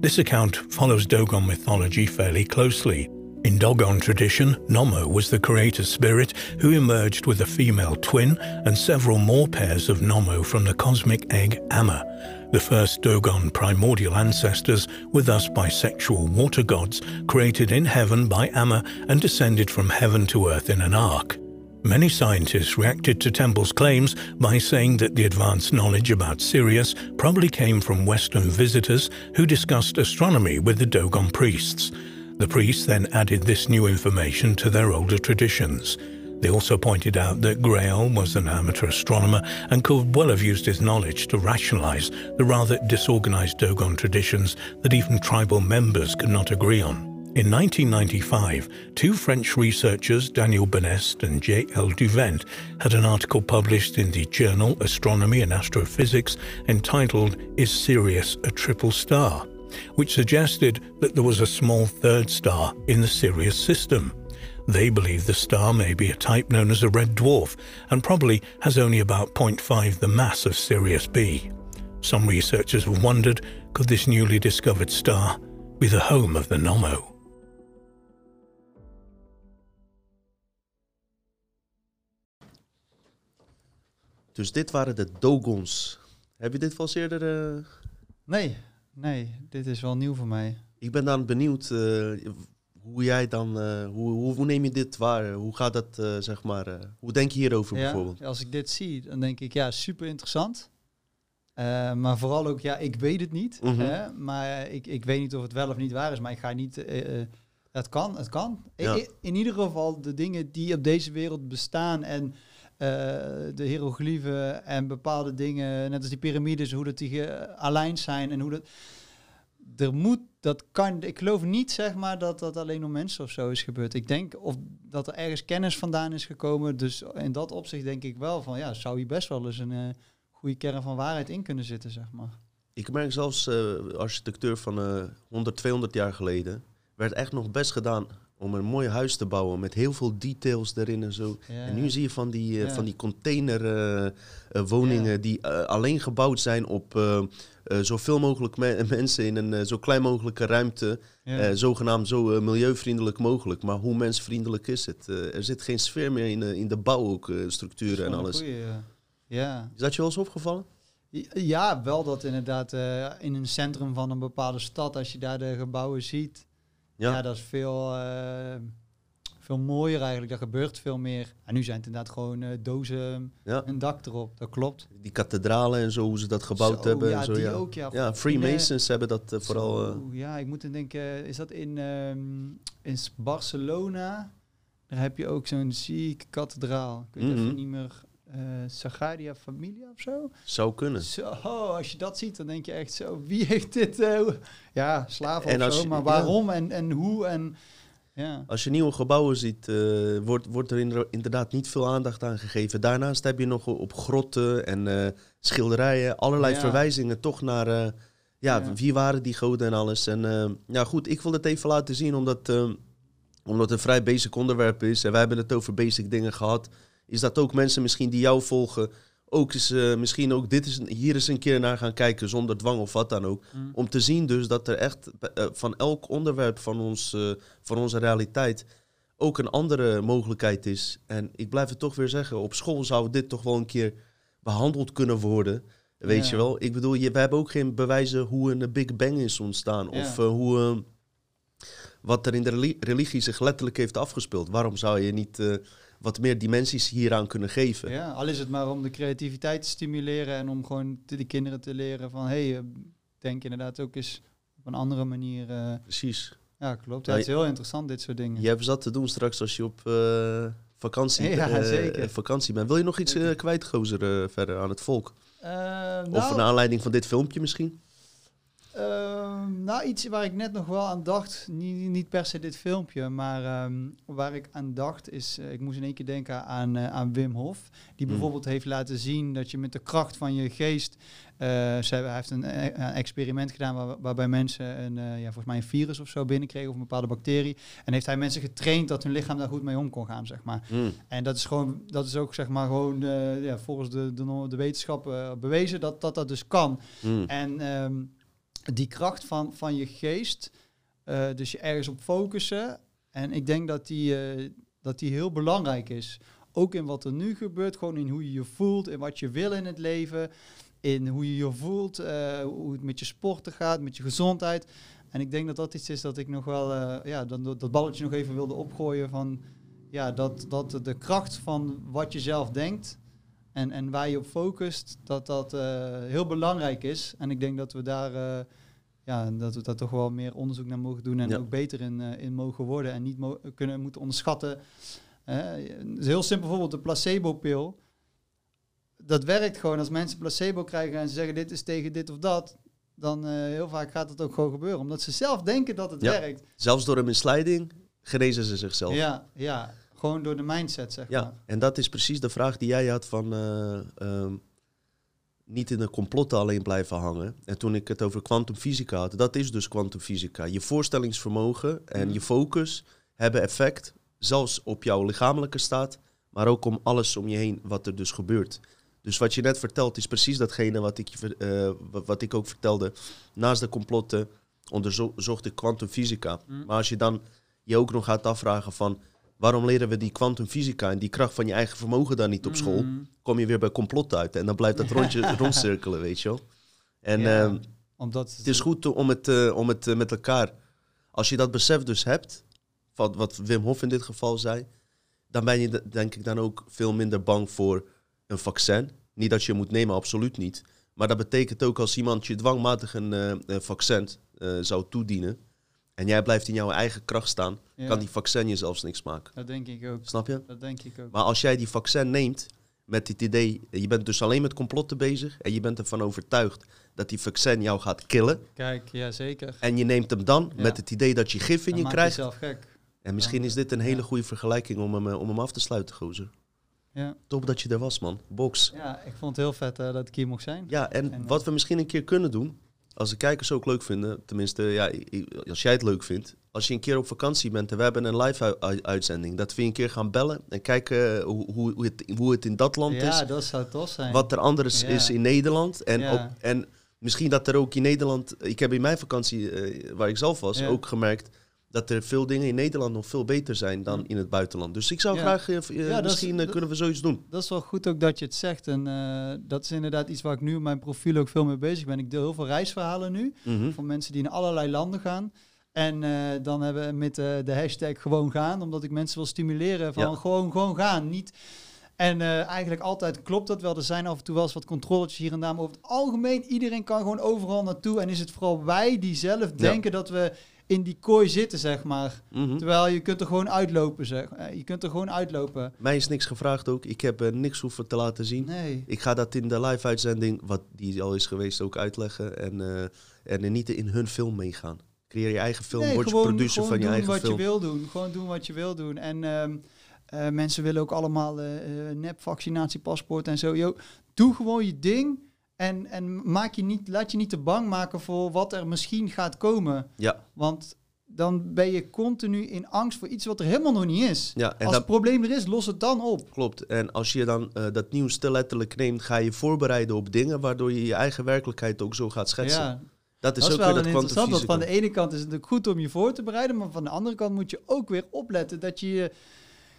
This account follows Dogon mythology fairly closely. In Dogon tradition, Nomo was the creator spirit who emerged with a female twin and several more pairs of Nomo from the cosmic egg Amma, the first Dogon primordial ancestors were thus bisexual water gods created in heaven by Amma and descended from heaven to earth in an ark. Many scientists reacted to Temple's claims by saying that the advanced knowledge about Sirius probably came from Western visitors who discussed astronomy with the Dogon priests. The priests then added this new information to their older traditions. They also pointed out that Grail was an amateur astronomer and could well have used his knowledge to rationalize the rather disorganized Dogon traditions that even tribal members could not agree on. In 1995, two French researchers, Daniel Benest and J.L. Duvent, had an article published in the journal Astronomy and Astrophysics entitled Is Sirius a Triple Star? which suggested that there was a small third star in the Sirius system. They believe the star may be a type known as a red dwarf and probably has only about 0.5 the mass of Sirius B. Some researchers have wondered could this newly discovered star be the home of the NOMO? Dus dit waren de Dogons. Heb je dit wel eens eerder... Uh... Nee, nee, dit is wel nieuw voor mij. Ik ben dan benieuwd, uh, hoe jij dan, uh, hoe, hoe, hoe, neem je dit waar? Hoe gaat dat, uh, zeg maar, uh, hoe denk je hierover ja, bijvoorbeeld? Als ik dit zie, dan denk ik, ja, super interessant. maar vooral ook, ja, ik weet het niet. Mm -hmm. hè, maar ik, ik weet niet of het wel of niet waar is. Maar ik ga niet Het kan, het kan. I- Ja. i- In, ieder geval de dingen die op deze wereld bestaan en eh, de hieroglyphen en bepaalde dingen, net als die piramides, hoe dat die gealigned zijn en hoe dat... Er moet, dat kan, ik geloof niet zeg maar dat dat alleen door mensen of zo is gebeurd. Ik denk of dat er ergens kennis vandaan is gekomen. Dus in dat opzicht denk ik wel van ja, zou hier best wel eens een eh, goede kern van waarheid in kunnen zitten, zeg maar. Ik merk zelfs eh, architectuur van eh 100, 200 jaar geleden. werd echt nog best gedaan om een mooi huis te bouwen met heel veel details erin en zo. Ja. En nu zie je van die, eh, Ja. van die containerwoningen die eh, alleen gebouwd zijn op eh, eh, zoveel mogelijk me- mensen in een eh, zo klein mogelijke ruimte. Eh, zogenaamd zo eh, milieuvriendelijk mogelijk. Maar hoe mensvriendelijk is het? Eh, er zit geen sfeer meer in, de in de bouw, ook eh, structuren en alles. goeie, ja. Is dat je wel eens opgevallen? Ja, wel dat inderdaad eh, in een centrum van een bepaalde stad, als je daar de gebouwen ziet, ja, Ja. dat is veel, eh, veel mooier eigenlijk. Daar gebeurt veel meer. En nu zijn het inderdaad gewoon eh, dozen, Ja. een dak erop. Dat klopt. Die kathedralen en zo, hoe ze dat gebouwd Zo, hebben. ja, en zo, die ja. ook, ja. Ja, In, Freemasons hebben dat eh, vooral... eh, Zo, ja, ik moet denken, is dat in, ehm, in Barcelona? Daar heb je ook zo'n zieke kathedraal. Ik weet Mhm. even niet meer. Eh Sagradia Familia of zo? zou kunnen. Zo, als je dat ziet, dan denk je echt zo, wie heeft dit? eh, ja, slaven En of zo, je- maar ja. waarom en, en hoe en ja. Als je nieuwe gebouwen ziet, eh, wordt, wordt er inder- inderdaad niet veel aandacht aan gegeven. Daarnaast heb je nog op grotten en schilderijen allerlei Ja. verwijzingen toch naar... ja, Ja. wie waren die goden en alles. En ja, goed, ik wil het even laten zien omdat, omdat het een vrij basic onderwerp is. En wij hebben het over basic dingen gehad. Is dat ook mensen misschien die jou volgen... ook eens, eh, misschien ook dit is, hier eens een keer naar gaan kijken zonder dwang of wat dan ook. Mm. Om te zien dus dat er echt eh, van elk onderwerp van, ons, eh, van onze realiteit ook een andere mogelijkheid is. En ik blijf het toch weer zeggen, op school zou dit toch wel een keer behandeld kunnen worden. Weet Ja. je wel? Ik bedoel, je, we hebben ook geen bewijzen hoe een Big Bang is ontstaan. Ja. Of hoe, wat er in de reli- religie zich letterlijk heeft afgespeeld. Waarom zou je niet wat meer dimensies hieraan kunnen geven? Ja, al is het maar om de creativiteit te stimuleren en om gewoon te- de kinderen te leren van, hé, hey, eh, denk inderdaad ook eens op een andere manier. eh, Precies. ja, klopt. Ja, het is heel interessant, dit soort dingen. Je hebt zat te doen straks als je op eh, vakantie, Ja, zeker. vakantie bent. Wil je nog iets Zeker. kwijt, gozer, eh, verder aan het volk? Of nou, naar aanleiding van dit filmpje misschien? Ehm, nou, iets waar ik net nog wel aan dacht, niet, niet per se dit filmpje, maar ehm, waar ik aan dacht is, eh, ik moest in één keer denken aan, eh, aan Wim Hof, die Hmm. bijvoorbeeld heeft laten zien dat je met de kracht van je geest, eh, ze hij heeft een, een experiment gedaan waar, waarbij mensen een, ja, volgens mij een virus of zo binnenkregen of een bepaalde bacterie, en heeft hij mensen getraind dat hun lichaam daar goed mee om kon gaan, zeg maar. Hmm. En dat is gewoon, dat is ook zeg maar gewoon ja, volgens de, de, de wetenschap bewezen dat, dat dat dus kan. Hmm. En ehm, die kracht van, van je geest, eh, dus je ergens op focussen. En ik denk dat die, eh, dat die heel belangrijk is. Ook in wat er nu gebeurt, gewoon in hoe je je voelt, in wat je wil in het leven, in hoe je je voelt, eh, hoe het met je sporten gaat, met je gezondheid. En ik denk dat dat iets is dat ik nog wel, ja, dat, dat balletje nog even wilde opgooien van, ja, dat, dat de kracht van wat je zelf denkt, en, en waar je op focust, dat dat eh, heel belangrijk is. En ik denk dat we daar, eh, ja, dat we daar toch wel meer onderzoek naar mogen doen en Ja. ook beter in, eh, in mogen worden en niet mo- kunnen moeten onderschatten. Het is heel simpel, bijvoorbeeld de placebo-pil. Dat werkt gewoon als mensen placebo krijgen en ze zeggen dit is tegen dit of dat. Dan heel vaak gaat het ook gewoon gebeuren, omdat ze zelf denken dat het Ja. werkt. Zelfs door een misleiding genezen ze zichzelf. Ja, ja, gewoon door de mindset, zeg Ja, maar. en dat is precies de vraag die jij had van eh, ehm, niet in de complotten alleen blijven hangen. En toen ik het over kwantumfysica had, dat is dus kwantumfysica. Je voorstellingsvermogen en Mhm. je focus hebben effect, zelfs op jouw lichamelijke staat, maar ook om alles om je heen wat er dus gebeurt. Dus wat je net vertelt is precies datgene wat ik, je eh, wa- wat ik ook vertelde. Naast de complotten onderzocht ik kwantumfysica. Mhm. Maar als je dan je ook nog gaat afvragen van... waarom leren we die kwantumfysica en die kracht van je eigen vermogen dan niet op school... Mhm. kom je weer bij complotten uit en dan blijft dat rondje rondcirkelen, weet je wel. En Ja, ehm, omdat het is goed om het, eh, om het eh, met elkaar... Als je dat besef dus hebt, van wat Wim Hof in dit geval zei... dan ben je de- denk ik dan ook veel minder bang voor een vaccin. Niet dat je moet nemen, absoluut niet. Maar dat betekent ook als iemand je dwangmatig een, eh, vaccin zou toedienen... en jij blijft in jouw eigen kracht staan, Ja. kan die vaccin je zelfs niks maken. Dat denk ik ook. Snap je? Dat denk ik ook. Maar als jij die vaccin neemt met dit idee, je bent dus alleen met complotten bezig en je bent ervan overtuigd dat die vaccin jou gaat killen. Kijk, ja zeker. En je neemt hem dan Ja. met het idee dat je gif in Dan je maak krijgt. jezelf gek. En misschien is dit een hele Ja. goede vergelijking om hem, eh, om hem af te sluiten, gozer. Ja. Top dat je er was, man. Box. ja, ik vond het heel vet eh, dat ik hier mocht zijn. Ja, en, En, eh, wat we misschien een keer kunnen doen, als de kijkers ook leuk vinden, tenminste, ja, als jij het leuk vindt, als je een keer op vakantie bent en we hebben een live ui- ui- uitzending, dat we een keer gaan bellen en kijken eh, hoe, hoe, het, hoe het in dat land Ja, is, dat zou tof zijn. wat er anders Ja. is in Nederland. En, Ja. ook, en misschien dat er ook in Nederland, ik heb in mijn vakantie, eh, waar ik zelf was, Ja. ook gemerkt dat er veel dingen in Nederland nog veel beter zijn dan in het buitenland. Dus ik zou Ja. graag, eh, eh, Ja, dat is- misschien eh, kunnen we zoiets doen. Dat is wel goed ook dat je het zegt. En dat is inderdaad iets waar ik nu op mijn profiel ook veel mee bezig ben. Ik deel heel veel reisverhalen nu. Mhm. Van mensen die in allerlei landen gaan. En dan hebben we met de hashtag gewoon gaan. Omdat ik mensen wil stimuleren van Ja. gewoon, gewoon gaan. Niet... En eigenlijk altijd klopt dat wel. Er zijn af en toe wel eens wat controletjes hier en daar. Maar over het algemeen, iedereen kan gewoon overal naartoe. En is het vooral wij die zelf denken dat we in die kooi zitten, zeg maar. Mhm. Terwijl je kunt er gewoon uitlopen, zeg. Eh, Je kunt er gewoon uitlopen. Mij is niks gevraagd ook. Ik heb eh, niks hoeven te laten zien. Nee. Ik ga dat in de live-uitzending, wat die al is geweest, ook uitleggen. En, eh, en er niet in hun film meegaan. Creëer je eigen film, Nee, word je producer van je doen eigen wat film. je wil doen. Gewoon doen wat je wil doen. En ehm, eh, mensen willen ook allemaal nep vaccinatiepaspoort en zo. Yo, doe gewoon je ding. En, en maak je niet, laat je niet te bang maken voor wat er misschien gaat komen. Ja, Want dan ben je continu in angst voor iets wat er helemaal nog niet is. ja, en Als dat het probleem er is, los het dan op. klopt. En als je dan eh, dat nieuws te letterlijk neemt, ga je voorbereiden op dingen waardoor je je eigen werkelijkheid ook zo gaat schetsen. Ja, dat is dat is ook wel weer dat interessant. Want van de ene kant is het natuurlijk goed om je voor te bereiden, maar van de andere kant moet je ook weer opletten dat je je...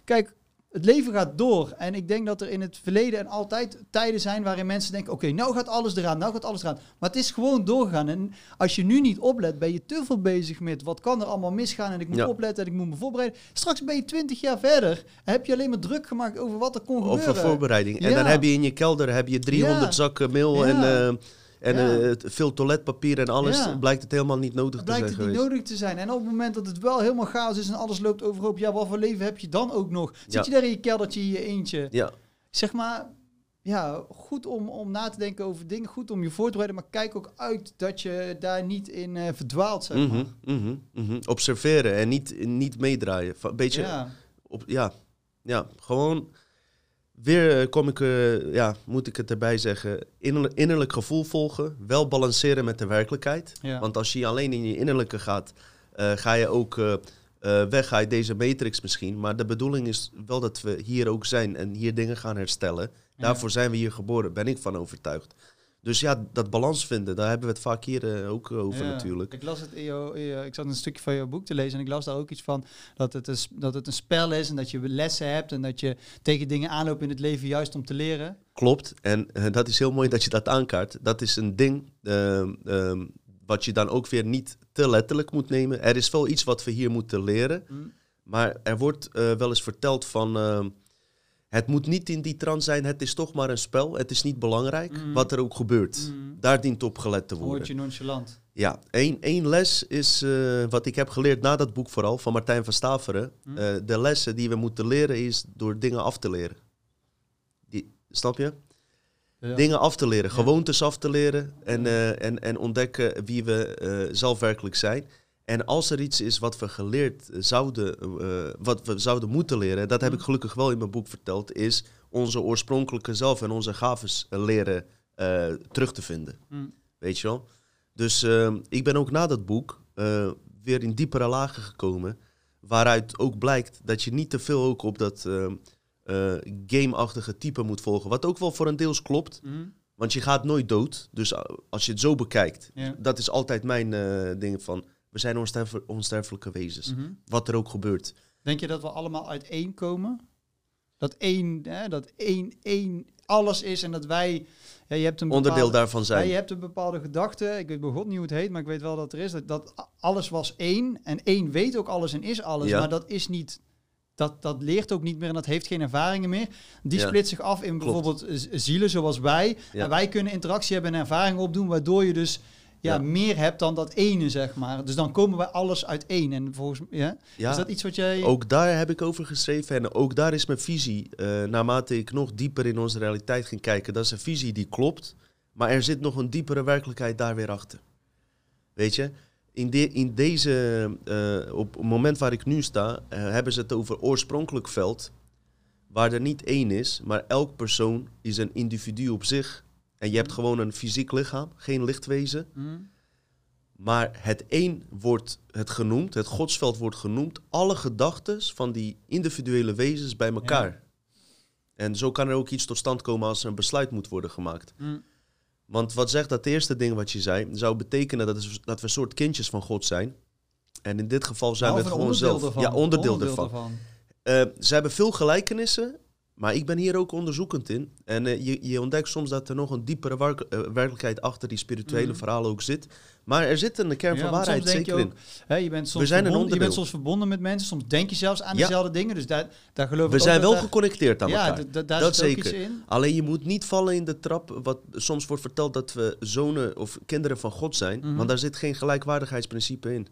Kijk, het leven gaat door. En ik denk dat er in het verleden en altijd tijden zijn waarin mensen denken: oké, nou gaat alles eraan, nou gaat alles eraan. Maar het is gewoon doorgaan. En als je nu niet oplet, ben je te veel bezig met wat kan er allemaal misgaan en ik moet Ja. opletten en ik moet me voorbereiden. Straks ben je twintig jaar verder en heb je alleen maar druk gemaakt over wat er kon Over gebeuren. voorbereiding. En dan heb je in je kelder heb je 300 Ja. zakken meel en, eh, en Ja. eh, veel toiletpapier en alles. Ja. Blijkt het helemaal niet nodig te blijkt zijn het niet nodig te zijn. En op het moment dat het wel helemaal chaos is en alles loopt overhoop, ja, wat voor leven heb je dan ook nog? Zit je daar in je keldertje in je eentje? Ja, Zeg maar, ja, goed om, om na te denken over dingen, goed om je voor te bereiden, maar kijk ook uit dat je daar niet in eh, verdwaalt, zeg Mhm, maar. mhm, mhm. observeren en niet, niet meedraaien. Van- Beetje, Ja, op, ja, ja, gewoon weer eh, kom ik, eh, ja, moet ik het erbij zeggen, innerlijk, innerlijk gevoel volgen, wel balanceren met de werkelijkheid. ja. Want als je alleen in je innerlijke gaat, eh, ga je ook weg uit deze matrix misschien. Maar de bedoeling is wel dat we hier ook zijn en hier dingen gaan herstellen. Ja. Daarvoor zijn we hier geboren, ben ik van overtuigd. Dus ja, dat balans vinden, daar hebben we het vaak hier eh, ook over Ja. natuurlijk. Ik las het in jou, in jou- ik zat een stukje van jouw boek te lezen en ik las daar ook iets van dat het, een, s- dat het een spel is en dat je lessen hebt en dat je tegen dingen aanloopt in het leven juist om te leren. Klopt. En eh, dat is heel mooi dat je dat aankaart. Dat is een ding ehm, ehm, wat je dan ook weer niet te letterlijk moet nemen. Er is wel iets wat we hier moeten leren. Mm. Maar er wordt eh, wel eens verteld van... het moet niet in die trant zijn, het is toch maar een spel. Het is niet belangrijk Mm. wat er ook gebeurt. Mm. Daar dient op gelet te worden. word je nonchalant. Ja, één, één les is eh, wat ik heb geleerd na dat boek vooral van Martijn van Staveren. Hm. Eh, de lessen die we moeten leren is door dingen af te leren. Die, snap je? Ja. Dingen af te leren, Ja. gewoontes af te leren en, eh, en, en ontdekken wie we eh, zelf werkelijk zijn. En als er iets is wat we geleerd zouden, eh, wat we zouden moeten leren, dat heb ik gelukkig wel in mijn boek verteld, is onze oorspronkelijke zelf en onze gaves eh, leren eh, terug te vinden. Mm. Weet je wel? Dus ehm, ik ben ook na dat boek weer in diepere lagen gekomen. Waaruit ook blijkt dat je niet te veel ook op dat ehm, eh, game-achtige type moet volgen. Wat ook wel voor een deels klopt. Mm. Want je gaat nooit dood. Dus als je het zo bekijkt. Dat is altijd mijn ding van... We zijn onsterf- onsterfelijke wezens. Mhm. Wat er ook gebeurt. Denk je dat we allemaal uit één komen? Dat één, hè, dat één, één alles is en dat wij... Ja, je hebt een Onderdeel daarvan Ja, zijn. je hebt een bepaalde gedachte, ik weet bij God niet hoe het heet, maar ik weet wel dat er is, dat, dat alles was één. En één weet ook alles en is alles, Ja. maar dat is niet... Dat, dat leert ook niet meer en dat heeft geen ervaringen meer. Die Ja. splitst zich af in Klopt. bijvoorbeeld zielen zoals wij. En wij kunnen interactie hebben en ervaring opdoen, waardoor je dus ja, meer hebt dan dat ene, zeg maar. Dus dan komen wij alles uit één. En volgens? Ja, is dat iets wat jij... ook daar heb ik over geschreven. En ook daar is mijn visie, eh, naarmate ik nog dieper in onze realiteit ging kijken, dat is een visie die klopt. Maar er zit nog een diepere werkelijkheid daar weer achter. Weet je, in, de, in deze, eh, op het moment waar ik nu sta, eh, hebben ze het over oorspronkelijk veld. Waar er niet één is, maar elk persoon is een individu op zich. En je hebt gewoon een fysiek lichaam, geen lichtwezen. Hm? Maar het één wordt het genoemd, het godsveld wordt genoemd, alle gedachten van die individuele wezens bij elkaar. En zo kan er ook iets tot stand komen als er een besluit moet worden gemaakt. Hm. Want wat zegt dat eerste ding wat je zei, zou betekenen dat, dat we een soort kindjes van God zijn. En in dit geval zijn Nou, we het een gewoon zelf. ervan. Ja, onderdeel, Onderdeel ervan. ervan. Eh, ze hebben veel gelijkenissen, maar ik ben hier ook onderzoekend in. En eh, je, je ontdekt soms dat er nog een diepere werk- eh, werkelijkheid achter die spirituele Mhm. verhalen ook zit. Maar er zit een kern Ja, van waarheid zeker ook, in. Hè, je, bent soms zijn een je bent soms verbonden met mensen. Soms denk je zelfs aan Ja. dezelfde dingen. Dus daar, daar geloof ik We ook zijn wel daar- geconnecteerd aan Ja, elkaar. daar Dat zeker. in. Alleen je moet niet vallen in de trap wat soms wordt verteld dat we zonen of kinderen van God zijn. Mhm. Want daar zit geen gelijkwaardigheidsprincipe in.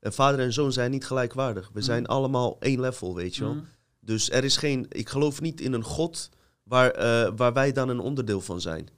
En vader en zoon zijn niet gelijkwaardig. We Mhm. zijn allemaal één level, weet je wel. Mhm. Dus er is geen, ik geloof niet in een God waar, eh, waar wij dan een onderdeel van zijn.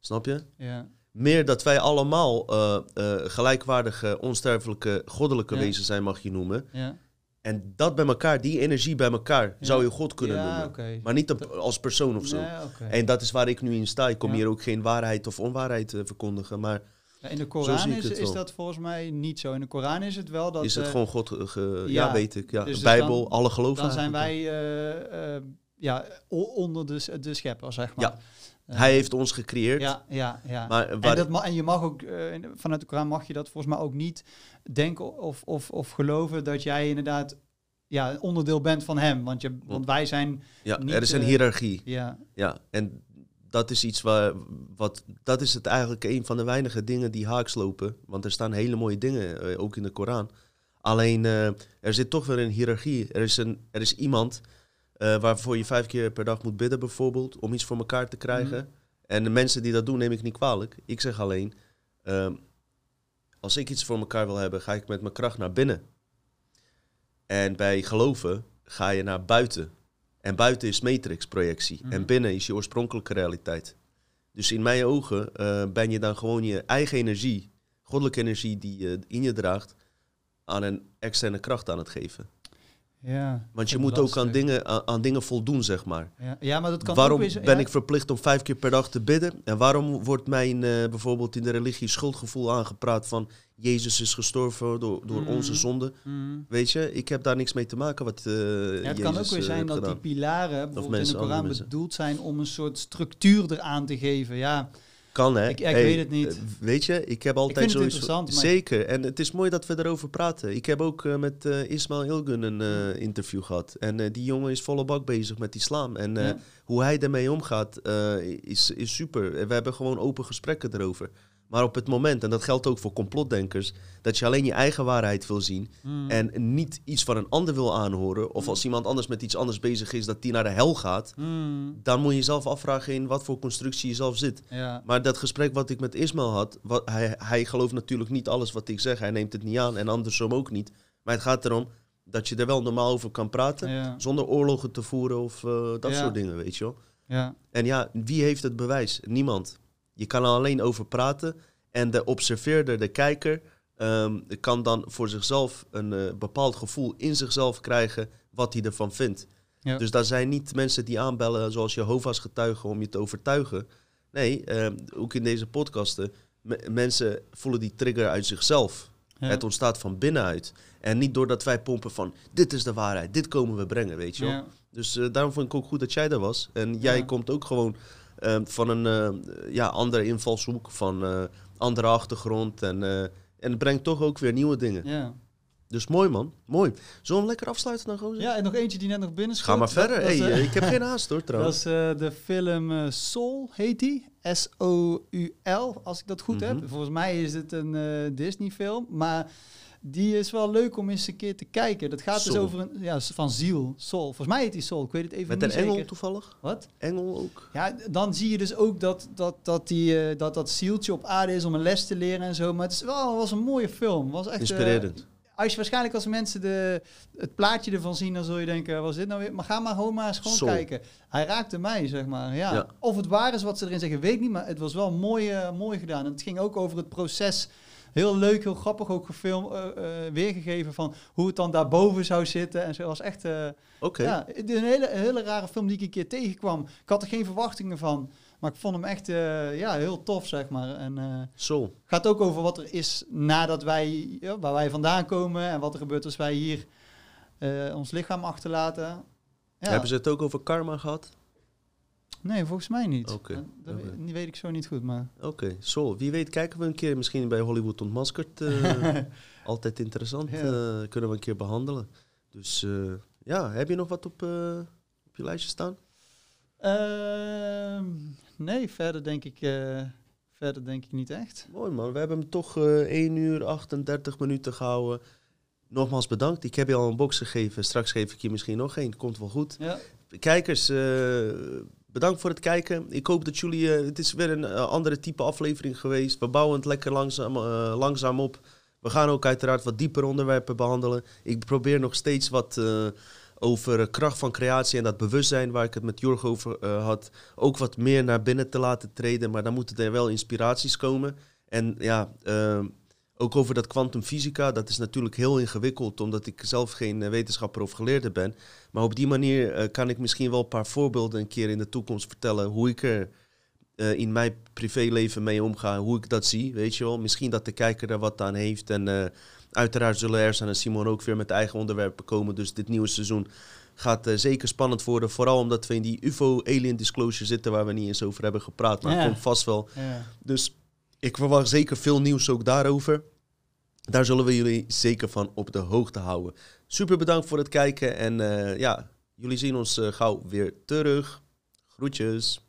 Snap je? Ja. Meer dat wij allemaal eh, eh, gelijkwaardige, onsterfelijke, goddelijke Ja. wezens zijn, mag je noemen. Ja. En dat bij elkaar, die energie bij elkaar, Ja. zou je God kunnen noemen. Maar niet op- als persoon of zo. Nee. En dat is waar ik nu in sta. Ik kom hier ook geen waarheid of onwaarheid verkondigen. Maar Ja, in de Koran is, is dat volgens mij niet zo. In de Koran is het wel dat... is het eh, gewoon God... ge- ge- ja, ja, weet ik. Ja. dus- dus Bijbel, dan- alle geloven Dan zijn wij eh, eh, ja, onder de, de schepper, zeg maar. Ja. Eh, Hij heeft ons gecreëerd. Ja, ja, ja. Maar en, dat en je mag ook, eh, vanuit de Koran mag je dat volgens mij ook niet denken of, of, of geloven dat jij inderdaad ja, onderdeel bent van hem. Want, je, want wij zijn, ja, niet, er is een eh, hiërarchie. ja, Ja, en dat is iets waar... Wat, dat is het eigenlijk een van de weinige dingen die haaks lopen. Want er staan hele mooie dingen, eh, ook in de Koran. Alleen, eh, er zit toch weer een hiërarchie. Er is, een, er is iemand eh, waarvoor je vijf keer per dag moet bidden bijvoorbeeld... om iets voor elkaar te krijgen. Mhm. En de mensen die dat doen, neem ik niet kwalijk. Ik zeg alleen, ehm, als ik iets voor elkaar wil hebben, ga ik met mijn kracht naar binnen. En bij geloven ga je naar buiten. En buiten is matrix-projectie. Mhm. En binnen is je oorspronkelijke realiteit. Dus in mijn ogen eh, ben je dan gewoon je eigen energie, goddelijke energie die je in je draagt, aan een externe kracht aan het geven. ja. Want je moet ook aan dingen, aan, aan dingen voldoen, zeg maar. Ja, ja, maar dat kan waarom ook weer zo- ben ja, ik verplicht om vijf keer per dag te bidden? En waarom wordt mij in, eh, bijvoorbeeld in de religie schuldgevoel aangepraat van Jezus is gestorven door, door Mhm. onze zonde? Mhm. Weet je, ik heb daar niks mee te maken wat eh Ja, het Jezus kan ook weer eh, zijn dat die pilaren bijvoorbeeld in de mensen, Koran mensen. bedoeld zijn om een soort structuur eraan te geven. Ja, Kan hè? Ik- ik weet het niet. eh, Weet je, ik heb altijd vind het zoiets... interessant, maar- Zeker, en het is mooi dat we erover praten. Ik heb ook met eh, Ismail Ilgun een interview gehad. En die jongen is volle bak bezig met islam. En Ja. hoe hij ermee omgaat is, is super. We hebben gewoon open gesprekken erover. Maar op het moment, en dat geldt ook voor complotdenkers, dat je alleen je eigen waarheid wil zien Mm. en niet iets van een ander wil aanhoren, of als iemand anders met iets anders bezig is, dat die naar de hel gaat, Mm. dan moet je jezelf afvragen in wat voor constructie je zelf zit. ja. Maar dat gesprek wat ik met Ismail had, wat, hij, hij gelooft natuurlijk niet alles wat ik zeg, hij neemt het niet aan en andersom ook niet. Maar het gaat erom dat je er wel normaal over kan praten, Ja. zonder oorlogen te voeren of eh, dat Ja. soort dingen, weet je wel. Ja. En ja, wie heeft het bewijs? Niemand. Je kan er alleen over praten. En de observeerder, de kijker, ehm, kan dan voor zichzelf een eh, bepaald gevoel in zichzelf krijgen wat hij ervan vindt. Ja. Dus daar zijn niet mensen die aanbellen zoals Jehovah's getuigen om je te overtuigen. Nee, ehm, ook in deze podcasten, me- mensen voelen die trigger uit zichzelf. Ja. Het ontstaat van binnenuit. En niet doordat wij pompen van, dit is de waarheid, dit komen we brengen, weet je wel. Ja. Dus eh, daarom vond ik ook goed dat jij er was. En jij komt ook gewoon van een eh, ja, andere invalshoek, van eh andere achtergrond. En, eh, en het brengt toch ook weer nieuwe dingen. Ja. Dus mooi man, mooi. Zullen we hem lekker afsluiten dan gewoon? ja, en nog eentje die net nog binnen Ga maar verder. Dat, is, hey, eh, ik heb geen haast hoor dat trouwens. is eh, de film Soul, heet die. S-O-U-L, als ik dat goed Mhm. heb. Volgens mij is het een eh, Disney-film. Maar Die is wel leuk om eens een keer te kijken. Dat gaat dus over een, ja, van ziel, soul. Volgens mij heet die soul, ik weet het even Met niet een engel toevallig? Wat? Engel ook? Ja, dan zie je dus ook dat dat, dat, die, eh, dat, dat zieltje op aarde is om een les te leren en zo. Maar het is wel, was een mooie film. Was echt, eh, Inspirerend. als je waarschijnlijk als mensen de, het plaatje ervan zien, dan zul je denken, was dit nou weer? Maar ga maar gewoon maar eens gewoon Soul. kijken. Hij raakte mij, zeg maar. Ja. Ja. Of het waar is wat ze erin zeggen, weet ik niet. Maar het was wel mooi, eh, mooi gedaan. En het ging ook over het proces. Heel leuk, heel grappig ook gefilmd, eh, eh, weergegeven van hoe het dan daarboven zou zitten. En zo was echt... eh, ja, een hele, hele rare film die ik een keer tegenkwam. Ik had er geen verwachtingen van. Maar ik vond hem echt ja, heel tof, zeg maar. En Soul. gaat ook over wat er is nadat wij, ja, waar wij vandaan komen. En wat er gebeurt als wij hier ons lichaam achterlaten. Ja. Hebben ze het ook over karma gehad? Nee, volgens mij niet. Oké, Dat oké. weet, die weet ik zo niet goed, maar... Oké, Soul. Wie weet kijken we een keer misschien bij Hollywood ontmaskerd. eh, altijd interessant. Ja. eh, kunnen we een keer behandelen. Dus eh, ja, heb je nog wat op, op je lijstje staan? Ehm, nee, verder denk ik, verder denk ik niet echt. Mooi man, we hebben hem toch eh 1 uur 38 minuten gehouden. Nogmaals bedankt. Ik heb je al een box gegeven. Straks geef ik je misschien nog één. Komt wel goed. Ja, Kijkers, bedankt voor het kijken. Ik hoop dat jullie... eh, het is weer een eh, andere type aflevering geweest. We bouwen het lekker langzaam, eh, langzaam op. We gaan ook uiteraard wat dieper onderwerpen behandelen. Ik probeer nog steeds wat over kracht van creatie en dat bewustzijn waar ik het met Jorg over had. Ook wat meer naar binnen te laten treden. Maar dan moeten er wel inspiraties komen. En ja, ook over dat kwantumfysica. Dat is natuurlijk heel ingewikkeld omdat ik zelf geen eh, wetenschapper of geleerde ben. Maar op die manier eh, kan ik misschien wel een paar voorbeelden een keer in de toekomst vertellen hoe ik er eh, in mijn privéleven mee omga, hoe ik dat zie, weet je wel. Misschien dat de kijker er wat aan heeft en uiteraard zullen Ersan en Simon ook weer met eigen onderwerpen komen. Dus dit nieuwe seizoen gaat zeker spannend worden, vooral omdat we in die UFO-alien disclosure zitten waar we niet eens over hebben gepraat, maar Ja. komt vast wel. ja. Dus ik verwacht zeker veel nieuws ook daarover. Daar zullen we jullie zeker van op de hoogte houden. Super bedankt voor het kijken en eh, ja, jullie zien ons eh, gauw weer terug. Groetjes.